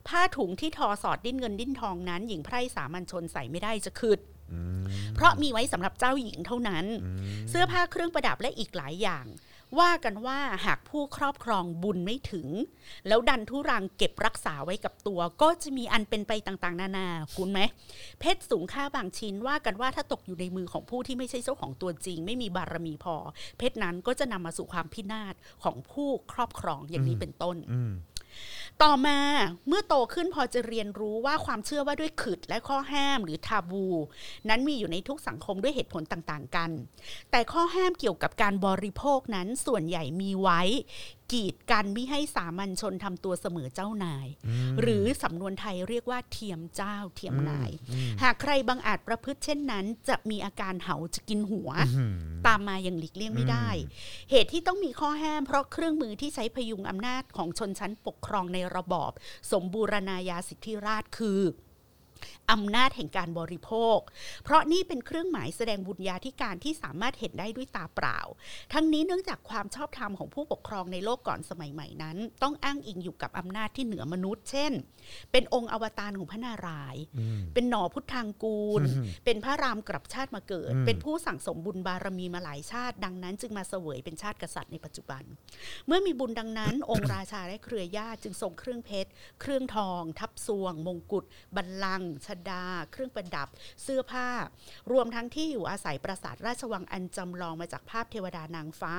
[SPEAKER 4] ผ้าถุงที่ทอสอดดิ้นเงินดิ้นทองนั้น หญิงไพร่สามัญชนใส่ไม่ได้จะขึดเพราะมีไว้สำหรับเจ้าหญิงเท่านั้น เสื้อผ้าเครื่องประดับและอีกหลายอย่าง ว่ากันว่าหากผู้ครอบครองบุญไม่ถึง แล้วดันทุรังเก็บรักษาไว้กับตัว ก็จะมีอันเป็นไปต่างๆ นานาคุณไหม เพชรสูงค่าบางชิ้นว่ากันว่าถ้าตกอยู่ในมือของผู้ที่ไม่ใช่เจ้าของตัวจริง ไม่มีบารมีพอ เพชรนั้นก็จะนำมาสู่ความพินาศของผู้ครอบครองอย่างนี้เป็นต้น ต่อมาเมื่อโตขึ้นพอจะเรียนรู้ว่าความเชื่อว่าด้วยขึดและข้อห้ามหรือทาบู นั้นมีอยู่ในทุกสังคมด้วยเหตุผลต่างๆกัน แต่ข้อห้ามเกี่ยวกับการบริโภคนั้นส่วนใหญ่มีไว้ กีดกันไม่ให้สามัญชนทำตัวเสมอเจ้านาย หรือสำนวนไทยเรียกว่าเทียมเจ้าเทียมนาย หากใครบังอาจประพฤติเช่นนั้น จะมีอาการเหาจะกินหัว ตามมาอย่างหลีกเลี่ยงไม่ได้ เหตุที่ต้องมีข้อห้ามเพราะเครื่องมือที่ใช้พยุงอำนาจของชนชั้นปกครองในระบอบ สมบูรณาญาสิทธิราชย์คืออำนาจแห่งการบริโภค เพราะนี่เป็นเครื่องหมายแสดงบุญญาธิการที่สามารถเห็นได้ด้วยตาเปล่า ทั้งนี้เนื่องจากความชอบธรรมของผู้ปกครองในโลกก่อนสมัยใหม่นั้น ต้องอ้างอิงอยู่กับอำนาจที่เหนือมนุษย์ เช่น เป็นองค์อวตารของพระนารายณ์เป็นหนอพุทธังกูล เป็นพระรามกลับชาติมาเกิด เป็นผู้สั่งสมบุญบารมีมาหลายชาติ ดังนั้น จึงมาเสวยเป็นชาติกษัตริย์ในปัจจุบัน เมื่อมีบุญดังนั้น องค์ราชาและเครือญาติจึงส่งเครื่องเพชร เครื่องทอง ทับซวง มงกุฎบัลลังก์ดา เครื่องประดับ เสื้อผ้า รวมทั้งที่อยู่อาศัยปราสาทราชวังอันจำลองมาจากภาพเทวดานางฟ้า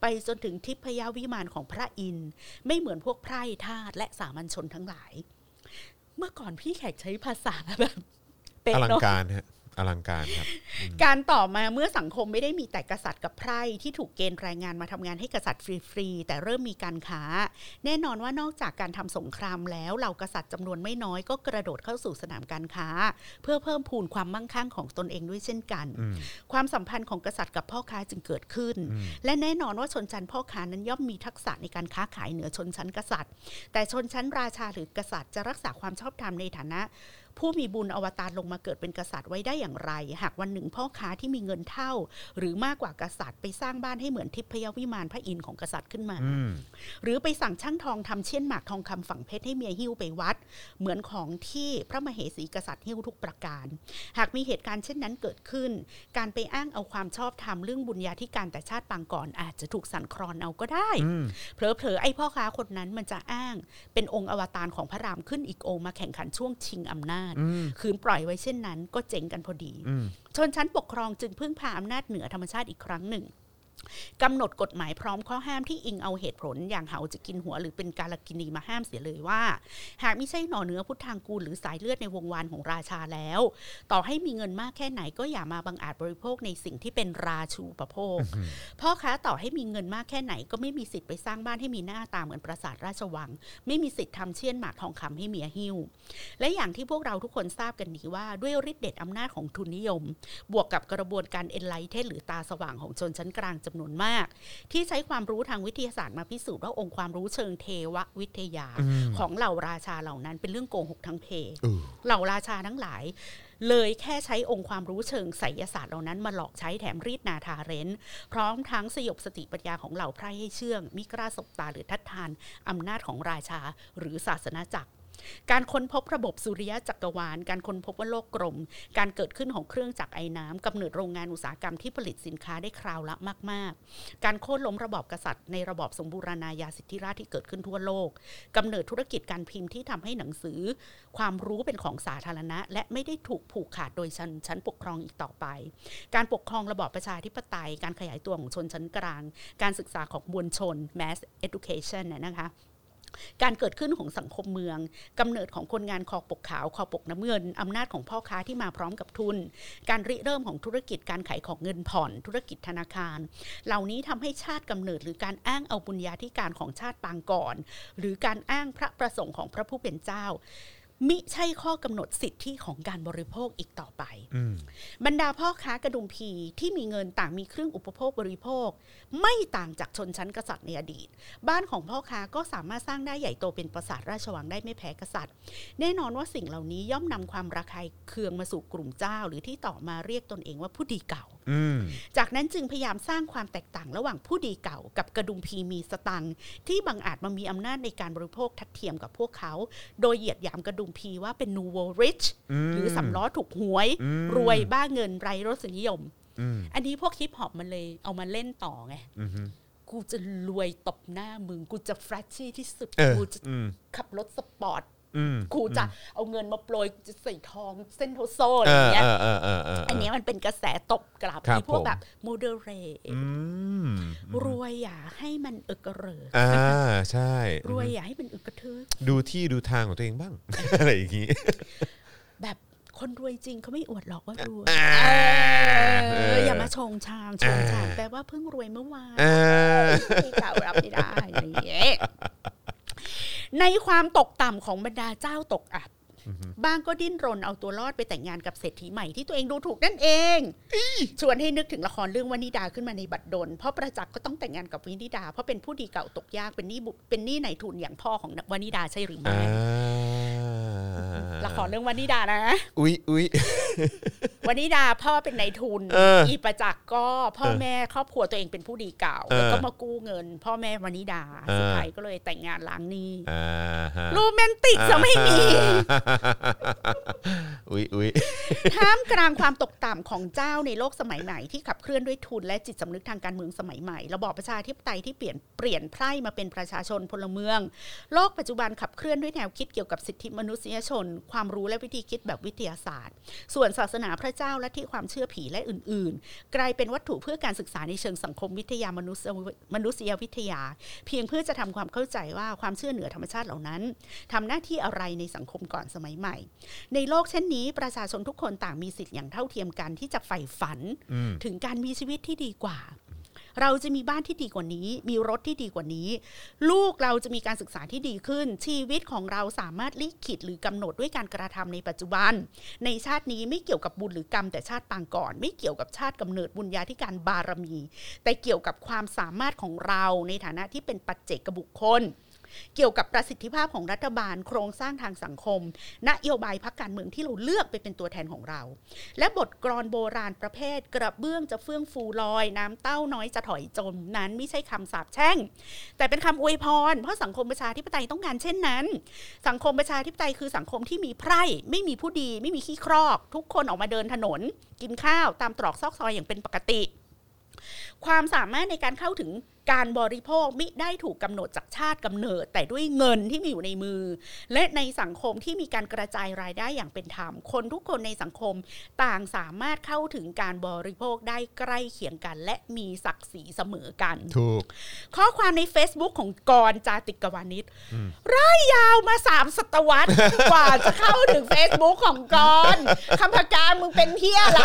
[SPEAKER 4] ไปจนถึงทิพยวิมานของพระอินทร์ไม่เหมือนพวกไพร่ทาสและสามัญชนทั้งหลาย เมื่อก่อนพี่แขกใช้ภาษาแบบเป๊ะ
[SPEAKER 3] อลังการฮะ อลังการครับ
[SPEAKER 4] การต่อมาเมื่อสังคมไม่ได้มีแต่กษัตริย์กับไพร่ที่ถูกเกณฑ์แรงงานมาทำงานให้กษัตริย์ฟรีๆแต่เริ่มมีการค้า แน่นอนว่านอกจากการทำสงครามแล้วเหล่ากษัตริย์จำนวนไม่น้อยก็กระโดดเข้าสู่สนามการค้า เพื่อเพิ่มพูนความมั่งคั่งของตนเองด้วยเช่นกัน ความสัมพันธ์ของกษัตริย์กับพ่อค้าจึงเกิดขึ้น และแน่นอนว่าชนชั้นพ่อค้านั้นย่อมมีทักษะในการค้าขายเหนือชนชั้นกษัตริย์ แต่ชนชั้นราชาหรือกษัตริย์จะรักษาความชอบธรรมในฐานะ ผู้มีบุญอวตารลงมาเกิดเป็นกษัตริย์ไว้ได้อย่างไร หากวันหนึ่งพ่อค้าที่มีเงินเท่า หรือมากกว่ากษัตริย์ ไปสร้างบ้านให้เหมือนทิพยวิมานพระอินทร์ของกษัตริย์ขึ้นมา หรือไปสั่งช่างทองทำเช่นหมากทองคำฝังเพชรให้เมียหิ้วไปวัด เหมือนของที่พระมเหสีกษัตริย์หิ้วทุกประการ หากมีเหตุการณ์เช่นนั้นเกิดขึ้น การไปอ้างเอาความชอบธรรมเรื่องบุญญาธิการแต่ชาติปางก่อนอาจจะถูกสั่นคลอนเอาก็ได้เผลอๆไอ้พ่อค้าคนนั้นมันจะอ้าง เป็นองค์อวตารของพระรามขึ้นอีกองค์มาแข่งขันช่วงชิงอำนาจคืนปล่อยไว้เช่นนั้น ก็เจ๊งกันพอดี ชนชั้นปกครองจึงพึ่งพาอำนาจเหนือธรรมชาติอีกครั้งหนึ่ง กำหนดกฎหมายพร้อมข้อห้ามที่อิงเอาเหตุผล อย่างเหาจะกินหัวหรือเป็นการลกินีมาห้ามเสียเลยว่า หากไม่ใช่หน่อเนื้อพุทธทางกูลหรือสายเลือดในวงวานของราชาแล้ว ต่อให้มีเงินมากแค่ไหนก็อย่ามาบังอาจบริโภคในสิ่งที่เป็นราชูประโภคพ่อค้าต่อให้มีเงินมากแค่ไหนก็ไม่มีสิทธิ์ไปสร้างบ้านให้มีหน้าตาเหมือนปราสาทราชวัง ไม่มีสิทธิ์ทำเชี่ยนหมากทองคำให้เมียหิ้วและอย่างที่พวกเราทุกคนทราบกันดีว่าด้วยฤทธิ์เดชอำนาจของทุนนิยม บวกกับกระบวนการ enlighten หรือตาสว่างของชนชั้นกลางจำนวนมาก ที่ใช้ความรู้ทางวิทยาศาสตร์มาพิสูจน์ว่าองค์ความรู้เชิงเทววิทยาของเหล่าราชาเหล่านั้นเป็นเรื่องโกหกทั้งเพ เหล่าราชาทั้งหลายเลยแค่ใช้องค์ความรู้เชิงไสยศาสตร์เหล่านั้นมาหลอกใช้แถมรีดนาทาเร้นพร้อมทั้งสยบสติปัญญาของเหล่าไพร่ให้เชื่อง มิกล้าสบตาหรือทัดทานอำนาจของราชาหรือศาสนาจักร การค้นพบระบบสุริยะจักรวาล การค้นพบว่าโลกกลม การเกิดขึ้นของเครื่องจักรไอ้น้ำกำเนิดโรงงานอุตสาหกรรมที่ผลิตสินค้าได้คราวละมาก ๆ การโค่นล้มระบอบกษัตริย์ในระบอบสมบูรณาญาสิทธิราชที่เกิดขึ้นทั่วโลกกำเนิดธุรกิจการพิมพ์ที่ทำให้หนังสือ ความรู้เป็นของสาธารณะ และไม่ได้ถูกผูกขาดโดยชั้นชั้นปกครองอีกต่อไป การปกครองระบอบประชาธิปไตย การขยายตัวของชนชั้นกลาง การศึกษาของมวลชน mass education นะคะ การเกิดขึ้นของสังคมเมืองกำเนิดของคนงานคอปกขาวคอปกน้ำเงินอำนาจของพ่อค้าที่มาพร้อมกับทุน การริเริ่มของธุรกิจการขายของเงินผ่อน ธุรกิจธนาคาร เหล่านี้ทำให้ชาติกำเนิดหรือการอ้างเอาบุญญาธิการของชาติปางก่อน หรือการอ้างพระประสงค์ของพระผู้เป็นเจ้า มิใช่ข้อกำหนดสิทธิของการบริโภคอีกต่อไป
[SPEAKER 3] อืม
[SPEAKER 4] บรรดาพ่อค้ากระดุมพีที่มีเงินต่างมีเครื่องอุปโภคบริโภค ไม่ต่างจากชนชั้นกษัตริย์ในอดีต บ้านของพ่อค้าก็สามารถสร้างได้ใหญ่โตเป็นปราสาทราชวังได้ไม่แพ้กษัตริย์ แน่นอนว่าสิ่งเหล่านี้ย่อมนำความระคายเคืองมาสู่กลุ่มเจ้า หรือที่ต่อมาเรียกตนเองว่าผู้ดีเก่า
[SPEAKER 3] อืม
[SPEAKER 4] จากนั้นจึงพยายามสร้างความแตกต่างระหว่างผู้ดีเก่า กับกระดุมพีมีสตังค์ที่บังอาจมามีอำนาจในการบริโภคทัดเทียมกับพวกเขา โดยเหยียดหยามกระฎุมพีว่าเป็น nouveau riche
[SPEAKER 3] อืม
[SPEAKER 4] หรือสามล้อถูกหวย
[SPEAKER 3] อืม
[SPEAKER 4] รวยบ้าเงินไร้รสนิยม
[SPEAKER 3] อืม
[SPEAKER 4] อันนี้พวกฮิปฮอปมันเลยเอามาเล่นต่อไง
[SPEAKER 3] อืมฮึ
[SPEAKER 4] กูจะรวยตบหน้ามึง กูจะ flashy ที่สุด
[SPEAKER 3] เออ
[SPEAKER 4] กูจะ
[SPEAKER 3] อืม
[SPEAKER 4] ขับรถสปอร์ต
[SPEAKER 3] อืม
[SPEAKER 4] กูจะเอาเงินมาโปรยกูจะใส่ทองเส้นเท่าโซ่อะไรอย่างเงี้ย
[SPEAKER 3] เออเออเออเออ
[SPEAKER 4] อันเนี้ยมันเป็นกระแสตบกลับ
[SPEAKER 3] ครับ
[SPEAKER 4] ที่พวก
[SPEAKER 3] ผม
[SPEAKER 4] แบบ moderate
[SPEAKER 3] อืม
[SPEAKER 4] รวยอย่าให้มันเอิกเกริก
[SPEAKER 3] อ่าใช่
[SPEAKER 4] รวยอย่าให้มันอึกกระทึก
[SPEAKER 3] ดูที่ดูทางของตัวเองบ้าง อะไรอย่างงี้
[SPEAKER 4] แบบคนรวยจริงเขาไม่อวดหรอกว่ารวย
[SPEAKER 3] อ่า
[SPEAKER 4] เอ
[SPEAKER 3] เอ
[SPEAKER 4] อ
[SPEAKER 3] อ
[SPEAKER 4] อย่ามาชงชามชงชาม
[SPEAKER 3] อ่า
[SPEAKER 4] แปลว่าเพิ่งรวยเมื่อวาน
[SPEAKER 3] อ่า
[SPEAKER 4] ที่เก่ารับไม่ได้อะไรอย่างเงี้ย ในความตกต่ำของบรรดาเจ้าตกอับบ้างก็ดิ้นรนเอาตัวรอดไปแต่งงานกับเศรษฐีใหม่ที่ตัวเองดูถูกนั่นเองชวนให้นึกถึงละครเรื่องวานิดาขึ้นมาในบัดดล เพราะประจักษ์ก็ต้องแต่งงานกับวานิดา เพราะเป็นผู้ดีเก่าตกยากเป็นหนี้บุเป็นหนี้ในทุนอย่างพ่อของวานิดาใช่หรือไม่
[SPEAKER 3] อ่า
[SPEAKER 4] ละครเรื่องวานิดานะ
[SPEAKER 3] อุ๊ยอุ๊ย
[SPEAKER 4] วันนิดาพ่อเป็นนายทุน
[SPEAKER 3] เอออี
[SPEAKER 4] ประจักษ์ก็พ่อ
[SPEAKER 3] เออ
[SPEAKER 4] แม่ครอบครัวตัวเองเป็นผู้ดีเก่า
[SPEAKER 3] เออ
[SPEAKER 4] แล้วก็มากู้เงิน พ่อแม่วันนิดา
[SPEAKER 3] เออ
[SPEAKER 4] สุดท้ายก็เลยแต่งงานล้างหนี้
[SPEAKER 3] อ่าฮะ
[SPEAKER 4] โรแมนติกจะไม่มี
[SPEAKER 3] อุ๊ยอุ๊ย
[SPEAKER 4] ท่ามกลางความตกต่ำของเจ้าในโลกสมัยใหม่ที่ขับเคลื่อนด้วยทุนและจิตสำนึกทางการเมืองสมัยใหม่ระบอบประชาธิปไตยที่เปลี่ยนเปลี่ยนไพร่มาเป็นประชาชนพลเมือง โลกปัจจุบันขับเคลื่อนด้วยแนวคิดเกี่ยวกับสิทธิมนุษยชนความรู้และวิธีคิดแบบวิทยาศาสตร์ ส่วนศาสนาพระเจ้าและที่ความเชื่อผีและอื่น ๆ กลายเป็นวัตถุเพื่อการศึกษาในเชิงสังคมวิทยามนุษยมนุษยวิทยา เพียงเพื่อจะทำความเข้าใจว่าความเชื่อเหนือธรรมชาติเหล่านั้นทำหน้าที่อะไรในสังคมก่อนสมัยใหม่ ในโลกเช่นนี้ ประชาชนทุกคนต่างมีสิทธิ์อย่างเท่าเทียมกันที่จะใฝ่ฝัน
[SPEAKER 3] อืม
[SPEAKER 4] ถึงการมีชีวิตที่ดีกว่า เราจะมีบ้านที่ดีกว่านี้ มีรถที่ดีกว่านี้ ลูกเราจะมีการศึกษาที่ดีขึ้น ชีวิตของเราสามารถลิขิตหรือกำหนดด้วยการกระทำในปัจจุบัน ในชาตินี้ไม่เกี่ยวกับบุญหรือกรรมแต่ชาติปางก่อน ไม่เกี่ยวกับชาติกำเนิดบุญญาธิการบารมี แต่เกี่ยวกับความสามารถของเราในฐานะที่เป็นปัจเจกบุคคล เกี่ยวกับประสิทธิภาพของรัฐบาล โครงสร้างทางสังคม นโยบายพักการเมืองที่เราเลือกไปเป็นตัวแทนของเรา และบทกลอนโบราณประเภท กระเบื้องจะเฟื่องฟูลอย น้ำเต้าน้อยจะถอยจมนั้นไม่ใช่คำสาปแช่ง แต่เป็นคำอวยพร เพราะสังคมประชาธิปไตยต้องการเช่นนั้น สังคมประชาธิปไตยคือสังคมที่มีไพร่ไม่มีผู้ดี ไม่มีขี้ครอก ทุกคนออกมาเดินถนน กินข้าวตามตรอกซอกซอยอย่างเป็นปกติความสามารถในการเข้าถึง การบริโภคมิได้ถูกกำหนดจากชาติกำเนิด แต่ด้วยเงินที่มีอยู่ในมือ และในสังคมที่มีการกระจายรายได้อย่างเป็นธรรม คนทุกคนในสังคมต่างสามารถเข้าถึงการบริโภคได้ใกล้เคียงกัน และมีศักดิ์ศรีเสมอกัน
[SPEAKER 3] ถูก
[SPEAKER 4] ข้อความใน Facebook ของกรจาติกวานิชร่ายยาวมาสามศตวรรษกว่าจะเข้าถึง Facebook ของกรคำพการมึงเป็นเที่ยอะไร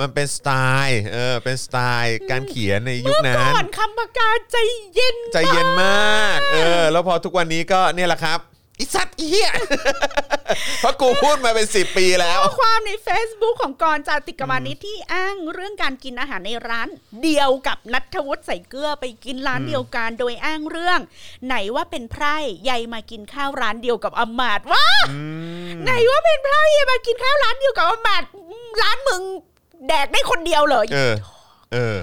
[SPEAKER 3] มันเป็นสไตล์เออเป็นสไตล์การเขียนในยุค
[SPEAKER 4] เมื่อ
[SPEAKER 3] นั้
[SPEAKER 4] ก่อนนคำพการใจเย็น
[SPEAKER 3] ใจเย็นมาก เออ แล้วพอทุกวันนี้ก็เนี่ยแหละครับไอิสัตว์เหี้ยเพราะกูพูดมาเป็นสิบปีแล้ว
[SPEAKER 4] ข้อความใน Facebook ของกรจาติกวานิชที่อ้างเรื่องการกินอาหารในร้าน เดียวกับนัทวุฒิใส่เกลือไปกินร้านเดียวกันโดยอ้างเรื่อง ไหนว่าเป็นไพร่ใยมากินข้าวร้านเดียวกับอำมาตย์ว่าไหนว่าเป็นไพร่ใยมากินข้าวร้านเดียวกับอำมาตย์ร้านมึงแดกได้คนเดียวเลย
[SPEAKER 3] เออ เออ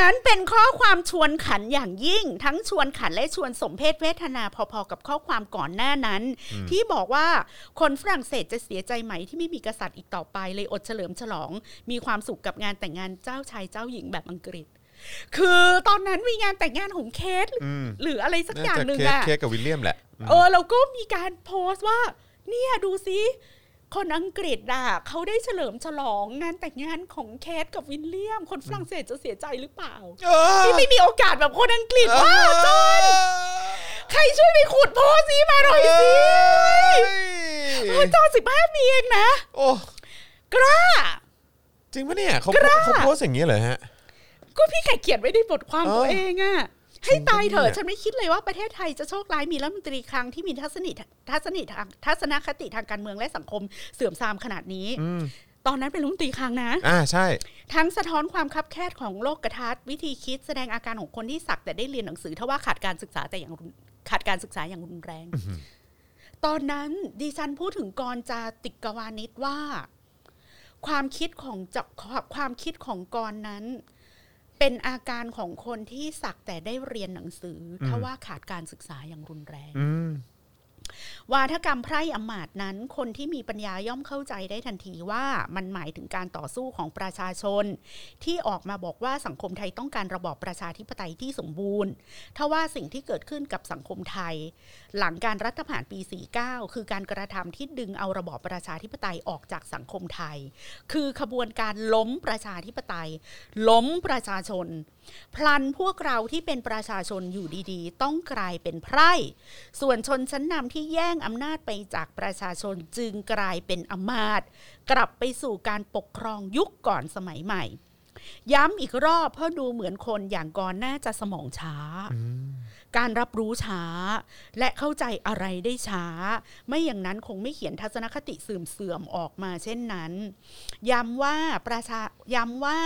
[SPEAKER 4] นั้นเป็นข้อความชวนขันอย่างยิ่ง ทั้งชวนขันและชวนสมเพศเวทนาพอๆกับข้อความก่อนหน้านั้น ที่บอกว่าคนฝรั่งเศสจะเสียใจไหมที่ไม่มีกษัตริย์อีกต่อไปเลยอดเฉลิมฉลอง มีความสุขกับงานแต่งงานเจ้าชายเจ้าหญิงแบบอังกฤษคือตอนนั้นมีงานแต่งงานของเคส
[SPEAKER 3] อืม
[SPEAKER 4] หรืออะไรสักอ
[SPEAKER 3] น่า
[SPEAKER 4] ย่าง
[SPEAKER 3] จะ
[SPEAKER 4] หนึ่ง
[SPEAKER 3] เค้ก
[SPEAKER 4] อะ
[SPEAKER 3] เค้กกับวิลเลียมแหละ
[SPEAKER 4] เออเราก็มีการโพสต์ว่า เนี่ยดูสิ คนอังกฤษอะเขาได้เฉลิมฉลองงานแต่งงานของเคสกับวิลเลียม คนฝรั่งเศสจะเสียใจหรือเปล่า
[SPEAKER 3] เออ
[SPEAKER 4] ที่ไม่มีโอกาสแบบคนอังกฤษว่าจอนใครช่วยไปขุดโพสต์นี้มาหน่อยสิโอ้ยจอนสิบห้าปีเองนะ
[SPEAKER 3] โอ้
[SPEAKER 4] กล้า
[SPEAKER 3] จริงปะเนี่ยเขา
[SPEAKER 4] กล้า
[SPEAKER 3] เขาโพสต์อย่างนี้เหรอฮะ
[SPEAKER 4] ก็พี่ไข่เขียนไว้ในบทความ
[SPEAKER 3] เออ
[SPEAKER 4] ตัวเองอะ ให้ตายเถอะ
[SPEAKER 3] จริ
[SPEAKER 4] ฉั
[SPEAKER 3] งปะเนี่ย
[SPEAKER 4] นไม่คิดเลยว่าประเทศไทยจะโชคร้ายมีรัฐมนตรีครั้งที่มีทัศนิทัศนิทางทัศนคติทางการเมืองและสังคมเสื่อมทรามขนาดนี้ตอนนั้นเป็นรัฐมนตรีครั้งนะ
[SPEAKER 3] อ่าใช่
[SPEAKER 4] ทั้งสะท้อนความคับแคบของโลกกระทัดวิธีคิดแสดงอาการของคนที่สักแต่ได้เรียนหนังสือทว่าขาดการศึกษาแต่อย่างรุนขาดการศึกษาอย่างรุนแรง ตอนนั้นดิฉันพูดถึงกรจาติกวานิชว่า ความคิดของจะความคิดของกรนั้น เป็นอาการของคนที่สักแต่ได้เรียนหนังสือทว่าขาดการศึกษาอย่างรุนแรง
[SPEAKER 3] อืม
[SPEAKER 4] วาทกรรมไพร่อำมาตนั้น คนที่มีปัญญาย่อมเข้าใจได้ทันทีว่ามันหมายถึงการต่อสู้ของประชาชน ที่ออกมาบอกว่าสังคมไทยต้องการระบอบประชาธิปไตยที่สมบูรณ์ทว่าสิ่งที่เกิดขึ้นกับสังคมไทย หลังการรัฐประหารปี 49 คือการกระทำที่ดึงเอาระบอบประชาธิปไตยออกจากสังคมไทย คือขบวนการล้มประชาธิปไตย ล้มประชาชน พลันพวกเราที่เป็นประชาชนอยู่ดีๆ ต้องกลายเป็นไพร่ ส่วนชนชั้นนำที่แย่งอำนาจไปจากประชาชนจึงกลายเป็นอำมาตย์กลับไปสู่การปกครองยุคก่อนสมัยใหม่ ย้ำอีกรอบเพราะดูเหมือนคนอย่างกอนน่าจะสมองช้า การรับรู้ช้า และเข้าใจอะไรได้ช้า ไม่อย่างนั้นคงไม่เขียนทัศนคติเสื่อมๆออกมาเช่นนั้น ย้ำว่าประชาย้ำว่า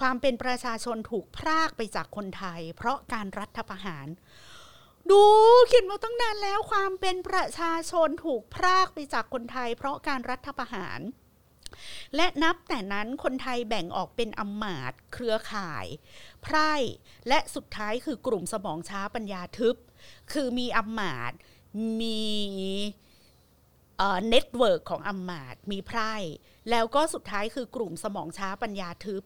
[SPEAKER 4] ความเป็นประชาชนถูกพรากไปจากคนไทย เพราะการรัฐประหารดูเขียนมาตั้งนานแล้วความเป็นประชาชนถูกพรากไปจากคนไทย เพราะการรัฐประหาร และนับแต่นั้นคนไทยแบ่งออกเป็นอำมาตย์เครือข่าย ไพร่และสุดท้ายคือกลุ่มสมองช้าปัญญาทึบ คือมีอำมาตย์มี network ของอำมาตย์มีไพร่แล้วก็สุดท้ายคือกลุ่มสมองช้าปัญญาทึบ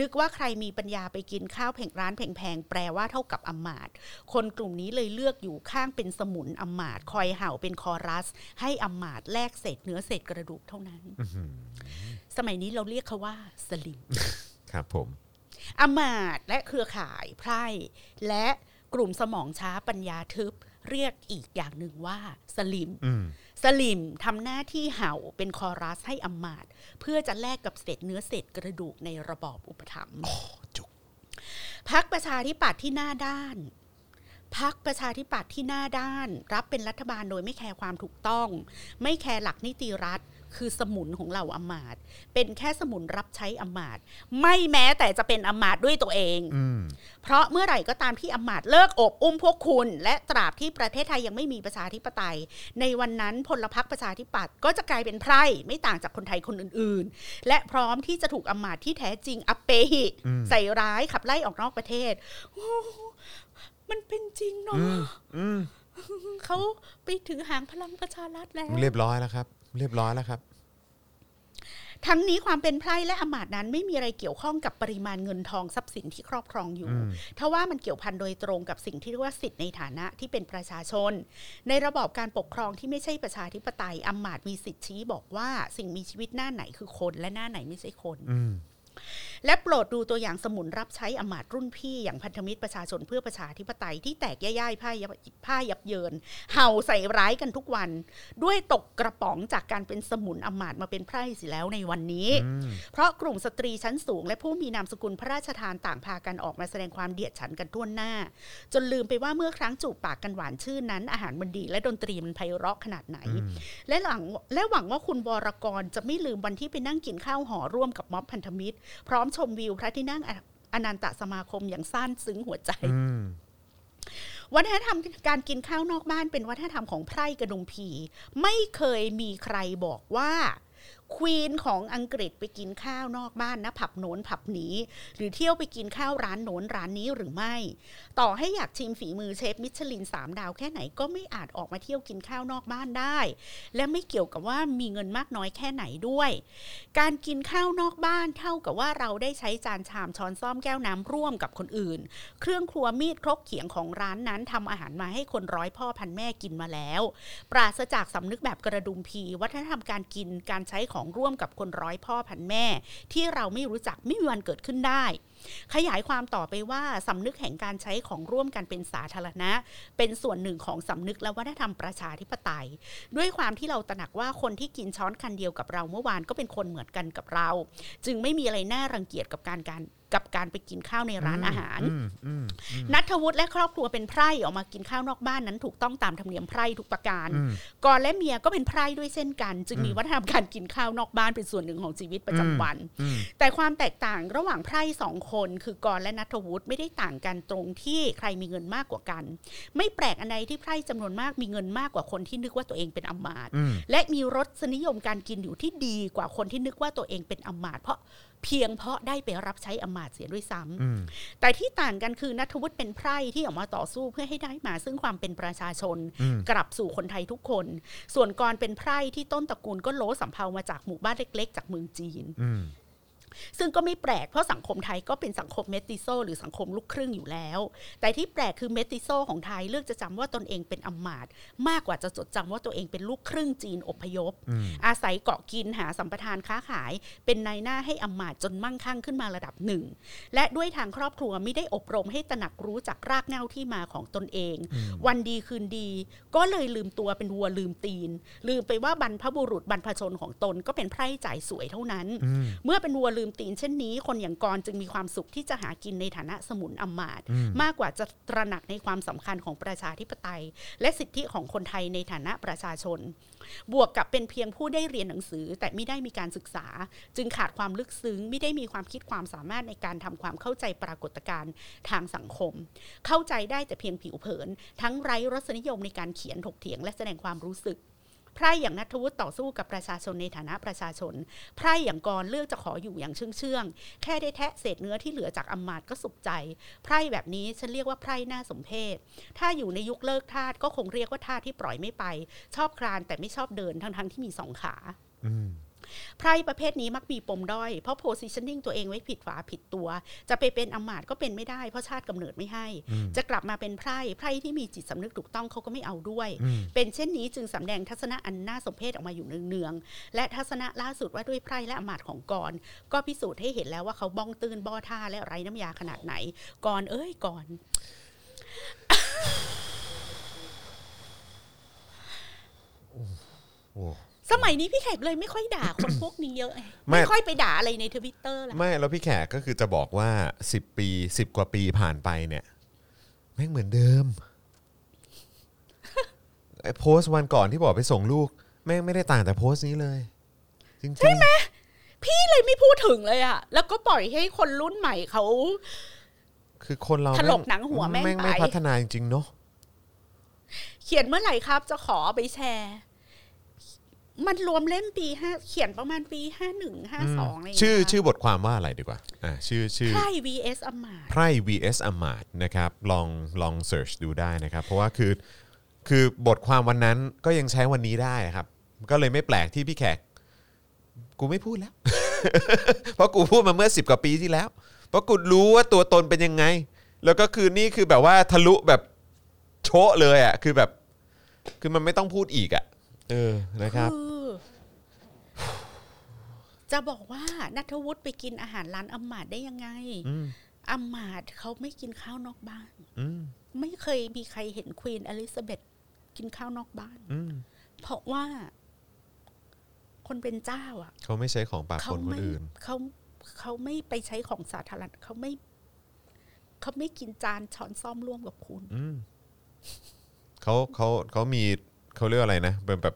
[SPEAKER 4] นึกว่าใครมีปัญญาไปกินข้าวแผงร้านแพงๆแปลว่าเท่ากับอำมาตย์คนกลุ่มนี้เลยเลือกอยู่ข้างเป็นสมุนอำมาตย์คอยเห่าเป็นคอรัส ให้อำมาตย์แลกเศษเนื้อเศษกระดูกเท่านั้นสมัยนี้เราเรียกเขาว่าสลิ่ม
[SPEAKER 3] ครับผม
[SPEAKER 4] อำมาตย์และเครือข่ายไพร่และกลุ่มสมองช้าปัญญาทึบเรียกอีกอย่างหนึ่งว่าสลิ่ม
[SPEAKER 3] อืม
[SPEAKER 4] สลิ่มทำหน้าที่เห่าเป็นคอรัสให้อำมาตย์เพื่อจะแลกกับเศษเนื้อเศษกระดูกในระบอบอุปถัมภ์
[SPEAKER 3] จุก
[SPEAKER 4] พรรคประชาธิปัตย์ที่หน้าด้านพรรคประชาธิปัตย์ที่หน้าด้าน รับเป็นรัฐบาลโดยไม่แคร์ความถูกต้อง ไม่แคร์หลักนิติรัฐ คือสมุนของเหล่าอำมาตย์เป็นแค่สมุนรับใช้อำมาตย์ไม่แม้แต่จะเป็นอำมาตย์ด้วยตัวเอง
[SPEAKER 3] อืม
[SPEAKER 4] เพราะเมื่อไหร่ก็ตามที่อำมาตย์เลิกอบอุ้มพวกคุณ และตราบที่ประเทศไทยยังไม่มีประชาธิปไตย ในวันนั้นพลพรรคประชาธิปัตย์ก็จะกลายเป็นไพร่ไม่ต่างจากคนไทยคนอื่น ๆ และพร้อมที่จะถูกอำมาตย์ที่แท้จริงอัปเปหิใส่ร้ายขับไล่ออกนอกประเทศโอ้โหมันเป็นจริงเนาะ
[SPEAKER 3] อืม
[SPEAKER 4] เขาไปถือหางพลังประชารัฐแล้ว
[SPEAKER 3] เรียบร้อยแล้วครับ เรียบร้อยแล้วครับ
[SPEAKER 4] ทั้งนี้ความเป็นไพร่และอำมาตย์นั้นไม่มีอะไรเกี่ยวข้องกับปริมาณเงินทองทรัพย์สินที่ครอบครองอยู่ทว่ามันเกี่ยวพันโดยตรงกับสิ่งที่เรียกว่าสิทธิในฐานะที่เป็นประชาชน ในระบอบการปกครองที่ไม่ใช่ประชาธิปไตยอำมาตย์มีสิทธิชี้บอกว่าสิ่งมีชีวิตหน้าไหนคือคนและหน้าไหนไม่ใช่คน
[SPEAKER 3] อืม
[SPEAKER 4] และโปรดดูตัวอย่างสมุนรับใช้อำมาตย์รุ่นพี่อย่างพันธมิตรประชาชนเพื่อประชาธิปไตยที่แตกย่ายๆผ้ายับผ้ายับเยิน เห่าใส่ร้ายกันทุกวัน ด้วยตกกระป๋องจากการเป็นสมุนอำมาตย์มาเป็นไพร่เสิแล้วในวันนี้ เพราะกลุ่มสตรีชั้นสูง และผู้มีนามสกุลพระราชทานต่างพากันออกมาแสดงความเดียดฉันกันทั่วหน้า จนลืมไปว่าเมื่อครั้งจูบปากกันหวานชื่นนั้น อาหารมันดีและดนตรีมันไพเราะขนาดไหน และหลังและหวังว่าคุณวรกรจะไม่ลืมวันที่ไปนั่งกินข้าวห่อร่วมกับม็อบพันธมิตร พร้อมชมวิวพระที่นั่งออนันตสมาคมอย่างซ่านซึ้งหัวใจ
[SPEAKER 3] อืม
[SPEAKER 4] วัฒนธรรมการกินข้าวนอกบ้านเป็นวัฒนธรรมของไพร่กระดุมพี ไม่เคยมีใครบอกว่า ควีนของอังกฤษไปกินข้าวนอกบ้านนะผับโน้นผับนี้ หรือเที่ยวไปกินข้าวร้านโน้นร้านนี้หรือไม่ ต่อให้อยากชิมฝีมือเชฟมิชลินสามดาวแค่ไหนก็ไม่อาจออกมาเที่ยวกินข้าวนอกบ้านได้ และไม่เกี่ยวกับว่ามีเงินมากน้อยแค่ไหนด้วย การกินข้าวนอกบ้านเท่ากับว่าเราได้ใช้จานชามช้อนซ่อมแก้วน้ำร่วมกับคนอื่น เครื่องครัวมีดครกเขียงของร้านนั้นทำอาหารมาให้คนร้อยพ่อพันแม่กินมาแล้ว ปราศจากสำนึกแบบกระดุมพีวัฒนธรรมการกินการใช้ของร่วมกับคนร้อยพ่อพันแม่ ที่เราไม่รู้จักไม่มีวันเกิดขึ้นได้ ขยายความต่อไปว่าสำนึกแห่งการใช้ของร่วมกันเป็นสาธารณะ เป็นส่วนหนึ่งของสำนึกและวัฒนธรรมประชาธิปไตย ด้วยความที่เราตระหนักว่าคนที่กินช้อนคันเดียวกับเราเมื่อวานก็เป็นคนเหมือนกันกับเรา จึงไม่มีอะไรน่ารังเกียจกับการการ กับการไปกินข้าวในร้านอาหาร นัทวุฒิและครอบครัวเป็นไพร่ออกมากินข้าวนอกบ้านนั้นถูกต้องตามธรรมเนียมไพร่ทุกประการ กรและเมียก็เป็นไพร่ด้วยเช่นกัน จึงมีวัฒนธรรมการกินข้าวนอกบ้านเป็นส่วนหนึ่งของชีวิตประจำวัน แต่ความแตกต่างระหว่างไพร่สองคน คือกรและนัทวุฒิไม่ได้ต่างกันตรงที่ใครมีเงินมากกว่ากัน ไม่แปลกอันใดที่ไพร่จำนวนมากมีเงินมากกว่าคนที่นึกว่าตัวเองเป็นอำมาตย์และมีรสนิยมการกินอยู่ที่ดีกว่าคนที่นึกว่าตัวเองเป็นอำมาตย์เพราะเพียงเพราะได้ไปรับใช้อำมาตย์เสียด้วยซ้ำแต่ที่ต่างกันคือนัทวุฒิเป็นไพร่ที่ออกมาต่อสู้เพื่อให้ได้มาซึ่งความเป็นประชาชน กลับสู่คนไทยทุกคน ส่วนกรเป็นไพร่ที่ต้นตระกูลก็โลสำเภามาจากหมู่บ้านเล็ก ๆ จากเมืองจีน ซึ่งก็ไม่แปลกเพราะสังคมไทยก็เป็นสังคมเมติโซหรือสังคมลูกครึ่งอยู่แล้ว แต่ที่แปลกคือเมติโซของไทยเลือกจะจำว่าตนเองเป็นอำมาตย์มากกว่าจะจดจำว่าตัวเองเป็นลูกครึ่งจีนอพยพ อาศัยเกาะกินหาสัมปทานค้าขาย เป็นนายหน้าให้อำมาตย์จนมั่งคั่งขึ้นมาระดับหนึ่ง และด้วยทางครอบครัวไม่ได้อบรมให้ตระหนักรู้จากรากเหง้าที่มาของตนเอง วันดีคืนดี ก็เลยลืมตัวเป็นวัวลืมตีน ลืมไปว่าบรรพบุรุษบรรพชนของตนก็เป็นไพร่จ่ายสวยเท่านั้น เมื่อเป็นวัวลืมตีนเช่นนี้ คนอย่างกรจึงมีความสุขที่จะหากินในฐานะสมุนอำมาตย์มากกว่าจะตระหนักในความสำคัญของประชาธิปไตย และสิทธิของคนไทยในฐานะประชาชน บวกกับเป็นเพียงผู้ได้เรียนหนังสือ แต่ไม่ได้มีการศึกษา จึงขาดความลึกซึ้งไม่ได้มีความคิดความสามารถในการทำความเข้าใจปรากฏการณ์ทางสังคม เข้าใจได้แต่เพียงผิวเผิน ทั้งไร้รสนิยมในการเขียนถกเถียงและแสดงความรู้สึก ไพร่อย่างนัทวุฒิต่อสู้กับประชาชนในฐานะประชาชน ไพร่อย่างกรเลือกจะขออยู่อย่างเชื่องเชื่องแค่ได้แทะเศษเนื้อที่เหลือจากอำมาตย์ก็สุขใจ ไพร่แบบนี้ฉันเรียกว่าไพร่น่าสมเพศ ถ้าอยู่ในยุคเลิกทาสก็คงเรียกว่าทาสที่ปล่อยไม่ไป ชอบคลานแต่ไม่ชอบเดินทั้งๆที่มีสองขา ไพร่ประเภทนี้มักมีปมด้อย เพราะ positioning ตัวเองไว้ผิดฝาผิดตัว จะไปเป็นอำมาตย์ก็เป็นไม่ได้เพราะชาติกำเนิดไม่ให้ จะกลับมาเป็นไพร่ไพร่ที่มีจิตสำนึกถูกต้องเขาก็ไม่เอาด้วย เป็นเช่นนี้จึงสำแดงทัศนะอันน่าสมเพชออกมาอยู่เนืองๆและทัศนะล่าสุดว่าด้วยไพร่และอำมาตย์ของกรก็พิสูจน์ให้เห็นแล้วว่าเขาบ้องตื่นบ้อท่าและไร้น้ำยาขนาดไหนกรเอ้ยกร
[SPEAKER 3] โอ้
[SPEAKER 4] สมัยนี้พี่แขกเลยไม่ค่อยด่าคนพวกนี้เยอะไง
[SPEAKER 3] ไม่
[SPEAKER 4] ไม่ค่อยไปด่าอะไรในทวิตเตอร์ละ
[SPEAKER 3] ไม่แล้วพี่แขกก็คือจะบอกว่า 10 ปี 10 กว่าปีผ่านไปเนี่ย แม่งเหมือนเดิมไอ้โพสต์วันก่อนที่บอกไปส่งลูก แม่งไม่ได้ต่างแต่โพสต์นี้เลยจริงๆ
[SPEAKER 4] ใช่ไหมพี่เลยไม่พูดถึงเลยอะแล้วก็ปล่อยให้คนรุ่นใหม่เขา
[SPEAKER 3] คือคนเรา
[SPEAKER 4] ถลกหนังหัวแม่ง
[SPEAKER 3] แม่งไม่
[SPEAKER 4] ไป
[SPEAKER 3] พัฒนาจริงๆเนาะ
[SPEAKER 4] เขียนเมื่อไหร่ครับ จะขอเอาไปแชร์ มันรวมเล่มปีห้าเขียนประมาณปีห้าหนึ่งห้าสองอะไรย่างเงี้ย
[SPEAKER 3] ชื่อชื่อบทความว่าอะไรดีกว่าอ่าชื่อชื่อ
[SPEAKER 4] ไพ่ vs อมาตย์
[SPEAKER 3] ไพร่ vs อมาตย์นะครับลองลองเสิร์ชดูได้นะครับ เพราะว่าคือคือบทความวันนั้นก็ยังใช้วันนี้ได้ครับ ก็เลยไม่แปลกที่พี่แขก กูไม่พูดแล้ว เพราะกูพูดมาเมื่อ 10 กว่าปีที่แล้ว เพราะกูรู้ว่าตัวตนเป็นยังไง แล้วก็คือนี่คือแบบว่าทะลุแบบโชะเลยอะคือแบบ คือมันไม่ต้องพูดอีกอะ เออนะครับ
[SPEAKER 4] คือ จะบอกว่านัทวุฒิไปกินอาหารร้านอำมาตย์ได้ยังไงอำมาตย์เขาไม่กินข้าวนอกบ้าน
[SPEAKER 3] อืม
[SPEAKER 4] ไม่เคยมีใครเห็นควีนอลิซาเบธกินข้าวนอกบ้าน
[SPEAKER 3] อืม
[SPEAKER 4] เพราะว่าคนเป็นเจ้า อะ
[SPEAKER 3] เขาไม่ใช้ของปากค
[SPEAKER 4] เขา
[SPEAKER 3] นคน
[SPEAKER 4] ไม่
[SPEAKER 3] อื่น
[SPEAKER 4] เขาเขาไม่ไปใช้ของสาธารณะเขาไม่ เขาไม่กินจานช้อนซ่อมร่วมกับคุณ
[SPEAKER 3] อืมเขาเขาเขามีเขาเรียกว่าอะไรนะเป็นแบบ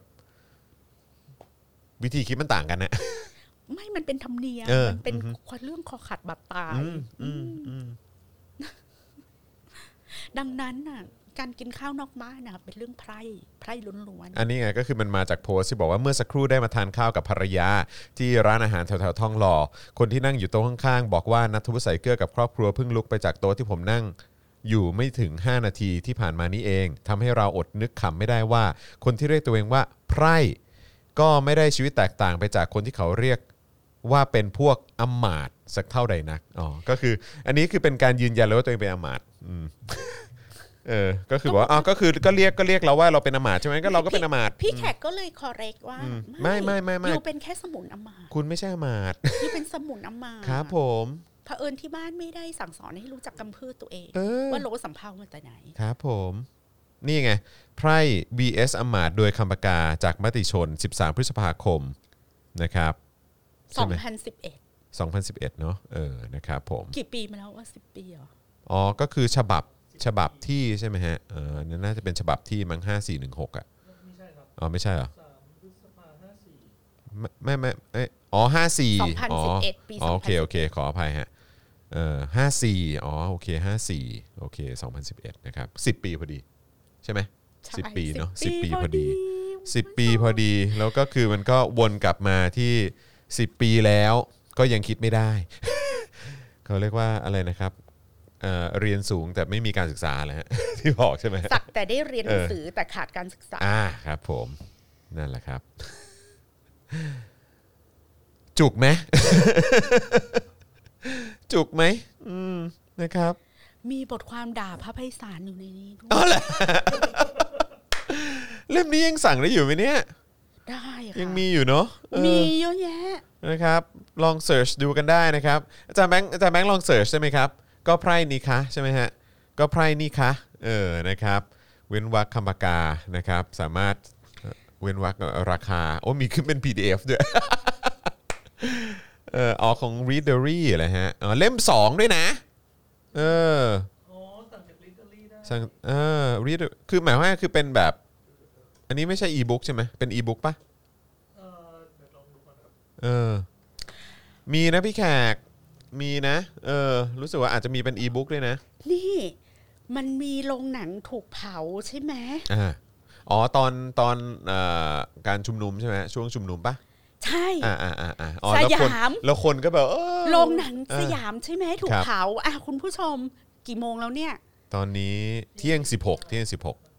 [SPEAKER 3] วิธีคิดมันต่างกันนะ
[SPEAKER 4] ไม่มันเป็นธรรมเนียม
[SPEAKER 3] เออ
[SPEAKER 4] มันเป็น
[SPEAKER 3] อือฮึ
[SPEAKER 4] เรื่องคอขัดบัตรตาย
[SPEAKER 3] อืมอืมอืม
[SPEAKER 4] ดังนั้นน่ะการกินข้าวนอกบ้านน่ะเป็นเรื่องไพร่ไพร่ล้วน
[SPEAKER 3] อันนี้ไงก็คือมันมาจากโพสต์ที่บอกว่าเมื่อสักครู่ได้มาทานข้าวกับภรรยา ที่ร้านอาหารแถวๆทองหล่อ คนที่นั่งอยู่โต๊ะข้างๆ บอกว่านัทวุฒิใส่เกลือกับครอบครัวเพิ่งลุกไปจากโต๊ะที่ผมนั่งอยู่ไม่ถึง 5 นาทีที่ผ่านมานี้เองทำให้เราอดนึกขำไม่ได้ว่า คนที่เรียกตัวเองว่าไพร่ก็ไม่ได้ชีวิตแตกต่างไปจากคนที่เขาเรียก ว่าเป็นพวกอำมาตย์สักเท่าใดนักอ๋อก็คือ อันนี้คือเป็นการยืนยันเลยว่าตัวเองเป็นอำมาตย์อืมเออ ก็คือบอกว่าอ๋อก็คือก็เรียกก็เรียกเราว่าเราเป็นอำมาตย์ใช่ไหมก็เราก็เป็นอำมาตย์
[SPEAKER 4] ๆพี่แขกก็เลยคอเรกว่า
[SPEAKER 3] อืมไม่ไม่ไม่ไม่
[SPEAKER 4] อยู่เป็นแค่สมุนอำมาตย์
[SPEAKER 3] คุณไม่ใช่อำมาตย์
[SPEAKER 4] อยู่เป็นสมุนอำมาตย์
[SPEAKER 3] ครับ ผม
[SPEAKER 4] เผอิญที่บ้านไม่ได้สั่งสอนให้รู้จักกำพืชตัวเอง
[SPEAKER 3] เออ
[SPEAKER 4] ว่าโลสัมเพามาแต่ไหน
[SPEAKER 3] ครับผมนี่ไงไพร่ BS อำมาตย์โดยคำประกาจากมติชน 13 พฤษภาคมนะครับ ใช่ไหม
[SPEAKER 4] 2011
[SPEAKER 3] 2011เนอะเออนะครับผม
[SPEAKER 4] กี่ปีมาแล้วว่าสิบปีเหรอ
[SPEAKER 3] อ๋อก็คือฉบับฉบับที่ใช่ไหมฮะเออนั่นน่าจะเป็นฉบับที่มั้ง5416อะ
[SPEAKER 5] ไม่ใช่ครับ
[SPEAKER 3] อ๋อไม่ใช่เหรอ
[SPEAKER 5] สามพฤษภาห้าสี่
[SPEAKER 3] ไม่ไม่ไม่เอ้ยอ๋อ54อ๋อ
[SPEAKER 4] 2011ปี
[SPEAKER 3] อ๋อโอเคโอเคขออภัยฮะเอ่อ54อ๋อโอเค54โอเค2011นะครับ10ปีพอดี ใช่ไหม
[SPEAKER 4] ใช่
[SPEAKER 3] สิบปีเนาะ
[SPEAKER 4] สิ
[SPEAKER 3] สิ
[SPEAKER 4] บบปี
[SPEAKER 3] ปีพอดี
[SPEAKER 4] พอดี
[SPEAKER 3] สิบปีพอดี แล้วก็คือมันก็วนกลับมาที่ 10 ปีแล้วก็ยังคิดไม่ได้ เขาเรียกว่าอะไรนะครับเอ่อเรียนสูงแต่ไม่มีการศึกษาเลยฮะ ที่บอกใช่ไหม
[SPEAKER 4] สักแต่ได้เรียนหนังสือแต่ขาดการศึกษา
[SPEAKER 3] อ่าครับ ผมนั่นแหละครับ จุกไหม จุกไหมอืมนะครับ
[SPEAKER 4] มีบทความด่าพระไพศาลอยู่ในนี้ด้วย
[SPEAKER 3] เล่มนี้ยังสั่งได้อยู่ไหมเนี่ย
[SPEAKER 4] ได้ค่ะ
[SPEAKER 3] ยังมีอยู่เนาะเออ
[SPEAKER 4] มีเยอะแยะ
[SPEAKER 3] นะครับลอง search ดูกันได้นะครับอาจารย์แบงค์อาจารย์แบงค์ลอง search ใช่ไหมครับก็ไพร่นี่คะใช่ไหมฮะก็ไพร่นี่คะเออนะครับเว้นวรรคคำปากกานะครับสามารถเอ่อเว้นวรรคราคาโอ้มีขึ้นเป็น PDF ด้วยเออออกของ Readery อะไรฮะอ๋อเล่ม 2 ด้วยนะ เออ
[SPEAKER 5] อ๋อต่างจากลิตเตอรี่ได้
[SPEAKER 3] สั่งเออ read คือหมายความว่าคือเป็นแบบ อันนี้ไม่ใช่อีบุ๊กใช่ไหมเป็นอีบุ๊กปะ
[SPEAKER 5] เออเดี๋ยวลองดูก่อนครับ
[SPEAKER 3] เออ มีนะพี่แขก มีนะ เออ รู้สึกว่าอาจจะมีเป็นอีบุ๊กด้วยนะ
[SPEAKER 4] นี่มันมีโรงหนังถูกเผาใช่ไหม
[SPEAKER 3] อ่าอ๋อตอนตอนเอ่อการชุมนุมใช่ไหมช่วงชุมนุมปะ
[SPEAKER 4] ใช่
[SPEAKER 3] อ่าอ่าอ่าอ่าอ๋อแล้วคน
[SPEAKER 4] สยาม
[SPEAKER 3] แล้วคนก็แบบเออ
[SPEAKER 4] โรงหนัง
[SPEAKER 3] เออ
[SPEAKER 4] สยามใช่ไหมถูก
[SPEAKER 3] ครับ
[SPEAKER 4] เผาอะคุณผู้ชมกี่โมงแล้วเนี่ย
[SPEAKER 3] ตอนนี้เที่ยง 16 เที่ยง 16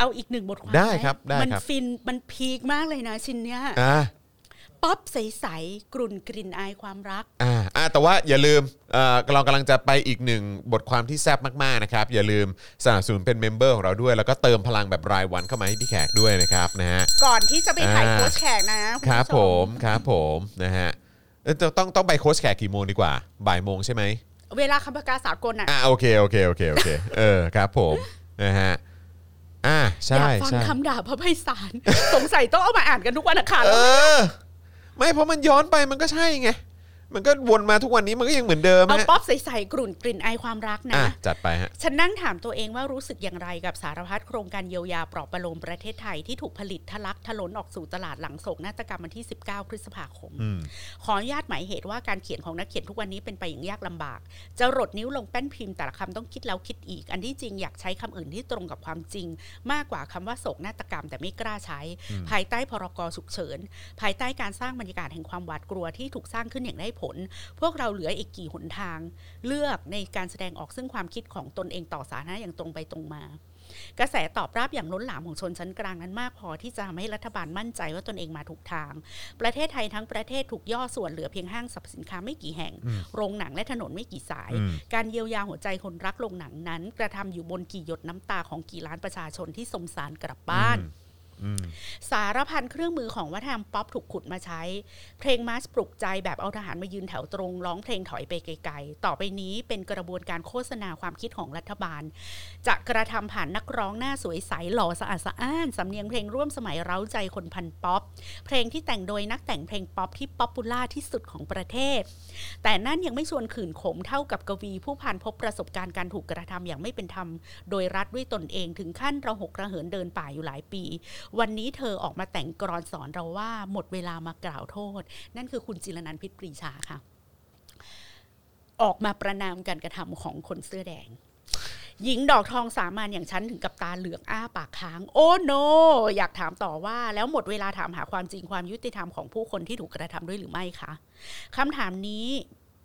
[SPEAKER 4] เอาอีกหนึ่งบทความ
[SPEAKER 3] ได้
[SPEAKER 4] หม
[SPEAKER 3] ครับได้
[SPEAKER 4] มัน
[SPEAKER 3] ครับ
[SPEAKER 4] ฟินมันพีคมากเลยนะชิ้นเนี้ย
[SPEAKER 3] อ่า
[SPEAKER 4] ป๊อปใสๆกลุ่นกลิ่นอายความรัก
[SPEAKER 3] อ่าอ่าแต่ว่าอย่าลืมเอ่อเรากำลังจะไปอีกหนึ่งบทความที่แซ่บมากๆนะครับ อย่าลืมสนับสนุนเป็นเมมเบอร์ของเราด้วย แล้วก็เติมพลังแบบรายวันเข้ามาให้พี่แขกด้วยนะครับนะฮะ
[SPEAKER 4] ก่อนที่จะไปถ่าย
[SPEAKER 3] อ่า
[SPEAKER 4] โค้ชแขกนะณ
[SPEAKER 3] ครับ
[SPEAKER 4] ผู้ช
[SPEAKER 3] ผมครับผมนะฮะเอ้ยต้องต้องต้องไปโค้ชแขกกี่โมงดีกว่า บ่ายโมงใช่ไหม
[SPEAKER 4] เวลาคำประกาศสากลอะ
[SPEAKER 3] อ่าโอเคโอเคโอเคโอเค เออครับผมนะฮะ อ่า
[SPEAKER 4] อ
[SPEAKER 3] ใช่
[SPEAKER 4] ยากฟัง
[SPEAKER 3] ใช่
[SPEAKER 4] คำด่าพระไพศาล สงสัยต้องเอามาอ่านกันทุกวันอังคาร
[SPEAKER 3] เอ
[SPEAKER 4] แล้ว
[SPEAKER 3] อ ไม่เพราะมันย้อนไปมันก็ใช่ไง มันก็วนมาทุกวันนี้มันก็ยังเหมือนเดิม
[SPEAKER 4] เอา
[SPEAKER 3] ฮะ
[SPEAKER 4] ป๊อปใสๆกลุ่นกลิ่นอายความรักนะ
[SPEAKER 3] อะจัดไปฮะ
[SPEAKER 4] ฉันนั่งถามตัวเองว่ารู้สึกอย่างไรกับสารพัดโครงการเยียวยาปลอบประโลมประเทศไทยที่ถูกผลิตทะลักทะล้นออกสู่ตลาดหลังโศกนาฏกรรมวันที่ 19 พฤษภาคม
[SPEAKER 3] อืม
[SPEAKER 4] ขออนุญาตหมายเหตุว่าการเขียนของนักเขียนทุกวันนี้เป็นไปอย่างยากลำบาก จะรดนิ้วลงแป้นพิมพ์แต่ละคำต้องคิดแล้วคิดอีก อันที่จริงอยากใช้คำอื่นที่ตรงกับความจริง มากกว่าคำว่าโศกนาฏกรรมแต่ไม่กล้าใช้ ภายใต้พรกฉุกเฉิน ภายใต้การสร้างบรรยากาศแห่งความหวาดกลัวที่ถูกสร้างขึ้นอย่างได้ผล พวกเราเหลืออีกกี่หนทาง เลือกในการแสดงออกซึ่งความคิดของตนเองต่อสาธารณะอย่างตรงไปตรงมา กระแสตอบรับอย่างล้นหลามของชนชั้นกลางนั้นมากพอที่จะทำให้รัฐบาลมั่นใจว่าตนเองมาถูกทาง ประเทศไทยทั้งประเทศถูกย่อส่วนเหลือเพียงห้างสรรพสินค้าไม่กี่แห่ง โรงหนังและถนนไม่กี่สาย
[SPEAKER 3] อืม
[SPEAKER 4] การเยียวยาหัวใจคนรักโรงหนังนั้น กระทำอยู่บนกี่หยดน้ำตาของกี่ล้านประชาชนที่สมสารกลับบ้าน
[SPEAKER 3] อืม
[SPEAKER 4] สารพันเครื่องมือของวัฒนธรรมป๊อปถูกขุดมาใช้ เพลงมาร์ชปลุกใจแบบเอาทหารมายืนแถวตรง ร้องเพลงถอยไปไกลๆ ต่อไปนี้เป็นกระบวนการโฆษณาความคิดของรัฐบาล จะกระทำผ่านนักร้องหน้าสวยใสหล่อสะอาดสะอ้านสำเนียงเพลงร่วมสมัยเร้าใจคนพันธุ์ป๊อปเพลงที่แต่งโดยนักแต่งเพลงป๊อปที่ popular ที่สุดของประเทศ แต่นั่นยังไม่ชวนขื่นขมเท่ากับกวีผู้ผ่านพบประสบการณ์การถูกกระทำอย่างไม่เป็นธรรม โดยรัฐด้วยตนเองถึงขั้นระหกระเหินเดินป่าอยู่หลายปีวันนี้เธอออกมาแต่งกรอนสอนเราว่าหมดเวลามากล่าวโทษ นั่นคือคุณจิรนันพิษปรีชาค่ะ ออกมาประนามการกระทำของคนเสื้อแดงหญิงดอกทองสามัญอย่างฉันถึงกับตาเหลือกอ้าปากค้าง โอ้โน อยากถามต่อว่า แล้วหมดเวลาถามหาความจริงความยุติธรรมของผู้คนที่ถูกกระทำด้วยหรือไม่คะคำถามนี้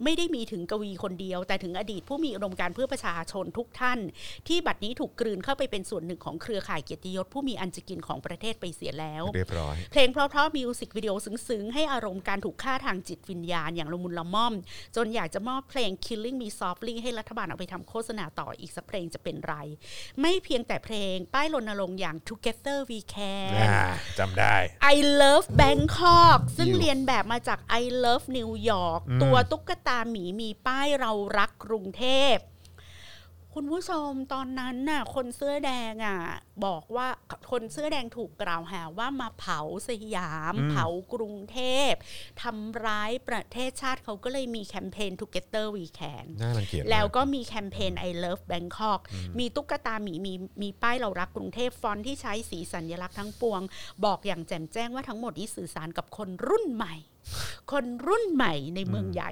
[SPEAKER 4] ไม่ได้มีถึงกวีคนเดียว แต่ถึงอดีตผู้มีอุดมการณ์เพื่อประชาชนทุกท่าน ที่บัดนี้ถูกกลืนเข้าไปเป็นส่วนหนึ่งของเครือข่ายเกียรติยศผู้มีอันจะกินของประเทศไปเสียแล้ว
[SPEAKER 3] เรียบร้อย
[SPEAKER 4] เพลงเพราะๆมิวสิกวิดีโอซึ้งๆ ให้อารมณ์การถูกฆ่าทางจิตวิญญาณอย่างละมุนละม่อม จนอยากจะมอบเพลง Killing Me Softly ให้รัฐบาลเอาไปทำโฆษณาต่ออีกสักเพลงจะเป็นไร ไม่เพียงแต่เพลงป้ายรณรงค์อย่าง Together We Can
[SPEAKER 3] อ่าจำได้
[SPEAKER 4] I Love Bangkok ซึ่ง
[SPEAKER 3] อยู่
[SPEAKER 4] เรียนแบบมาจาก I Love New York ตัวตุ๊กตาหมีมีป้ายเรารักกรุงเทพ คุณผู้ชมตอนนั้นน่ะ คนเสื้อแดงอะ บอกว่าคนเสื้อแดงถูกกล่าวหาว่ามาเผาสยาม
[SPEAKER 3] อืม
[SPEAKER 4] เผากรุงเทพทำร้ายประเทศชาติเขาก็เลยมีแคมเปญ Together We Can
[SPEAKER 3] น่ารังเกียจมาก
[SPEAKER 4] แล้วก็มีแคมเปญ I Love Bangkok มีตุ๊กตาหมีมีมีป้ายเรารักกรุงเทพฟอนต์ที่ใช้สีสัญลักษณ์ทั้งปวง บอกอย่างแจ่มแจ้งว่าทั้งหมดนี้สื่อสารกับคนรุ่นใหม่ คนรุ่นใหม่ในเมืองใหญ่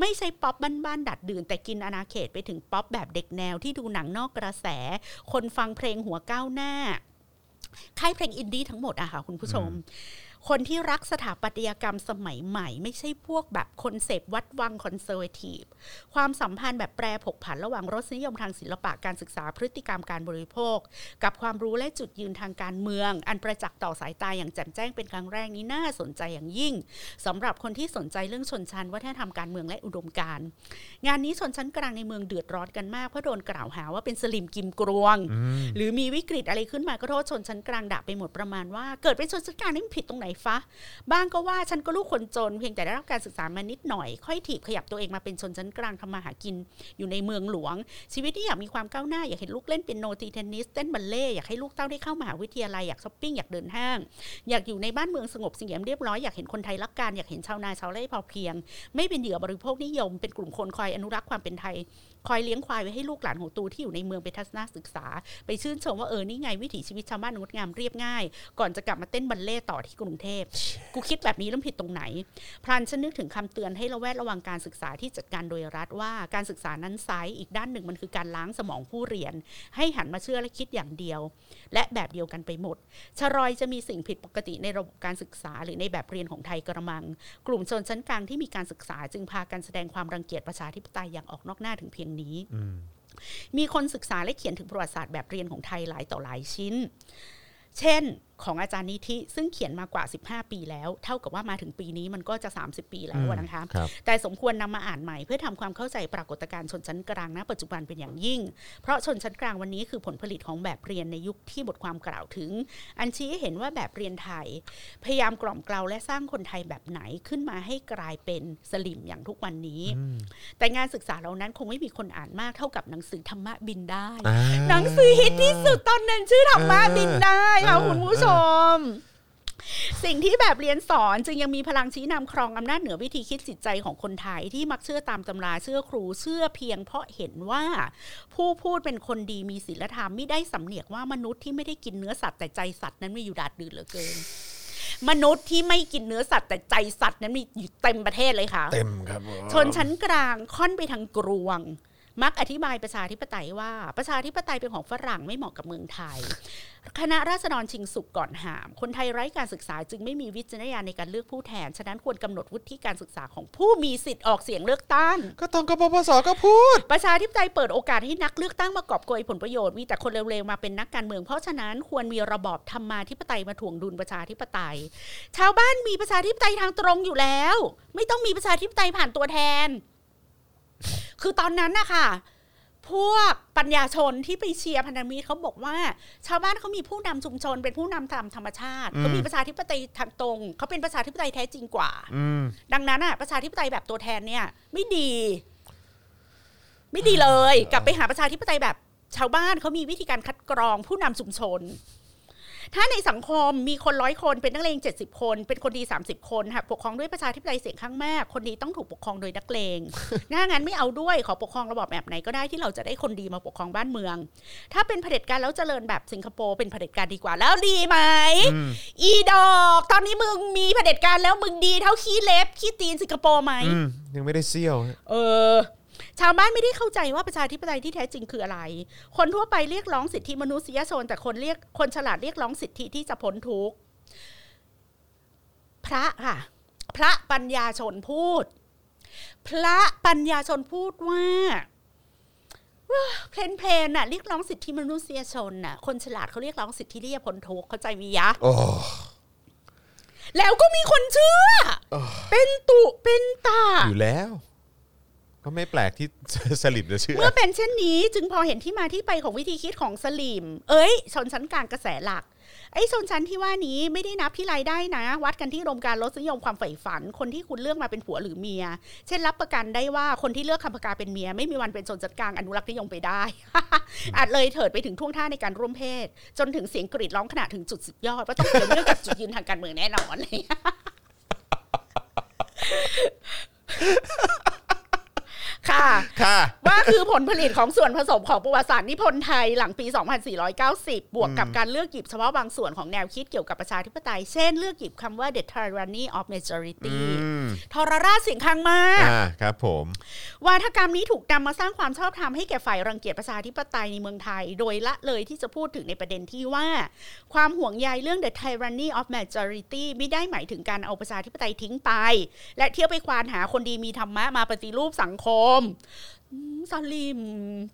[SPEAKER 4] ไม่ใช่ป๊อปบ้านๆดาษดื่น แต่กินอาณาเขตไปถึงป๊อปแบบเด็กแนวที่ดูหนังนอกกระแส คนฟังเพลงหัวก้าวหน้าค่ายเพลงอินดี้ทั้งหมดอะค่ะคุณผู้ชม คนที่รักสถาปัตยกรรมสมัยใหม่ ไม่ใช่พวกแบบคอนเซปต์วัดวัง conservative ความสัมพันธ์แบบแปรผกผันระหว่างรสนิยมทางศิลปะการศึกษาพฤติกรรมการบริโภค กับความรู้และจุดยืนทางการเมือง อันประจักษ์ต่อสายตาอย่างแจ่มแจ้งเป็นครั้งแรกนี้น่าสนใจอย่างยิ่งสำหรับคนที่สนใจเรื่องชนชั้นวัฒนธรรมการเมืองและอุดมการณ์งานนี้ชนชั้นกลางในเมืองเดือดร้อนกันมากเพราะโดนกล่าวหาว่าเป็นสลิ่มกิมกรวง หรือมีวิกฤตอะไรขึ้นมาก็โทษชนชั้นกลางด่าไปหมดประมาณว่าเกิดเป็นชนชั้นกลางนี่มันผิดตรงไหนฟะบ้างก็ว่าฉันก็ลูกคนจนเพียงแต่ได้รับการศึกษามานิดหน่อย ค่อยถีบขยับตัวเองมาเป็นชนชั้นกลางทำมาหากินอยู่ในเมืองหลวง ชีวิตที่อยากมีความก้าวหน้าอยากเห็นลูกเล่นเปียโนตีเทนนิสเต้นบัลเลต์อยากให้ลูกเต้าได้เข้ามหาวิทยาลัยอยากช้อปปิ้งอยากเดินห้าง อยากอยู่ในบ้านเมืองสงบเสงี่ยมเรียบร้อยอยากเห็นคนไทยรักกันอยากเห็นชาวนาชาวไร่พอเพียง ไม่เป็นเหยื่อบริโภคนิยมเป็นกลุ่มคนคอยอนุรักษ์ความเป็นไทย คอยเลี้ยงควายไว้ให้ลูกหลานของตูที่อยู่ในเมืองไปทัศนศึกษา ไปชื่นชมว่าเออนี่ไงวิถีชีวิตชาวบ้านงดงามเรียบง่าย ก่อนจะกลับมาเต้นบัลเล่ต่อที่กรุงเทพ กูคิดแบบนี้แล้วผิดตรงไหน พลันฉันนึกถึงคำเตือนให้ระแวดระวังการศึกษาที่จัดการโดยรัฐว่าการศึกษานั้นไซส์อีกด้านหนึ่งมันคือการล้างสมองผู้เรียน ให้หันมาเชื่อและคิดอย่างเดียว และแบบเดียวกันไปหมดชรอยจะมีสิ่งผิดปกติในระบบการศึกษาหรือในแบบเรียนของไทยกระมัง กลุ่มชนชั้นกลางที่มีการศึกษาจึงพากันแสดงความรังเกียจประชาธิปไตยอย่างออกนอกหน้าถึงเพียงนี้มีคนศึกษาและเขียนถึงประวัติศาสตร์แบบเรียนของไทยหลายต่อหลายชิ้น เช่น ของอาจารย์นิธิซึ่งเขียนมากว่า 15 ปีแล้ว เท่ากับว่ามาถึงปีนี้มันก็จะ 30 ปีแล้วอะนะคะ
[SPEAKER 3] ครับ
[SPEAKER 4] แต่สมควรนำมาอ่านใหม่เพื่อทำความเข้าใจปรากฏการณ์ชนชั้นกลางณปัจจุบันเป็นอย่างยิ่ง เพราะชนชั้นกลางวันนี้คือผลผลิตของแบบเรียนในยุคที่บทความกล่าวถึง อันชี้ให้เห็นว่าแบบเรียนไทย พยายามกล่อมเกลาและสร้างคนไทยแบบไหนขึ้นมาให้กลายเป็นสลิมอย่างทุกวันนี้ แต่งานศึกษาเหล่านั้นคงไม่มีคนอ่านมากเท่ากับหนังสือธรรมะบินได้
[SPEAKER 3] อ่า
[SPEAKER 4] หนังสือฮิตที่สุดตอนนั้นชื่อธรรมะบินได้ค่ะ
[SPEAKER 3] เออ
[SPEAKER 4] คุณผู้ชม สิ่งที่แบบเรียนสอนจึงยังมีพลังชี้นำครองอำนาจเหนือวิธีคิดจิตใจของคนไทยที่มักเชื่อตามตำราเชื่อครูเชื่อเพียงเพราะเห็นว่า ผู้พูดเป็นคนดีมีศีลธรรมไม่ได้สำเนียกว่ามนุษย์ที่ไม่ได้กินเนื้อสัตว์แต่ใจสัตว์นั้นมีอยู่ดาดดื่นเหลือเกินมนุษย์ที่ไม่กินเนื้อสัตว์แต่ใจสัตว์นั้นมีอยู่เต็มประเทศเลยค่ะ
[SPEAKER 3] เต็มครับผม
[SPEAKER 4] ชนชั้นกลางค่อนไปทางกรวง มักอธิบายประชาธิปไตยว่าประชาธิปไตยเป็นของฝรั่งไม่เหมาะกับเมืองไทย คณะราษฎรชิงสุกก่อนหาม คนไทยไร้การศึกษาจึงไม่มีวิจารณญาณในการเลือกผู้แทน ฉะนั้นควรกำหนดวุฒิการศึกษาของผู้มีสิทธิ์ออกเสียงเลือกตั้ง
[SPEAKER 3] ก็ต้องกปปสก็พูด
[SPEAKER 4] ประชาธิปไตยเปิดโอกาสให้นักเลือกตั้งมากอบโกยผลประโยชน์มีแต่คนเร็วๆมาเป็นนักการเมือง เพราะฉะนั้นควรมีระบอบธรรมาธิปไตยมาถ่วงดุลประชาธิปไตย ชาวบ้านมีประชาธิปไตยทางตรงอยู่แล้ว ไม่ต้องมีประชาธิปไตยผ่านตัวแทน คือตอนนั้นนะคะพวกปัญญาชนที่ไปเชียร์พันธมิตรเขาบอกว่า ชาวบ้านเขามีผู้นำชุมชน เป็นผู้นำตามธรรมชาติเขามีประชาธิปไตยทางตรงเขาเป็นประชาธิปไตยแท้จริงกว่า
[SPEAKER 3] อืม
[SPEAKER 4] ดังนั้นอะประชาธิปไตยแบบตัวแทนเนี่ย ไม่ดี ไม่ดีเลย กลับไปหาประชาธิปไตยแบบชาวบ้านเขามีวิธีการคัดกรองผู้นำชุมชน ถ้าในสังคมมีคนร้อยคนเป็นนักเลง 70 คน เป็นคนดี 30 คนค่ะปกครองด้วยประชาธิปไตยเสียงข้างมาก คนดีต้องถูกปกครองโดยนักเลงถ้างั้นไม่เอาด้วยขอปกครองระบอบแบบไหนก็ได้ที่เราจะได้คนดีมาปกครองบ้านเมือง ถ้าเป็นเผด็จการแล้วเจริญแบบสิงคโปร์เป็นเผด็จการดีกว่าแล้วดีไหมอีดอกตอนนี้มึงมีเผด็จการแล้วมึงดีเท่าขี้เล็บขี้ตีนสิงคโปร์ไหม
[SPEAKER 3] อืมยังไม่ได้เซี่ยวฮะ
[SPEAKER 4] เออ ชาวบ้านไม่ได้เข้าใจว่าประชาธิปไตยที่แท้จริงคืออะไร คนทั่วไปเรียกร้องสิทธิมนุษยชน แต่คนเรียกคนฉลาดเรียกร้องสิทธิที่จะพ้นทุกข์พระค่ะ พระปัญญาชนพูด พระปัญญาชนพูดว่าว้าเพลนเพลนน่ะเรียกร้องสิทธิมนุษยชนน่ะ คนฉลาดเขาเรียกร้องสิทธิที่จะพ้นทุกข์เข้าใจมียะ
[SPEAKER 3] โอ้
[SPEAKER 4] แล้วก็มีคนเชื่อ เป็นตุเป็นตา
[SPEAKER 3] อยู่แล้ว ก็ไม่แปลกที่ สลิมจะเชื่อ
[SPEAKER 4] เมื่อเป็นเช่นนี้จึงพอเห็นที่มาที่ไปของวิธีคิดของสลิม เอ้ยชนชั้นกลางกระแสหลัก ไอ้ชนชั้นที่ว่านี้ไม่ได้นับที่รายได้นะ วัดกันที่รวมการลดนิยมความใฝ่ฝัน คนที่คุณเลือกมาเป็นผัวหรือเมีย เช่นรับประกันได้ว่าคนที่เลือกคำประกาเป็นเมีย ไม่มีวันเป็นชนชั้นกลางอนุรักษ์นิยมไปได้ อาจเลยเถิดไปถึงท่วงท่าในการร่วมเพศ จนถึงเสียงกรีดร้องขณะถึงจุดสุดยอดว่าต้องเกี่ยวเนื่องกับจุดยืนทางการเมืองแน่นอนเลย ค่ะ
[SPEAKER 3] ค่ะ
[SPEAKER 4] ว่าคือผลผลิตของส่วนผสมของประวัติศาสตร์นิพนธ์ไทยหลังปี 2490 บวกกับการเลือกหยิบเฉพาะบางส่วนของแนวคิดเกี่ยวกับประชาธิปไตย เช่นเลือกหยิบคำว่า the tyranny of majority
[SPEAKER 3] อืม
[SPEAKER 4] ทรราชเสียงข้างมาก
[SPEAKER 3] อ่าครับผม
[SPEAKER 4] วาทกรรมนี้ถูกนำมาสร้างความชอบธรรมให้แก่ฝ่ายรังเกียจประชาธิปไตยในเมืองไทย โดยละเลยที่จะพูดถึงในประเด็นที่ว่า ความห่วงใยเรื่อง the tyranny of majority ไม่ได้หมายถึงการเอาประชาธิปไตยทิ้งไป และเที่ยวไปควานหาคนดีมีธรรมะมาปฏิรูปสังคมอื มสลิม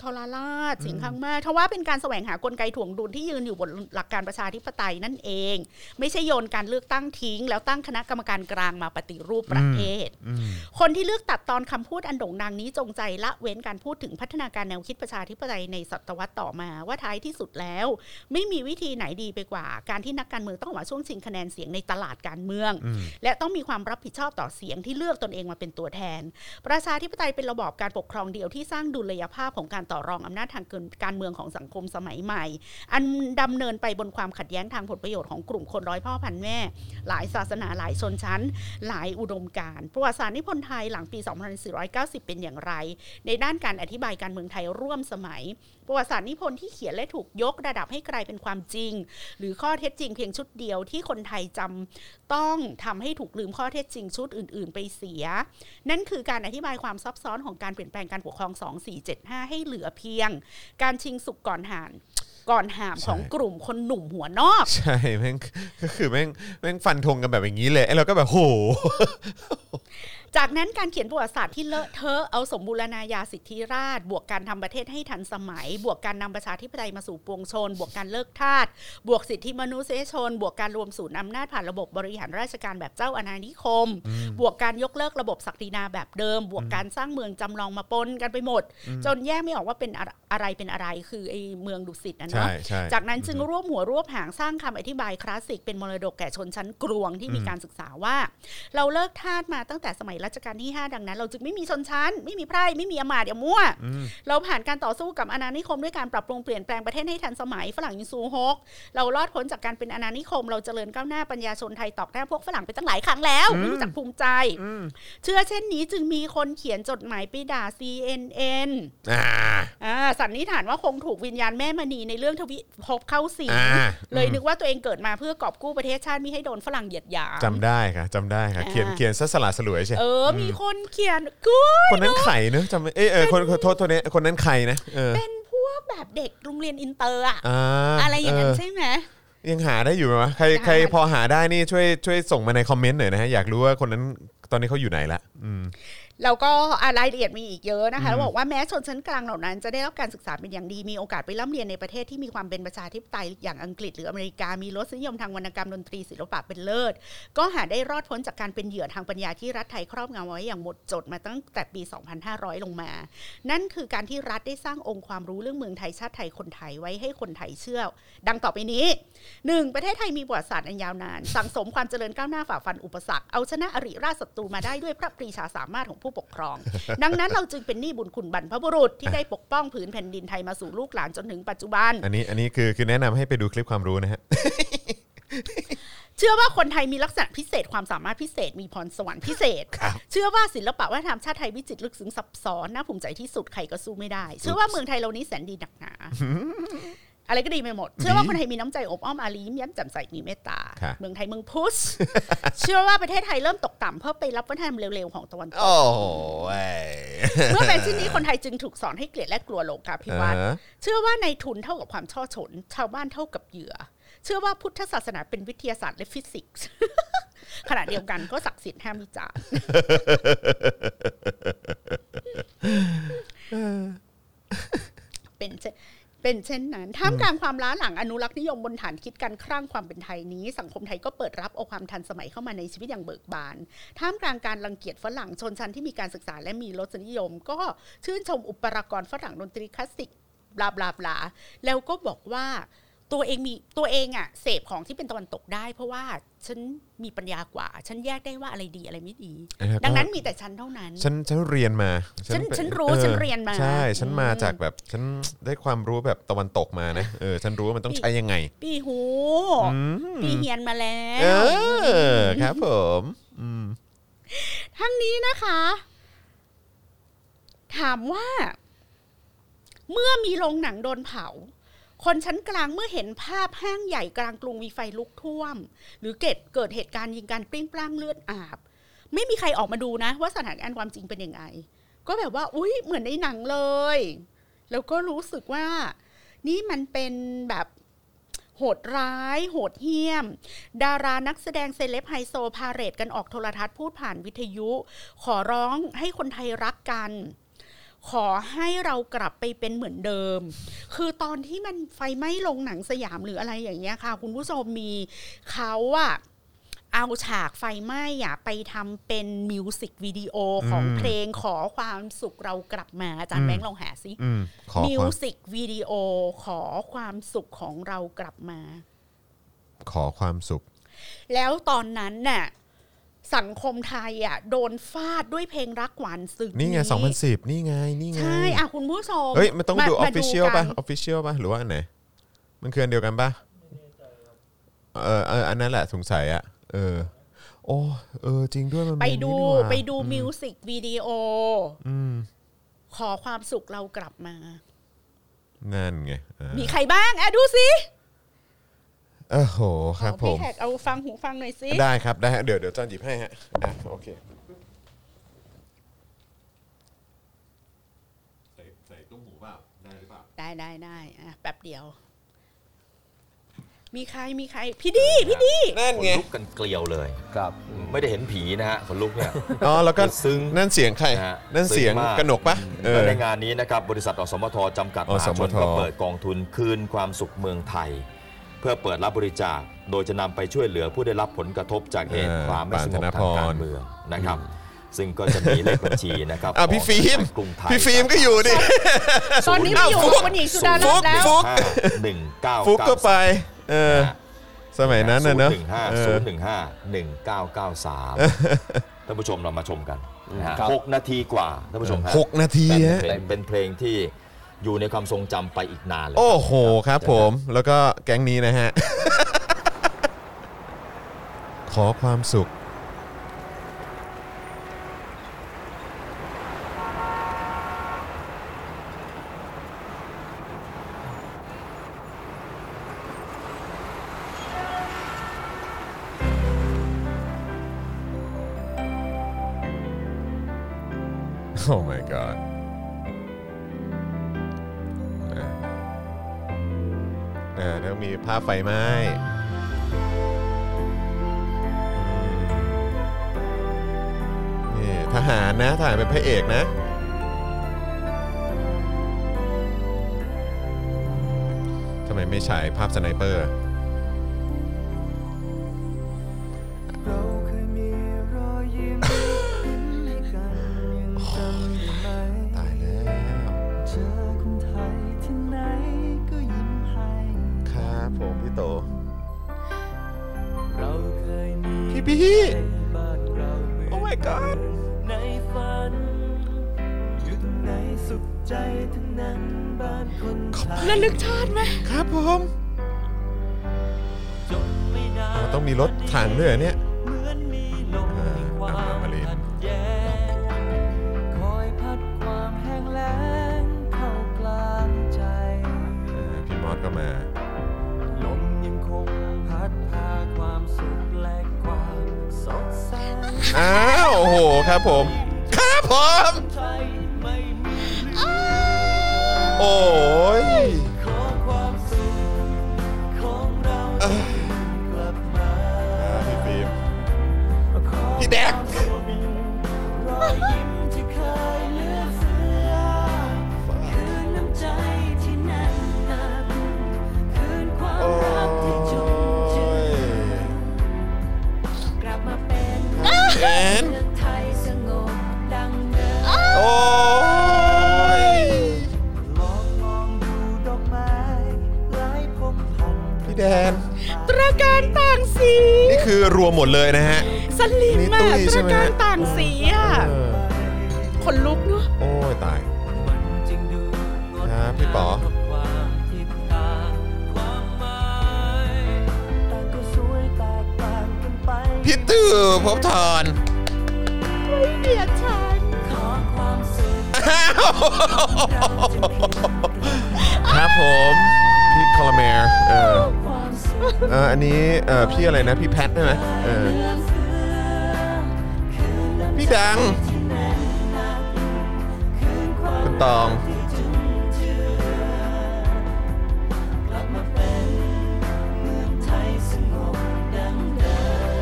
[SPEAKER 4] ทรราชเสียงข้างมากทว่าเป็นการแสวงหากลไกถ่วงดุลที่ยืนอยู่บนหลักการประชาธิปไตยนั่นเอง ไม่ใช่โยนการเลือกตั้งทิ้ง แล้วตั้งคณะกรรมการกลางมาปฏิรูปประเทศ คนที่เลือกตัดตอนคำพูดอันโด่งดังนี้จงใจละเว้นการพูดถึงพัฒนาการแนวคิดประชาธิปไตยในศตวรรษต่อมาว่าท้ายที่สุดแล้ว ไม่มีวิธีไหนดีไปกว่า การที่นักการเมืองต้องออกมาช่วงชิงคะแนนเสียงในตลาดการเมือง และต้องมีความรับผิดชอบต่อเสียงที่เลือกตนเองมาเป็นตัวแทน ประชาธิปไตยเป็นระบอบการปกครองเดียวที่สร้างดุลยภาพของการต่อรองอำนาจทางการเมืองของสังคมสมัยใหม่ อันดำเนินไปบนความขัดแย้งทางผลประโยชน์ของกลุ่มคนร้อยพ่อพันแม่ หลายศาสนาหลายชนชั้น หลายอุดมการณ์ประวัติศาสตร์นิพนธ์ไทยหลังปี 2490 เป็นอย่างไร ในด้านการอธิบายการเมืองไทยร่วมสมัย ประวัติศาสตร์นิพนธ์ที่เขียนและถูกยกระดับให้กลายเป็นความจริง หรือข้อเท็จจริงเพียงชุดเดียวที่คนไทยจำต้องทำให้ถูกลืมข้อเท็จจริงชุดอื่น ๆ ไปเสีย นั่นคือการอธิบายความซับซ้อนของการเปลี่ยนแปลงการปกครอง 2475 ให้เหลือเพียง การชิงสุกก่อนหานก่อนหามของกลุ่มคนหนุ่มหัวนอก
[SPEAKER 3] ใช่แม่งก็คือแม่งแม่งฟันธงกันแบบอย่างนี้เลยไอ้เราก็แบบโห
[SPEAKER 4] จากนั้นการเขียนประวัติศาสตร์ที่เลอะเทอะเอาสมบูรณาญาสิทธิราช บวกการทำประเทศให้ทันสมัย บวกการนำประชาธิปไตยมาสู่ปวงชน บวกการเลิกทาสบวกสิทธิมนุษยชน บวกการรวมศูนย์อำนาจผ่านระบบบริหารราชการแบบเจ้าอาณานิคม บวกการยกเลิกระบบศักดินาแบบเดิม บวกการสร้างเมืองจำลองมาปนกันไปหมด จนแยกไม่ออกว่าเป็นอะอะไรเป็นอะไรคือไอ้เมืองดุสิตนะ
[SPEAKER 3] ใช่
[SPEAKER 4] เนาะ
[SPEAKER 3] ใช่
[SPEAKER 4] จากนั้นจึงรวบหัวรวบหางสร้างคำอธิบายคลาสสิกเป็นมรดกแก่ชนชั้นกรวงที่มีการศึกษาว่า เราเลิกทาสมาตั้งแต่สมัยรัชกาลที่ 5 ดังนั้น เราจึงไม่มีชนชั้น ไม่มีไพร่ไม่มีอำมาตย์อย่ามั่ว เราผ่านการต่อสู้กับอาณานิคมด้วยการปรับปรุงเปลี่ยนแปลงประเทศให้ทันสมัยฝรั่งยิงซูฮก เรารอดพ้นจากการเป็นอาณานิคม เราเจริญก้าวหน้าปัญญาชนไทยตอกหน้าพวกฝรั่งไปตั้งหลายครั้งแล้วไม่รู้จักภูมิใจ เชื่อเช่นนี้จึงมีคนเขียนจดหมายไปด่า CNN
[SPEAKER 3] อ่า
[SPEAKER 4] อ่าสันนิษฐานว่าคงถูกวิญญาณแม่มณีในเรื่องทวิภพเข้าสิง
[SPEAKER 3] อ่า
[SPEAKER 4] เลยนึกว่าตัวเองเกิดมาเพื่อกอบกู้ประเทศชาติไม่ให้โดนฝรั่งเหยียดหยาม
[SPEAKER 3] จำได้ค่ะจำได้ค่ะ
[SPEAKER 4] อ่า
[SPEAKER 3] เขียนเขียนซะสละสลวยใช่
[SPEAKER 4] เออมีคนเขียนกู
[SPEAKER 3] คนนั้นไข่เนอะจำไม่เอยเออคนคนโทษโทษเนี่ยคนนั้นใครนะเออ
[SPEAKER 4] เป็นพวกแบบเด็กโรงเรียนอินเตอร์อะ
[SPEAKER 3] อ่า
[SPEAKER 4] อะไรอย่างนั้น
[SPEAKER 3] เใช่
[SPEAKER 4] ไหม
[SPEAKER 3] ยังหาได้อยู่ไหมวะใคร
[SPEAKER 4] ได้
[SPEAKER 3] ใครพอหาได้นี่ช่วยช่วยส่งมาในคอมเมนต์หน่อยนะฮะอยากรู้ว่าคนนั้นตอนนี้เขาอยู่ไหนละอืม
[SPEAKER 4] แล้วก็อ่ารายละเอียดมีอีกเยอะนะคะแล้วบอกว่าแม้ชนชั้นกลางเหล่านั้นจะได้รับการศึกษาเป็นอย่างดีมีโอกาสไปร่ำเรียนในประเทศที่มีความเป็นประชาธิปไตยอย่างอังกฤษหรืออเมริกามีรสนิยมทางวรรณกรรมดนตรีศิลปะเป็นเลิศ ก็หาได้รอดพ้นจากการเป็นเหยื่อทางปัญญาที่รัฐไทยครอบงำไว้อย่างหมดจดมาตั้งแต่ปี 2500 ลงมา นั่นคือการที่รัฐได้สร้างองค์ความรู้เรื่องเมืองไทยชาติไทยคนไทยไว้ให้คนไทยเชื่อ ดังต่อไปนี้หนึ่งประเทศไทยมีประวัติศาสตร์อันยาวนาน สั่งสมความเจริญก้าวหน้าฝ่าฟันอุปสรรคเอาชนะอริราชศัตรูมาได้ด้วยพระปรีชาสามารถของผู้ปกครอง ดังนั้นเราจึงเป็นหนี้บุญคุณบรรพบุรุษที่ได้ปกป้องผืนแผ่นดินไทยมาสู่ลูกหลานจนถึงปัจจุบัน
[SPEAKER 3] อันนี้อันนี้คือคือแนะนำให้ไปดูคลิปความรู้นะฮะ
[SPEAKER 4] เชื่อว่าคนไทยมีลักษณะพิเศษความสามารถพิเศษมีพรสวรรค์พิเศษ เชื่อว่าศิลปะวัฒนธรรมชาติไทยวิจิตรลึกซึ้งซับซ้อนน่าภูมิใจที่สุดใครก็สู้ไม่ได้ เชื่อว่าเมืองไทยเรานี้แสนดีหนักหนา อะไรก็ดีไปหมด เชื่อว่าคนไทยมีน้ำใจอบอ้อมอารียิ้มแย้มแจ่มใสมีเมตตา
[SPEAKER 3] ครับ
[SPEAKER 4] เมืองไทยเมืองพุทธเชื่อว่าประเทศไทยเริ่มตกต่ำเพื่อไปรับวัฒนธรรมเร็วๆของตะวันตก
[SPEAKER 3] โอ้โหเว้ย
[SPEAKER 4] เมื่อเป็นเช่นนี้คนไทยจึงถูกสอนให้เกลียดและกลัวโลกาภิวัตน์
[SPEAKER 3] อ่าฮะ
[SPEAKER 4] เชื่อว่าในทุนเท่ากับความช่อฉน ชาวบ้านเท่ากับเหยื่อ เชื่อว่าพุทธศาสนาเป็นวิทยาศาสตร์และฟิสิกส์ขณะเดียวกันก็ศักดิ์สิทธิ์ห้ามวิจารณ์เป็น เป็นเช่นนั้นท่ามกลางความล้าหลังอนุรักษ์นิยมบนฐานคิดการครั่งความเป็นไทยนี้ สังคมไทยก็เปิดรับเอาความทันสมัยเข้ามาในชีวิตอย่างเบิกบาน ท่ามกลางการรังเกียจฝรั่งชนชั้นที่มีการศึกษาและมีรสนิยม ก็ชื่นชมอุปรากรฝรั่งดนตรีคลาสสิกบลาบลาบลาแล้วก็บอกว่า ตัวเองมีตัวเองอะเสพของที่เป็นตะวันตกได้ เพราะว่าฉันมีปัญญากว่า ฉันแยกได้ว่าอะไรดีอะไรไม่ดี
[SPEAKER 3] แล้วก็
[SPEAKER 4] ดังนั้นมีแต่ฉันเท่านั้น
[SPEAKER 3] ฉันฉันเรียนมา
[SPEAKER 4] ฉัน
[SPEAKER 3] ไป
[SPEAKER 4] ฉันรู้
[SPEAKER 3] ออ
[SPEAKER 4] ฉันเรียนมา
[SPEAKER 3] ใช่ฉันมา
[SPEAKER 4] อืม
[SPEAKER 3] จากแบบฉันได้ความรู้แบบตะวันตกมานะเออฉันรู้ว่ามันต้องใช้ยังไง
[SPEAKER 4] ปีหู
[SPEAKER 3] อืม
[SPEAKER 4] ปีเฮียนมาแล้
[SPEAKER 3] เอ
[SPEAKER 4] ว
[SPEAKER 3] อครับผมอืม
[SPEAKER 4] ทั้งนี้นะคะ ถามว่า เมื่อมีโรงหนังโดนเผา คนชั้นกลางเมื่อเห็นภาพห้างใหญ่กลางกรุงมีไฟลุกท่วม หรือเกิดเกิดเหตุการณ์ยิงการปลิ้งปล้างเลือดอาบ ไม่มีใครออกมาดูนะ ว่าสถานการณ์ความจริงเป็นยังไง ก็แบบว่า อุ๊ยเหมือนในหนังเลย แล้วก็รู้สึกว่า นี่มันเป็นแบบโหดร้าย โหดเหี้ยม ดารานักแสดงเซเลบไฮโซพาเรดกันออกโทรทัศน์พูดผ่านวิทยุ ขอร้องให้คนไทยรักกัน ขอให้เรากลับไปเป็นเหมือนเดิม คือตอนที่มันไฟไหม้ลงหนังสยามหรืออะไรอย่างเงี้ยค่ะ คุณผู้ชมมีเขาอะเอาฉากไฟไหม้อะไปทำเป็นมิวสิกวิดีโอของ
[SPEAKER 3] อืม
[SPEAKER 4] เพลงขอความสุขเรากลับมาอาจารย์แบงค์ลองหาสิ
[SPEAKER 3] อืมขอ
[SPEAKER 4] มิ
[SPEAKER 3] คววาม
[SPEAKER 4] สิกวิดีโอขอความสุขของเรากลับมา
[SPEAKER 3] ขอความสุข
[SPEAKER 4] แล้วตอนนั้นน่ะ สังคมไทยอะโดนฟาดด้วยเพลงรักหวานซึ้ง
[SPEAKER 3] นี่ไง 2010 นี่ไง นี่ไง
[SPEAKER 4] ใช่อะคุณผู้ชม
[SPEAKER 3] เฮ้ย มันต้องดูออ
[SPEAKER 4] มา
[SPEAKER 3] ฟฟิเชียล
[SPEAKER 4] กั
[SPEAKER 3] ป่ะ
[SPEAKER 4] น
[SPEAKER 3] ออฟฟิเชียลป่ะ หรือว่าอันไหน มันคืออันเดียวกันป่ะเออเอออันนั้นแหละสงสัยอะเออ โอ้เออ จริงด้วยมัน
[SPEAKER 4] ไป
[SPEAKER 3] เป็น
[SPEAKER 4] ดู
[SPEAKER 3] นี่นี่หว่า
[SPEAKER 4] ไปดูมิวสิกวิดีโอ
[SPEAKER 3] อืม
[SPEAKER 4] ขอความสุขเรากลับมา
[SPEAKER 3] นั่นไงอ่า
[SPEAKER 4] มีใครบ้างอะดูสิ
[SPEAKER 3] เออโหครับ
[SPEAKER 4] เอา
[SPEAKER 3] ผ
[SPEAKER 4] พี่
[SPEAKER 3] ม
[SPEAKER 4] แขกเอาฟังหูฟังหน่อยสิ
[SPEAKER 3] ได้ครับได้ฮะเดี๋ยวเดี๋ยวจอนหยิบให้ฮะอะโอเคใส่ใส่ตุ้มหูเปล่าได้หรือเปล่า
[SPEAKER 4] ได้ได้ได้อะแป๊บเดียว มีใครมีใคร พี่ดีพี่ดี
[SPEAKER 3] นั่น
[SPEAKER 6] ขน
[SPEAKER 3] ไง
[SPEAKER 6] ลุกกันเกลียวเลย
[SPEAKER 7] ครับ
[SPEAKER 6] ไม่ได้เห็นผีนะฮะขนลุกเนี่ย
[SPEAKER 3] อ๋อแล้วก็
[SPEAKER 6] ซึ้ง
[SPEAKER 3] นั่นเสียงใคร
[SPEAKER 6] นะฮะ
[SPEAKER 3] นั่นเสียง
[SPEAKER 6] ซึ้งมาก
[SPEAKER 3] กนกปะเออ
[SPEAKER 6] และในงานนี้นะครับบริษัทอสมทจำกัดม
[SPEAKER 3] อส
[SPEAKER 6] หามชน
[SPEAKER 3] ท
[SPEAKER 6] ก็เปิดกองทุนคืนความสุขเมืองไทยเพื่อเปิดรับบริจาค โดยจะนำไปช่วยเหลือผู้ได้รับผลกระทบจากเหตุ
[SPEAKER 3] เออ
[SPEAKER 6] ความไม่สงบ
[SPEAKER 3] ปานธน
[SPEAKER 6] ทางกา
[SPEAKER 3] พ
[SPEAKER 6] ร
[SPEAKER 3] ร
[SPEAKER 6] เมืองนะครับ ซึ่งก็จะมีเลขบัญชีนะครับ
[SPEAKER 3] อะพี่
[SPEAKER 6] ของ
[SPEAKER 3] ฟิล์ม
[SPEAKER 6] กรุงไทย
[SPEAKER 3] พี่ฟิล์มก็อยู่ดิ
[SPEAKER 4] ตอนนี้ไม่อยู่
[SPEAKER 3] ฟุ๊ก
[SPEAKER 4] คุณหญิงสุดารัตน์แล้ว
[SPEAKER 3] ฟุ๊ก
[SPEAKER 6] หนึ่งเก้า
[SPEAKER 3] ฟุกก็ไป เออ สมัยนั้นนะเนอะ
[SPEAKER 6] ศูย์หนึ่งห้า
[SPEAKER 3] เอ
[SPEAKER 6] ศู
[SPEAKER 3] อน
[SPEAKER 6] ย์หนึ่งห้าหนึ่งเก้าเก้าสามท่านผู้ชมเรามาชมกันนะฮะ
[SPEAKER 7] ครับ
[SPEAKER 6] หกนาทีกว่าท่านผู้ชมฮะ
[SPEAKER 3] หกนาที
[SPEAKER 6] เป็น
[SPEAKER 3] ฮะ
[SPEAKER 6] เพลงเป็นเพลงที่ อยู่ในความทรงจำไปอีกนานเลย
[SPEAKER 3] โอ้โหครับผมแล้วก็แก๊งนี้นะฮะ ขอความสุขาพไฟไหม้นี่ทหารนะทหารเป็นพระเอกนะทำไมไม่ฉายภาพสไนเปอร์
[SPEAKER 8] ด้
[SPEAKER 3] ว
[SPEAKER 8] ยเหร
[SPEAKER 3] อเนี่ย
[SPEAKER 8] เหมือนมีลม
[SPEAKER 3] อ่า
[SPEAKER 8] แห่งควา
[SPEAKER 3] อ่ามมาเลย
[SPEAKER 8] ขัดแย้งคอยพัดความแห้งแล้งเข้ากลางใจ
[SPEAKER 3] อ่าพี่มอสก็มา
[SPEAKER 8] ลมยังคงพัดพาความสุขและความสดใส
[SPEAKER 3] อ้าวโอ้โหครับผม โอ้ย
[SPEAKER 4] ตา
[SPEAKER 3] ย
[SPEAKER 4] มั
[SPEAKER 3] น
[SPEAKER 8] จึงดูงด
[SPEAKER 3] ครับพี่ป๋อ
[SPEAKER 8] งามเพราะความผิดตามความหมายแต่ก็สวยแตกต่างกันไป
[SPEAKER 3] พี่ตื่อภพบทอน
[SPEAKER 4] เดียดฉัน
[SPEAKER 8] ขอความสุข
[SPEAKER 3] อ้าวครับผม พี่คอลเมร์เออ
[SPEAKER 8] ความสุข
[SPEAKER 3] เอออันนี้เออพี่อะไรนะ พี่แพทใช่ไหมเออ
[SPEAKER 8] เรื่องเสือคืนน้ำ
[SPEAKER 3] พี่ดัง ตอง
[SPEAKER 8] ที่จุนเจือกลับมาเป็นเมืองไทยสงบดังเดิม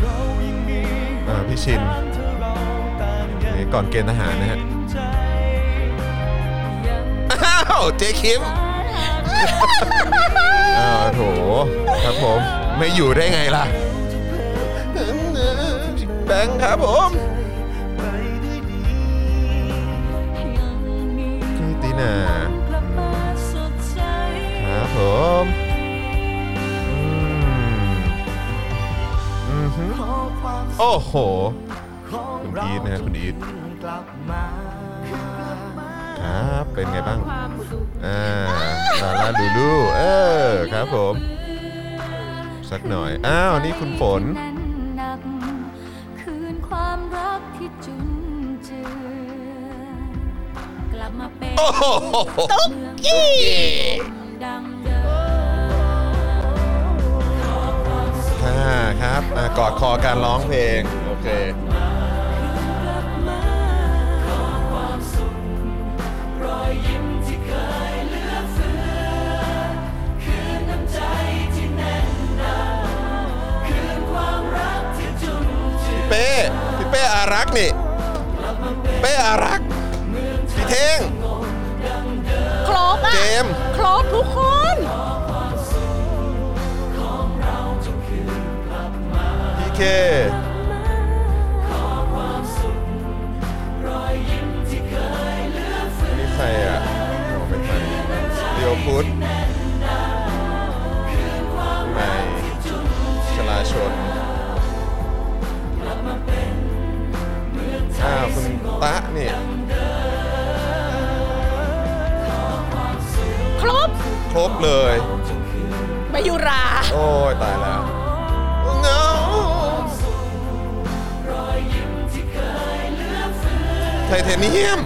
[SPEAKER 8] เรายังมี
[SPEAKER 3] อ่าพี่ชิน
[SPEAKER 8] ทางที่เราต่างยัง
[SPEAKER 3] นี่ก่อนเกณฑ์ทหารนะฮะ
[SPEAKER 8] ใจยัง
[SPEAKER 3] อ้าว เจ๊คิม อ้าวโถครับผม ไม่อยู่ได้ไงล่ะ แบงค์ครับผม น่า
[SPEAKER 8] กลับมาสดใส
[SPEAKER 3] ครับผมอืมอือหือ
[SPEAKER 8] ขอความ
[SPEAKER 3] โอ้โห คุณอีทนะคุณอีทครับเป็นไงบ้าง อ่าลาลาลูลู เออ ครับผม สักหน่อย อ้าว นี่คุณฝน
[SPEAKER 7] ตุ๊กี้
[SPEAKER 3] ค่ะครับอ่ากอดคอการร้องเพลง โอเคพี่เป้พี่เป้อารักษ์นี่ เป้อารักษ์พี่เท่ง
[SPEAKER 4] ครบอะ
[SPEAKER 3] เจมส์
[SPEAKER 4] ครบทุกคน
[SPEAKER 3] พี่เค นี่ใครอะโอ้ไม่ใช่เดียวพุทธใหม่ชลาชน อ้าว คุณตะนี่
[SPEAKER 4] ค
[SPEAKER 3] ครบเลย
[SPEAKER 4] มายุรา
[SPEAKER 3] โอ้ยตายแล้วเงาไทเทเนียม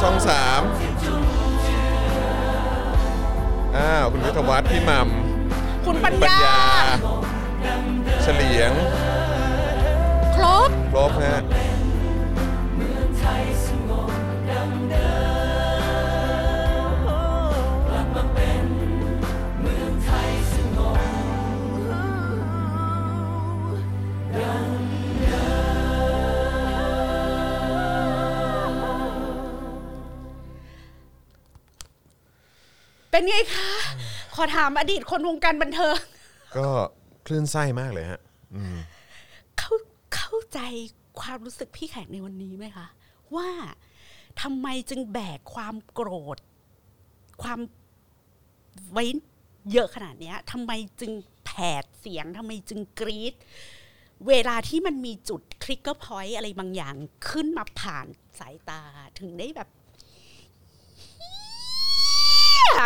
[SPEAKER 3] ช่องสามอ้าว คุณวิทยวัฒน์พี่หมัม
[SPEAKER 4] คุณปัญ
[SPEAKER 3] ปัญ
[SPEAKER 4] ญา
[SPEAKER 3] ญา เฉลียง
[SPEAKER 4] ครบ
[SPEAKER 3] ครบฮะ
[SPEAKER 4] เป็นไงคะ ขอถามอดีตคนวงการบันเทิง
[SPEAKER 3] ก็คลื่นไส้มากเลยฮะ
[SPEAKER 4] เข้าเข้าใจความรู้สึกพี่แขกในวันนี้ไหมคะ ว่าทำไมจึงแบกความโกรธ ความไว้เยอะขนาดเนี้ยทำไมจึงแผดเสียงทำไมจึงกรี๊ดเวลาที่มันมีจุดทริกเกอร์พอยต์อะไรบางอย่างขึ้นมาผ่านสายตาถึงได้แบบ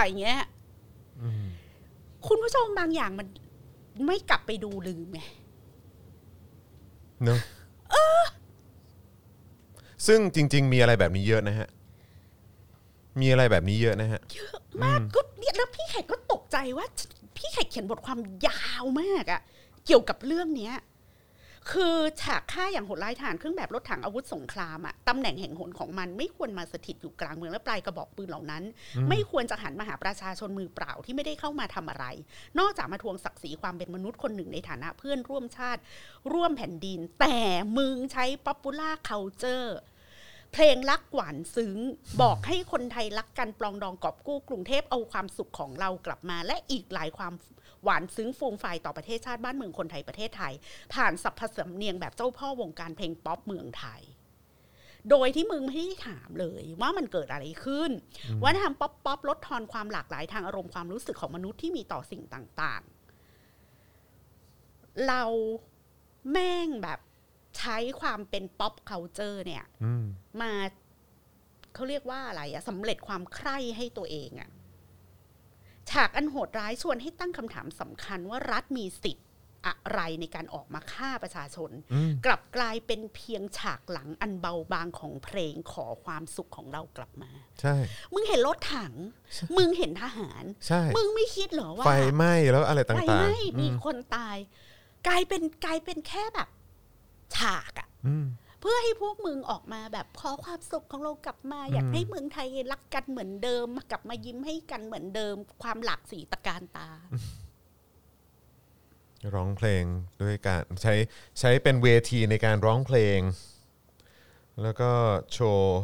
[SPEAKER 4] อย่างเงี้ยคุณผู้ชมบางอย่างมันไม่กลับไปดูลืมไง
[SPEAKER 3] เนอะซึ่งจริง ๆ มีอะไรแบบนี้เยอะนะฮะ มีอะไรแบบนี้เยอะนะฮะ
[SPEAKER 4] เยอะมากก็เนี่ยแล้วพี่แขกก็ตกใจว่า พี่แขกเขียนบทความยาวมากอะเกี่ยวกับเรื่องเนี้ย คือฉากฆ่าอย่างโหดร้ายฐานเครื่องแบบรถถังอาวุธสงครามอะตำแหน่งแห่งหนของมันไม่ควรมาสถิตอยู่กลางเมืองและปลายกระบอกปืนเหล่านั้น ไม่ควรจะหันมาหาประชาชนมือเปล่าที่ไม่ได้เข้ามาทำอะไร นอกจากมาทวงศักดิ์ศรีความเป็นมนุษย์คนหนึ่งในฐานะเพื่อนร่วมชาติ ร่วมแผ่นดิน แต่มึงใช้ popular culture เพลงรักหวานซึ้งบอกให้คนไทยรักกันปลองดองกอบกู้กรุงเทพเอาความสุขของเรากลับมา และอีกหลายความ หวานซึ้งฟูมฟายต่อประเทศชาติบ้านเมืองคนไทยประเทศไทย ผ่านสรรพสำเนียงแบบเจ้าพ่อวงการเพลงป๊อปเมืองไทย โดยที่มึงไม่ได้ถามเลยว่ามันเกิดอะไรขึ้นวัฒนธรรมป๊อปป๊อปลดทอนความหลากหลายทางอารมณ์ความรู้สึกของมนุษย์ที่มีต่อสิ่งต่างๆ เราแม่งแบบใช้ความเป็น pop culture เนี่ย
[SPEAKER 3] อืม
[SPEAKER 4] มาเขาเรียกว่าอะไรอะสำเร็จความใคร่ให้ตัวเองอะ ฉากอันโหดร้ายชวนให้ตั้งคำถามสำคัญว่ารัฐมีสิทธิ์อะไรในการออกมาฆ่าประชาชน
[SPEAKER 3] อืม
[SPEAKER 4] กลับกลายเป็นเพียงฉากหลังอันเบาบางของเพลงขอความสุขของเรากลับมา
[SPEAKER 3] ใช่
[SPEAKER 4] มึงเห็นรถถัง มึงเห็นทหาร
[SPEAKER 3] ใช่
[SPEAKER 4] มึงไม่คิดเหรอว่า
[SPEAKER 3] ไฟไหม้แล้วอะไรต่างๆ
[SPEAKER 4] ไฟไหม้มี
[SPEAKER 3] อื
[SPEAKER 4] คนตาย กลายเป็นกลายเป็นแค่แบบ ฉากอะ
[SPEAKER 3] อืม
[SPEAKER 4] เพื่อให้พวกมึงออกมาแบบขอความสุขของเรากลับมา อยาก
[SPEAKER 3] อืม
[SPEAKER 4] ให้เมืองไทยรักกันเหมือนเดิมกลับมายิ้มให้กันเหมือนเดิม ความหลากสีตะการตา
[SPEAKER 3] ร้องเพลงด้วยการใช้ใช้เป็นเวทีในการร้องเพลง แล้วก็โชว์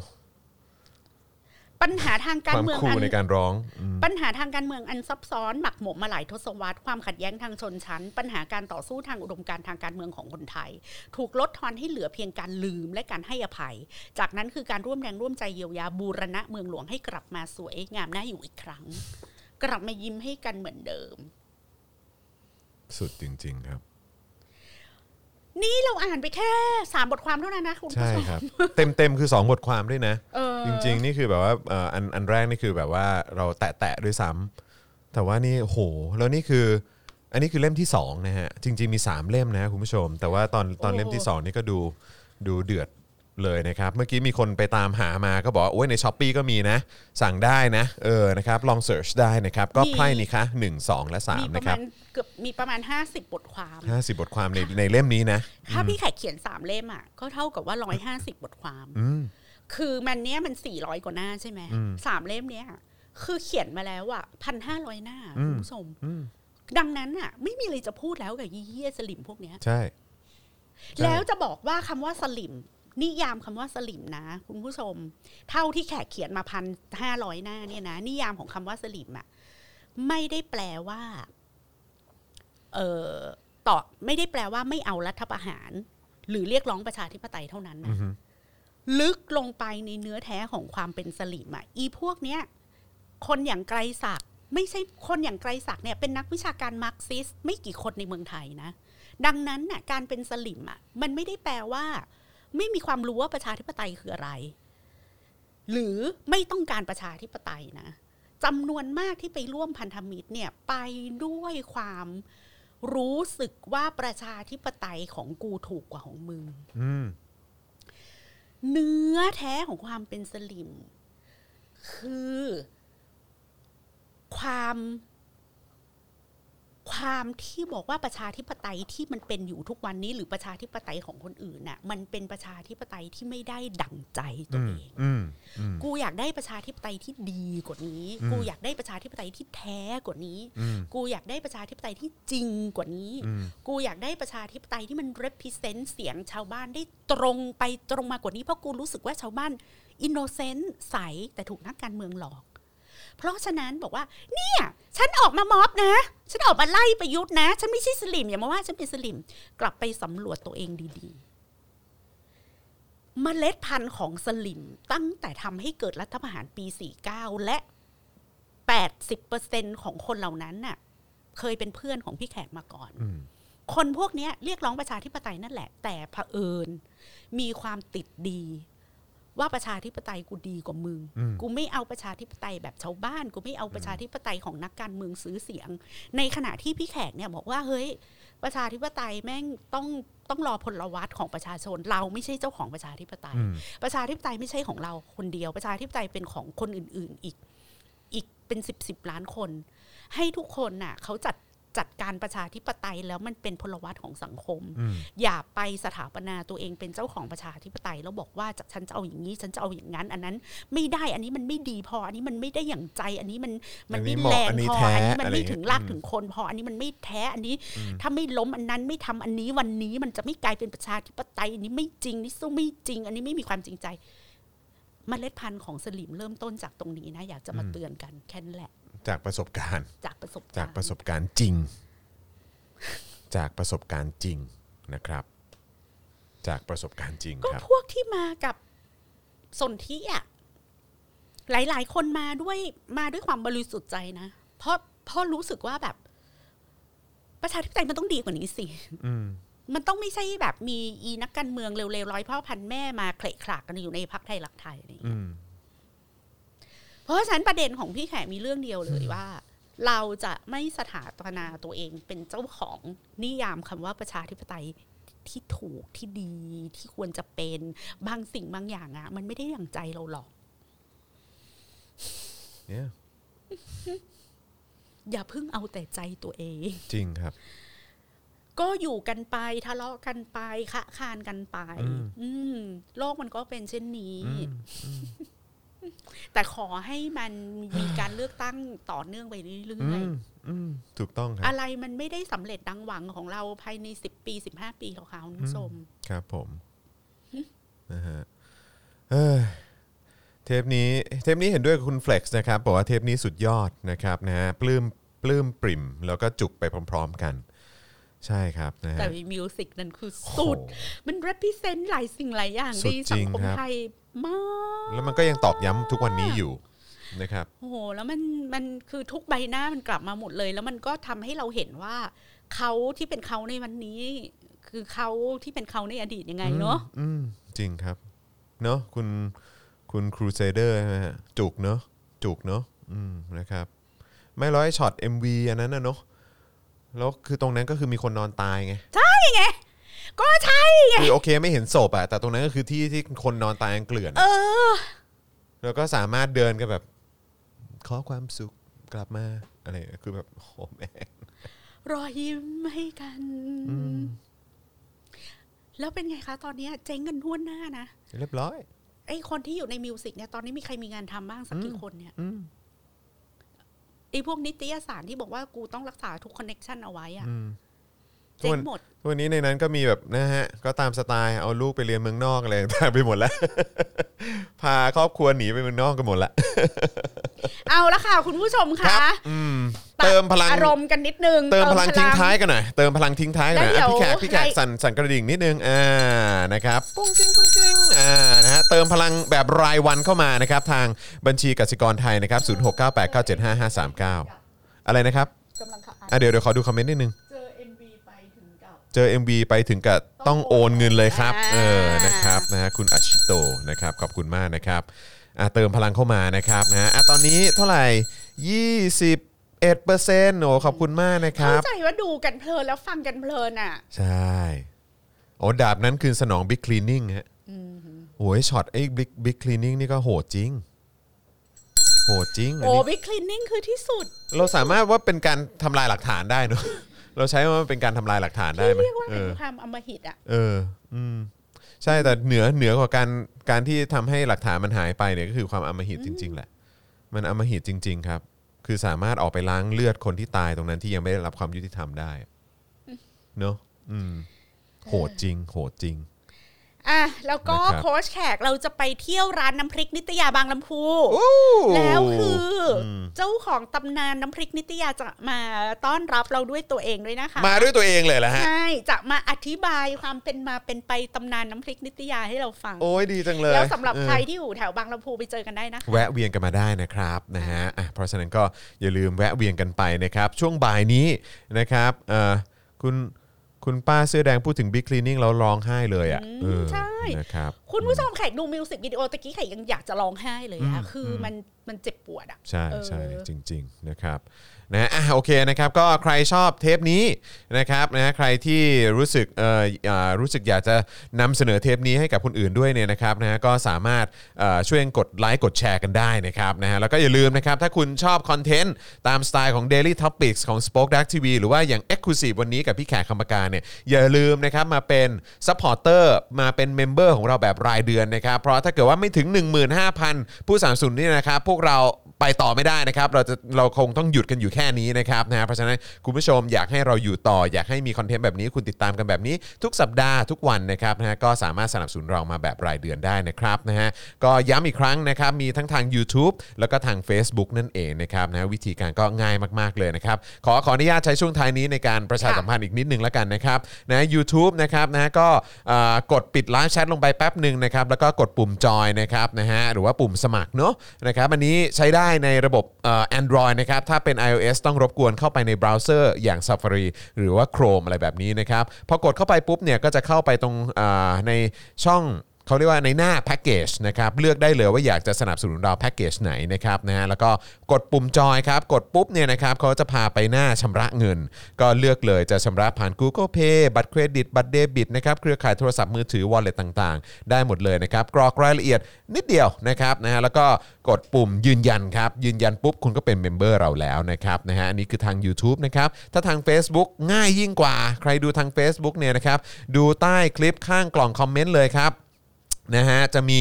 [SPEAKER 4] ปัญหาทาง
[SPEAKER 3] ค
[SPEAKER 4] การ
[SPEAKER 3] วาม
[SPEAKER 4] เมือง
[SPEAKER 3] คู
[SPEAKER 4] อั
[SPEAKER 3] ล
[SPEAKER 4] น
[SPEAKER 3] ในการร้องอืม
[SPEAKER 4] ปัญหาทางการเมืองอันซับซ้อนหมักหมมมาหลายทศวรรษความขัดแย้งทางชนชั้น ปัญหาการต่อสู้ทางอุดมการณ์ทางการเมืองของคนไทย ถูกลดทอนให้เหลือเพียงการลืมและการให้อภัย จากนั้นคือการร่วมแรงร่วมใจเยียวยาบูรณะเมืองหลวงให้กลับมาสวยงามน่าอยู่อีกครั้ง กลับมายิ้มให้กันเหมือนเดิม
[SPEAKER 3] สุดจริง ๆ ครับ
[SPEAKER 4] นี่เราอ่านไปแค่สามบทความเท่านั้นนะคุณผู้
[SPEAKER 3] ใช่
[SPEAKER 4] ชม
[SPEAKER 3] ครับ เต็มเต็มๆคือ 2 บทความด้วยนะ
[SPEAKER 4] เออ
[SPEAKER 3] จริง ๆ นี่คือแบบว่าเอ่ออันอันแรกนี่คือแบบว่าเราแตะแตะๆด้วยซ้ำแต่ว่านี่โหแล้วนี่คือ อันนี้คือเล่มที่ 2 นะฮะ จริง ๆ มี 3 เล่มนะคุณผู้ชม แต่ว่าตอนตอนเล่มที่ 2 นี่ก็ดูดูเดือด เลยนะครับเมื่อกี้มีคนไปตามหามาก็บอกว่าโอ้ยในช้อปปีก็มีนะ สั่งได้นะเออนะครับลองเสิร์ชได้นะครับ ก็
[SPEAKER 4] มี
[SPEAKER 3] ไพร่นี่คะ1 2 และ
[SPEAKER 4] มี
[SPEAKER 3] 3
[SPEAKER 4] ประ
[SPEAKER 3] นะค
[SPEAKER 4] มา
[SPEAKER 3] รับ
[SPEAKER 4] ณเกือบมีประมาณห้าสิบบทความ
[SPEAKER 3] 50 บทความในในเล่มนี้นะ
[SPEAKER 4] ถ้าพี่แขกเขียนสามเล่มอะก็เท่ากับว่าร้อยห้าสิบบทความ
[SPEAKER 3] อืม
[SPEAKER 4] คือมันเนี้ยมันสี่ร้อยกว่าหน้าใช่ไหม
[SPEAKER 3] อืม
[SPEAKER 4] สามเล่มเนี้ยคือเขียนมาแล้วอะพันห้าร้อยหน้า
[SPEAKER 3] อืม
[SPEAKER 4] คุณผู้ชม
[SPEAKER 3] อืม
[SPEAKER 4] ดังนั้นอะ ไม่มีอะไรจะพูดแล้วกับยี่เยี่ยสลิมพวกเนี้ย
[SPEAKER 3] ใช่ ใช่
[SPEAKER 4] แล้วจะบอกว่าคำว่าสลิม นิยามคำว่าสลิ่มนะ คุณผู้ชม เท่าที่แขกเขียนมาพันห้าร้อยหน้าเนี่ยนะ นิยามของคำว่าสลิ่มอะไม่ได้แปลว่า เออต่อไม่ได้แปลว่าไม่เอารัฐประหาร หรือเรียกร้องประชาธิปไตยเท่านั้น
[SPEAKER 3] อื
[SPEAKER 4] นะ
[SPEAKER 3] อฮึ
[SPEAKER 4] ลึกลงไปในเนื้อแท้ของความเป็นสลิ่มอะอีพวกเนี้ยคนอย่างไกรศักดิ์ไม่ใช่คนอย่างไกรศักดิ์เนี่ยเป็นนักวิชาการมาร์กซิสต์ไม่กี่คนในเมืองไทยนะ ดังนั้นน่ะการเป็นสลิมอะมันไม่ได้แปลว่า ไม่มีความรู้ว่าประชาธิปไตยคืออะไร หรือไม่ต้องการประชาธิปไตยนะจำนวนมากที่ไปร่วมพันธมิตรเนี่ยไปด้วยความรู้สึกว่าประชาธิปไตยของกูถูกกว่าของมึง
[SPEAKER 3] อืม
[SPEAKER 4] เนื้อแท้ของความเป็นสลิม คือ ความ ความที่บอกว่าประชาธิปไตยที่มันเป็นอยู่ทุกวันนี้ หรือประชาธิปไตยของคนอื่นน่ะ มันเป็นประชาธิปไตยที่ไม่ได้ดั่งใจตัวเอง
[SPEAKER 3] อืมอืม
[SPEAKER 4] กูอยากได้ประชาธิปไตยที่ดีกว่านี้
[SPEAKER 3] อืม
[SPEAKER 4] กูอยากได้ประชาธิปไตยที่แท้กว่านี้
[SPEAKER 3] อืม
[SPEAKER 4] กูอยากได้ประชาธิปไตยที่จริงกว่านี้
[SPEAKER 3] อืม
[SPEAKER 4] กูอยากได้ประชาธิปไตยที่มัน represent เสียงชาวบ้านได้ตรงไปตรงมากว่านี้เพราะกูรู้สึกว่าชาวบ้าน innocent ใสแต่ถูกนักการเมืองหลอก เพราะฉะนั้นบอกว่า เนี่ย ฉันออกมาม็อบนะ ฉันออกมาไล่ประยุทธ์นะ ฉันไม่ใช่สลิมอย่ามาว่าฉันเป็นสลิม กลับไปสำรวจตัวเองดีๆเมล็ดพันธุ์ของสลิมตั้งแต่ทำให้เกิดรัฐประหารปี 49 และ 80%ของคนเหล่านั้นน่ะ เคยเป็นเพื่อนของพี่แขกมาก่อน
[SPEAKER 3] อืม
[SPEAKER 4] คนพวกเนี้ยเรียกร้องประชาธิปไตยนั่นแหละ แต่เผอิญ มีความติดดี ว่าประชาธิปไตยกูดีกว่ามึง
[SPEAKER 3] อืม
[SPEAKER 4] กูไม่เอาประชาธิปไตยแบบชาวบ้าน กูไม่เอาประชาธิปไตยของนักการเมืองซื้อเสียง ในขณะที่พี่แขกเนี่ยบอกว่าเฮ้ยประชาธิปไตยแม่งต้องต้องรอพลวัตของประชาชน เราไม่ใช่เจ้าของประชาธิปไตย
[SPEAKER 3] อืม
[SPEAKER 4] ประชาธิปไตยไม่ใช่ของเราคนเดียว ประชาธิปไตยเป็นของคนอื่น ๆ อีก อีกเป็นสิบสิบล้านคน ให้ทุกคนน่ะเขาจัด จัดการประชาธิปไตยแล้วมันเป็นพลวัตของสังคม
[SPEAKER 3] อืม
[SPEAKER 4] อย่าไปสถาปนาตัวเองเป็นเจ้าของประชาธิปไตยแล้วบอกว่าจะฉันจะเอาอย่างนี้ฉันจะเอาอย่างนั้น อันนั้นไม่ได้อันนี้มันไม่ดีพออันนี้มันไม่ได้อย่างใจ อันนี้มันมัน
[SPEAKER 3] อันนี้
[SPEAKER 4] ไม่
[SPEAKER 3] เห
[SPEAKER 4] แร
[SPEAKER 3] มาะ
[SPEAKER 4] ง
[SPEAKER 3] อันนี้
[SPEAKER 4] พอ
[SPEAKER 3] แท้
[SPEAKER 4] อันนี้มันไม่
[SPEAKER 3] อะไร
[SPEAKER 4] ถึง
[SPEAKER 3] เงี้ย
[SPEAKER 4] ราก
[SPEAKER 3] อืม
[SPEAKER 4] ถึงคนพออันนี้มันไม่แท้อันนี้ถ้าไม่ล้มอันนั้นไม่ทำอันนี้วันนี้มันจะไม่กลายเป็นประชาธิปไตยอันนี้ไม่จริงนี่สู้ไม่จริง อันนี้ไม่มีความจริงใจเมล็ดพันธุ์ของสลิมเริ่มต้นจากตรงนี้นะ อยากจะมาเตือนกันแค่นั้นแหละ
[SPEAKER 3] จากประสบการณ์
[SPEAKER 4] จากประสบการณ์
[SPEAKER 3] จากประสบการณ์จริง จากประสบการณ์จริงนะครับ จากประสบการณ์จริง
[SPEAKER 4] ก็
[SPEAKER 3] ครับ
[SPEAKER 4] พวกที่มากับสนธิอะหลาย ๆ คนมาด้วยมาด้วยความบริสุทธิ์ใจนะ เพราะเพราะรู้สึกว่าแบบ ประชาธิปไตยมันต้องดีกว่านี้สิ
[SPEAKER 3] อืม
[SPEAKER 4] มันต้องไม่ใช่แบบมีอีนักการเมืองเร็วๆร้อยพ่อพันแม่มาเคละขลากกันอยู่ในพักไทยรักไทยอะไรอย่างเงี้ย
[SPEAKER 3] อืม
[SPEAKER 4] เพราะฉะนั้นประเด็นของพี่แขกมีเรื่องเดียวเลยว่า เราจะไม่สถาปนาตัวเองเป็นเจ้าของนิยามคำว่าประชาธิปไตยที่ถูกที่ดีที่ควรจะเป็นบางสิ่งบางอย่างอะมันไม่ได้อย่างใจเราหรอก
[SPEAKER 3] เนี่ย
[SPEAKER 4] อย่าเพิ่งเอาแต่ใจตัวเอง
[SPEAKER 3] จริงครับ
[SPEAKER 4] ก็อยู่กันไปทะเลาะกันไปคะคานกันไป
[SPEAKER 3] อืม
[SPEAKER 4] อืมโลกมันก็เป็นเช่นนี้
[SPEAKER 3] อืม
[SPEAKER 4] แต่ขอให้มันมีการเลือกตั้งต่อเนื่องไปเรื่
[SPEAKER 3] อื
[SPEAKER 4] อย
[SPEAKER 3] มอืมถูกต้องค
[SPEAKER 4] ๆ
[SPEAKER 3] รับ
[SPEAKER 4] อะไรมันไม่ได้สำเร็จดังหวังของเราภายในสิบปีสิบห้าปีหรอกค่ะคุณผู้ชม
[SPEAKER 3] ครับผมนะฮะเอ้ยเทปนี้เทปนี้เห็นด้วยกับคุณ Flex นะครับบอกว่าเทปนี้สุดยอดนะครับนะฮะปลื้มปลื้มปริ่ม แล้วก็จุกไปพร้อม ๆ กัน ใช่ครับนะฮะ
[SPEAKER 4] แต่มิวสิกนั่นคือสุด มัน represent หลายสิ่งหลายอย่าง
[SPEAKER 3] สุ
[SPEAKER 4] ใน
[SPEAKER 3] ดจ
[SPEAKER 4] สั
[SPEAKER 3] ริ
[SPEAKER 4] ง
[SPEAKER 3] ง
[SPEAKER 4] คม
[SPEAKER 3] ครับ
[SPEAKER 4] ไทยมาก
[SPEAKER 3] แล้วมันก็ยังตอกย้ำทุกวันนี้อยู่นะครับ
[SPEAKER 4] โอ้โหแล้วมันมันคือทุกใบหน้ามันกลับมาหมดเลย แล้วมันก็ทำให้เราเห็นว่าเขาที่เป็นเขาในวันนี้ คือเขาที่เป็นเขาในอดีตยังไงเนาะ
[SPEAKER 3] อืมจริงครับ เนอะคุณคุณครูเซเดอร์ใช่ไหมฮะจุกเนอะจุกเนอะอืมนะครับ ไม่ร้อยช็อต MV อันนั้นนะเนอะ แล้วคือตรงนั้นก็คือมีคนนอนตายไง
[SPEAKER 4] ก็ใช่
[SPEAKER 3] คือโอเคไม่เห็นศพอะแต่ตรงนั้นก็คือที่ที่คนนอนตายกันเกลื่อน
[SPEAKER 4] เอ
[SPEAKER 3] อะ
[SPEAKER 4] อ
[SPEAKER 3] แล้วก็สามารถเดินกันแบบ ขอความสุขกลับมาอะไรคือแบบโอ้โหแม่ง
[SPEAKER 4] รอยยิ้มให้กันแล้วเป็นไงคะ ตอนเนี้ยเจ๊งกันทั่วหน้านะ
[SPEAKER 3] เรียบร้อย
[SPEAKER 4] ไอ้คนที่อยู่ใน music เนี่ยตอนนี้มีใครมีงานทำบ้างสักกี่คนเนี่ย
[SPEAKER 3] อืม
[SPEAKER 4] ไอ้พวกนิตยสารที่บอกว่ากูต้องรักษาทุก connection เอาไว้อะ เจ๊งหมด
[SPEAKER 3] วันนี้ในนั้นก็มีแบบนะฮะ ก็ตามสไตล์เอาลูกไปเรียนเมืองนอกอะไรต่างๆไปหมดแล้ว พาครอบครัวหนีไปเมืองนอกกันหมดละ
[SPEAKER 4] เอาละค่ะ คุณผู้ชม
[SPEAKER 3] ครั
[SPEAKER 4] คะ
[SPEAKER 3] บอืม
[SPEAKER 4] ปรับ
[SPEAKER 3] เติมพลัง
[SPEAKER 4] อารมณ์กันนิดนึง
[SPEAKER 3] เติมพลังทิ้งท้ายกันหน่อยเติมพลังทิ้งท้ายกันหน่อย
[SPEAKER 4] แล้ว
[SPEAKER 3] อะ
[SPEAKER 4] เดี๋
[SPEAKER 3] พี่แขกพี่แขก
[SPEAKER 4] ให้
[SPEAKER 3] สั่นสั่นกระดิ่งนิดนึงอ่านะครับกุ้งกิ้งกุ้งกิ้งอ่านะฮะเติมพลังแบบรายวันเข้ามานะครับ ทางบัญชีกสิกรไทยนะครับ0698975539อะไรนะครับ
[SPEAKER 4] กำลังค่ะ
[SPEAKER 3] อะเดี๋ยวเดี๋ยวขอดูคอมเมนต์นิดนึง
[SPEAKER 4] เจอ MV ไปถึงกับ
[SPEAKER 3] เจอ MV ไปถึงกับต้องโอนเงินเลยครับ
[SPEAKER 4] อ่า
[SPEAKER 3] เออนะครับนะฮะคุณอาชิโตนะครับขอบคุณมากนะครับอะเติมพลังเข้ามานะครับนะฮะอะตอนนี้เท่าไหร่21เปอร์เซ็นต์โอ้ขอบคุณมากนะค
[SPEAKER 4] เข้า
[SPEAKER 3] รับ
[SPEAKER 4] ใจว่าดูกันเพลินแล้วฟังกันเพลินอะ
[SPEAKER 3] ใช่โอ้ดาบนั้นคือสนองบิ๊กคลีนนิ่งฮะโอ้ยช็อตไอ้บิ๊กบิ๊กคลีนนิ่งนี่ก็โหดจริง โหดจริงอัน
[SPEAKER 4] โอ้
[SPEAKER 3] นี้
[SPEAKER 4] บิ๊กคลีนนิ่งคือที่สุด
[SPEAKER 3] เราสามารถว่าเป็นการทำลายหลักฐานได้เนอะ เราใช้ว่าเป็นการทำลายหลักฐานได้
[SPEAKER 4] ที่
[SPEAKER 3] ไหม
[SPEAKER 4] เรียกว่า
[SPEAKER 3] เอ
[SPEAKER 4] เป็น
[SPEAKER 3] อ
[SPEAKER 4] ความอมหิตอะ
[SPEAKER 3] เออ อืม ใช่ แต่เหนือ เหนือกว่าการ การที่ทำให้หลักฐานมันหายไปเนี่ย ก็คือความอำมหิตจริง ๆ แหละ มันอำมหิตจริง ๆ ครับ คือสามารถออกไปล้างเลือดคนที่ตายตรงนั้นที่ยังไม่ได้รับความยุติธรรมได้ เนอะอืม โหดจริง โหดจริง
[SPEAKER 4] อะแล้วก็
[SPEAKER 3] นะครับ
[SPEAKER 4] โค้ชแขกเราจะไปเที่ยวร้านน้ำพริกนิตยาบางลำพูแล้วคืออ
[SPEAKER 3] ม
[SPEAKER 4] เจ้าของตำนานน้ำพริกนิตยาจะมาต้อนรับเราด้วยตัวเองด้วยนะคะ
[SPEAKER 3] มาด้วยตัวเองเลยเหรอฮะ
[SPEAKER 4] ใช่จะมาอธิบายความเป็นมาเป็นไปตำนานน้ำพริกนิตยาให้เราฟัง
[SPEAKER 3] โอ้ยดีจังเลย
[SPEAKER 4] แล้วสำหรับ
[SPEAKER 3] เออ
[SPEAKER 4] ใครที่อยู่แถวบางลำพูไปเจอกันได้นะคะ
[SPEAKER 3] แวะเวียนกันมาได้นะครับนะฮะอะเพราะฉะนั้นก็อย่าลืมแวะเวียนกันไปนะครับ ช่วงบ่ายนี้นะครับเอ่อคุณ คุณป้าเสื้อแดงพูดถึงบิ๊กคลีนิ่งแล้วร้องไห้เลยอะ
[SPEAKER 4] อืม
[SPEAKER 3] เออ
[SPEAKER 4] ใช่
[SPEAKER 3] นะครับ
[SPEAKER 4] คุณผู้ชมแขกดูมิวสิกวิดีโอตะกี้แขกยังอยากจะร้องไห้เลยอะคืออมันมันเจ็บปวดอะ
[SPEAKER 3] ใช่
[SPEAKER 4] เออ
[SPEAKER 3] ใช่จริง ๆ นะครับ นะอะโอเคนะครับก็ใครชอบเทปนี้นะครับนะใครที่รู้สึกเอ่ออ่ารู้สึกอยากจะนำเสนอเทปนี้ให้กับคนอื่นด้วยเนี่ยนะครับนะก็สามารถเอ่อช่วยกดไลค์กดแชร์กันได้นะครับนะฮะแล้วก็อย่าลืมนะครับถ้าคุณชอบ content ตามสไตล์ของ Daily Topics ของ Spoke Dark TV หรือว่าอย่าง Exclusive วันนี้กับพี่แขกคำผกาเนี่ยอย่าลืมนะครับมาเป็น supporter มาเป็น member ของเราแบบรายเดือนนะครับเพราะถ้าเกิดว่าไม่ถึง 15,000 ผู้สนับสนุนนี่นะครับพวกเรา ไปต่อไม่ได้นะครับ เราจะเราคงต้องหยุดกันอยู่แค่นี้นะครับนะเพราะฉะนั้นคุณผู้ชมอยากให้เราอยู่ต่อ อยากให้มี content แบบนี้คุณติดตามกันแบบนี้ทุกสัปดาห์ทุกวันนะครับนะก็สามารถสนับสนุนเรามาแบบรายเดือนได้นะครับนะฮะก็ย้ำอีกครั้งนะครับมีทั้งทาง YouTube แล้วก็ทาง Facebook นั่นเองนะครับนะวิธีการก็ง่ายมาก ๆ เลยนะครับ ขอขออนุญาตใช้ช่วงท้ายนี้ในการประชาสัมพันธ์อีกนิดนึงแล้วกันนะครับนะยูทูบนะครับนะก็กดปิด live chat ลงไปแป๊บหนึ่งนะครับแล้วก็กดปุ่มจอยนะครับนะฮะหรือว่าปุ่มสมัครเนาะนะครับอันนี้ใช้ได้ได้ในระบบเอ่อ Android นะครับ ถ้าเป็น iOS ต้องรบกวนเข้าไปในเบราว์เซอร์อย่าง Safari หรือว่า Chrome อะไรแบบนี้นะครับ พอกดเข้าไปปุ๊บเนี่ยก็จะเข้าไปตรงในช่อง เขาเรียกว่าในหน้าแพ็กเกจนะครับเลือกได้เลยว่าอยากจะสนับสนุนเราแพ็กเกจไหนนะครับนะฮะแล้วก็กดปุ่มจอยครับกดปุ๊บเนี่ยนะครับเขาจะพาไปหน้าชำระเงิน ก็เลือกเลยจะชำระผ่าน Google Pay บัตรเครดิตบัตรเดบิตนะครับเครือข่ายโทรศัพท์มือถือ wallet ต่างๆ ได้หมดเลยนะครับกรอกรายละเอียดนิดเดียวนะครับนะฮะแล้วก็กดปุ่มยืนยันครับยืนยันปุ๊บคุณก็เป็น member เราแล้วนะครับนะฮะอันนี้คือทาง YouTube นะครับถ้าทาง Facebook ง่ายยิ่งกว่า ใครดูทาง Facebook เนี่ยนะครับดูใต้คลิปข้างกล่อง comment เลยครับ นะฮะจะมี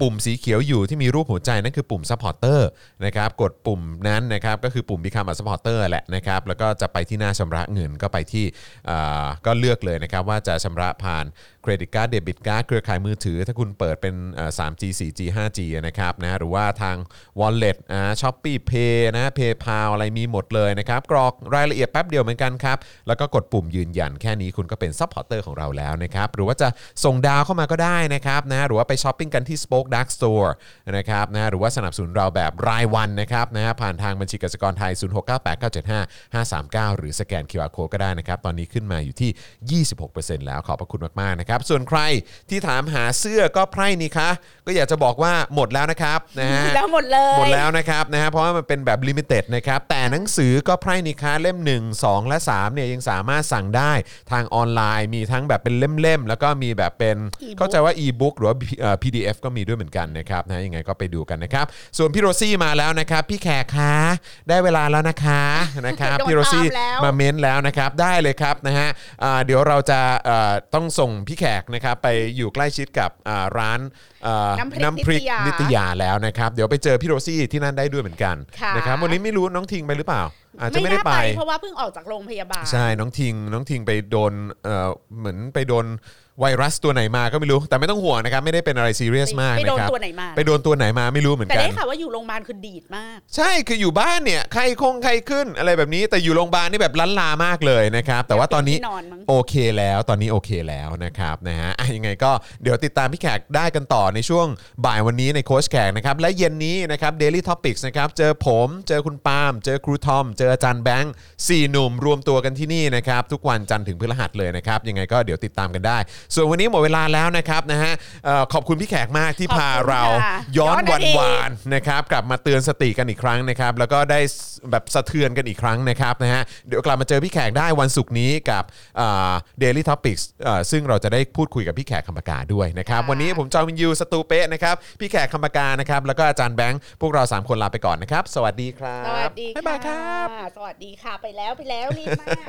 [SPEAKER 3] ปุ่มสีเขียวอยู่ที่มีรูปหัวใจนั่นคือปุ่ม supporter นะครับกดปุ่มนั้นนะครับก็คือปุ่ม become a supporter แหละนะครับแล้วก็จะไปที่หน้าชำระเงินก็ไปที่ก็เลือกเลยนะครับว่าจะชำระผ่าน credit card debit card เครือข่ายมือถือ ถ้าคุณเปิดเป็น 3G 4G 5G นะครับนะหรือว่าทาง wallet อ่า Shopee Pay นะ PayPal อะไรมีหมดเลยนะครับกรอกรายละเอียดแป๊บเดียวเหมือนกันครับแล้วก็กดปุ่มยืนยันแค่นี้คุณก็เป็น supporter ของเราแล้วนะครับหรือว่าจะส่งดาวเข้ามาก็ได้นะครับนะหรือว่าไปช้อปปิ้งกันที่ Spoke Dark Store นะครับนะหรือว่าสนับสนุนเราแบบรายวันนะครับนะผ่านทางบัญชีกสิกรไทย 0698975539 หรือสแกน QR Code ก็ได้นะครับ ตอนนี้ขึ้นมาอยู่ที่ 26%แล้วขอบพระคุณมากๆนะครับ ส่วนใครที่ถามหาเสื้อก็ไพร่นี่คะ ก็อยากจะบอกว่าหมดแล้วนะครับนะฮะ
[SPEAKER 4] แล้วหมดเลย
[SPEAKER 3] หมดแล้วนะครับนะฮะเพราะว่ามันเป็นแบบ limited นะครับแต่หนังสือก็ไพร่นี่คะเล่ม 1 2 และ3เนี่ยยังสามารถสั่งได้ทางออนไลน์ มีทั้งแบบเป็นเล่มๆแล้วก็มีแบบเป็น
[SPEAKER 4] E-book
[SPEAKER 3] เข้าใจว่า e-book หรือว่าเอ่อ PDF ก็มีด้วยเหมือนกันนะครับนะยังไงก็ไปดูกันนะครับ ส่วนพี่โรซี่มาแล้วนะครับพี่แขกคะได้เวลาแล้วนะคะนะครับ
[SPEAKER 4] โดน
[SPEAKER 3] พี่โรซี่
[SPEAKER 4] ตามแล้ว
[SPEAKER 3] มาเม้นแล้วนะครับได้เลยครับนะฮะอ่าเดี๋ยวเราจะเอ่อต้องส่งพี่แขกนะครับไปอยู่ใกล้ชิดกับอ่าร้านเอ่อ
[SPEAKER 4] น้ำพริก
[SPEAKER 3] น้ำพริก
[SPEAKER 4] นิ
[SPEAKER 3] นิ
[SPEAKER 4] ต
[SPEAKER 3] ต
[SPEAKER 4] ยา
[SPEAKER 3] ยาแล้วนะครับ เดี๋ยวไปเจอพี่โรซี่ที่นั่นได้ด้วยเหมือนกัน
[SPEAKER 4] ค่ะ
[SPEAKER 3] นะครับวันนี้ไม่รู้น้องทิงไปหรือเปล่า อาจจะไม่ได้
[SPEAKER 4] น่า
[SPEAKER 3] ไป
[SPEAKER 4] เพราะว่าเพิ่งออกจากโรงพยาบาล
[SPEAKER 3] ใช่น้องทิงน้องทิงไปโดนเอ่อเหมือนไปโดน ไวรัสตัวไหนมาก็ไม่รู้ แต่ไม่ต้องห่วงนะครับ ไม่ได้เป็นอะไรซีเรียสมาก
[SPEAKER 4] ไป
[SPEAKER 3] นะ
[SPEAKER 4] โดน
[SPEAKER 3] ครับ
[SPEAKER 4] ตัวไหนมา
[SPEAKER 3] ไปโดนตัวไหนมาไม่รู้เหมือน
[SPEAKER 4] แต่
[SPEAKER 3] กัน
[SPEAKER 4] ได้ข่าวว่าอยู่โรงพยาบาลคือดีดมาก
[SPEAKER 3] ใช่คืออยู่บ้านเนี่ยไข้คงไข้ขึ้นอะไรแบบนี้ แต่อยู่โรงพยาบาลนี่แบบล้านลามากเลยนะครับ แต่ว่าตอนนี้
[SPEAKER 4] ที่นอนมั้ง
[SPEAKER 3] โอเคแล้วตอนนี้โอเคแล้วนะครับนะฮะอะยังไงก็เดี๋ยวติดตามพี่แขกได้กันต่อในช่วงบ่ายวันนี้ในโค้ชแขกนะครับ และเย็นนี้นะครับ Daily Topics นะครับ เจอผม เจอคุณปาล์มเจอครูทอม เจออาจารย์แบงค์สี่หนุ่มรวมตัวกันที่นี่นะครับ ทุกวันจันทร์ถึงพฤหัสเลยนะครับ ยังไงก็เดี๋ยวติดตามกันได้ส่วนวันนี้หมดเวลาแล้วนะครับนะฮะเอ่อขอบคุณพี่แขกมากที่พา
[SPEAKER 4] ขอบคุณ
[SPEAKER 3] เรา
[SPEAKER 4] ค่ะ
[SPEAKER 3] ย้อน
[SPEAKER 4] ย้อนอดีต
[SPEAKER 3] วันวานนะครับกลับมาเตือนสติกันอีกครั้งนะครับแล้วก็ได้แบบสะเทือนกันอีกครั้งนะครับนะฮะเดี๋ยวกลับมาเจอพี่แขกได้วันศุกร์นี้กับ Daily Topics ซึ่งเราจะได้พูดคุยกับพี่แขกคำผกาด้วยนะครับ
[SPEAKER 4] ค่ะ
[SPEAKER 3] วันนี้ผมจอห์นวิญญูสตูเป๊ะนะครับพี่แขกคำผกานะครับแล้วก็อาจารย์แบงค์พวกเรา3คนลาไปก่อนนะครับ สวัสดีครับ
[SPEAKER 4] สวัสดี
[SPEAKER 3] บ๊ายบายครับ
[SPEAKER 4] สวัสดีค่ะไปแล้วไปแล้วรีบมาก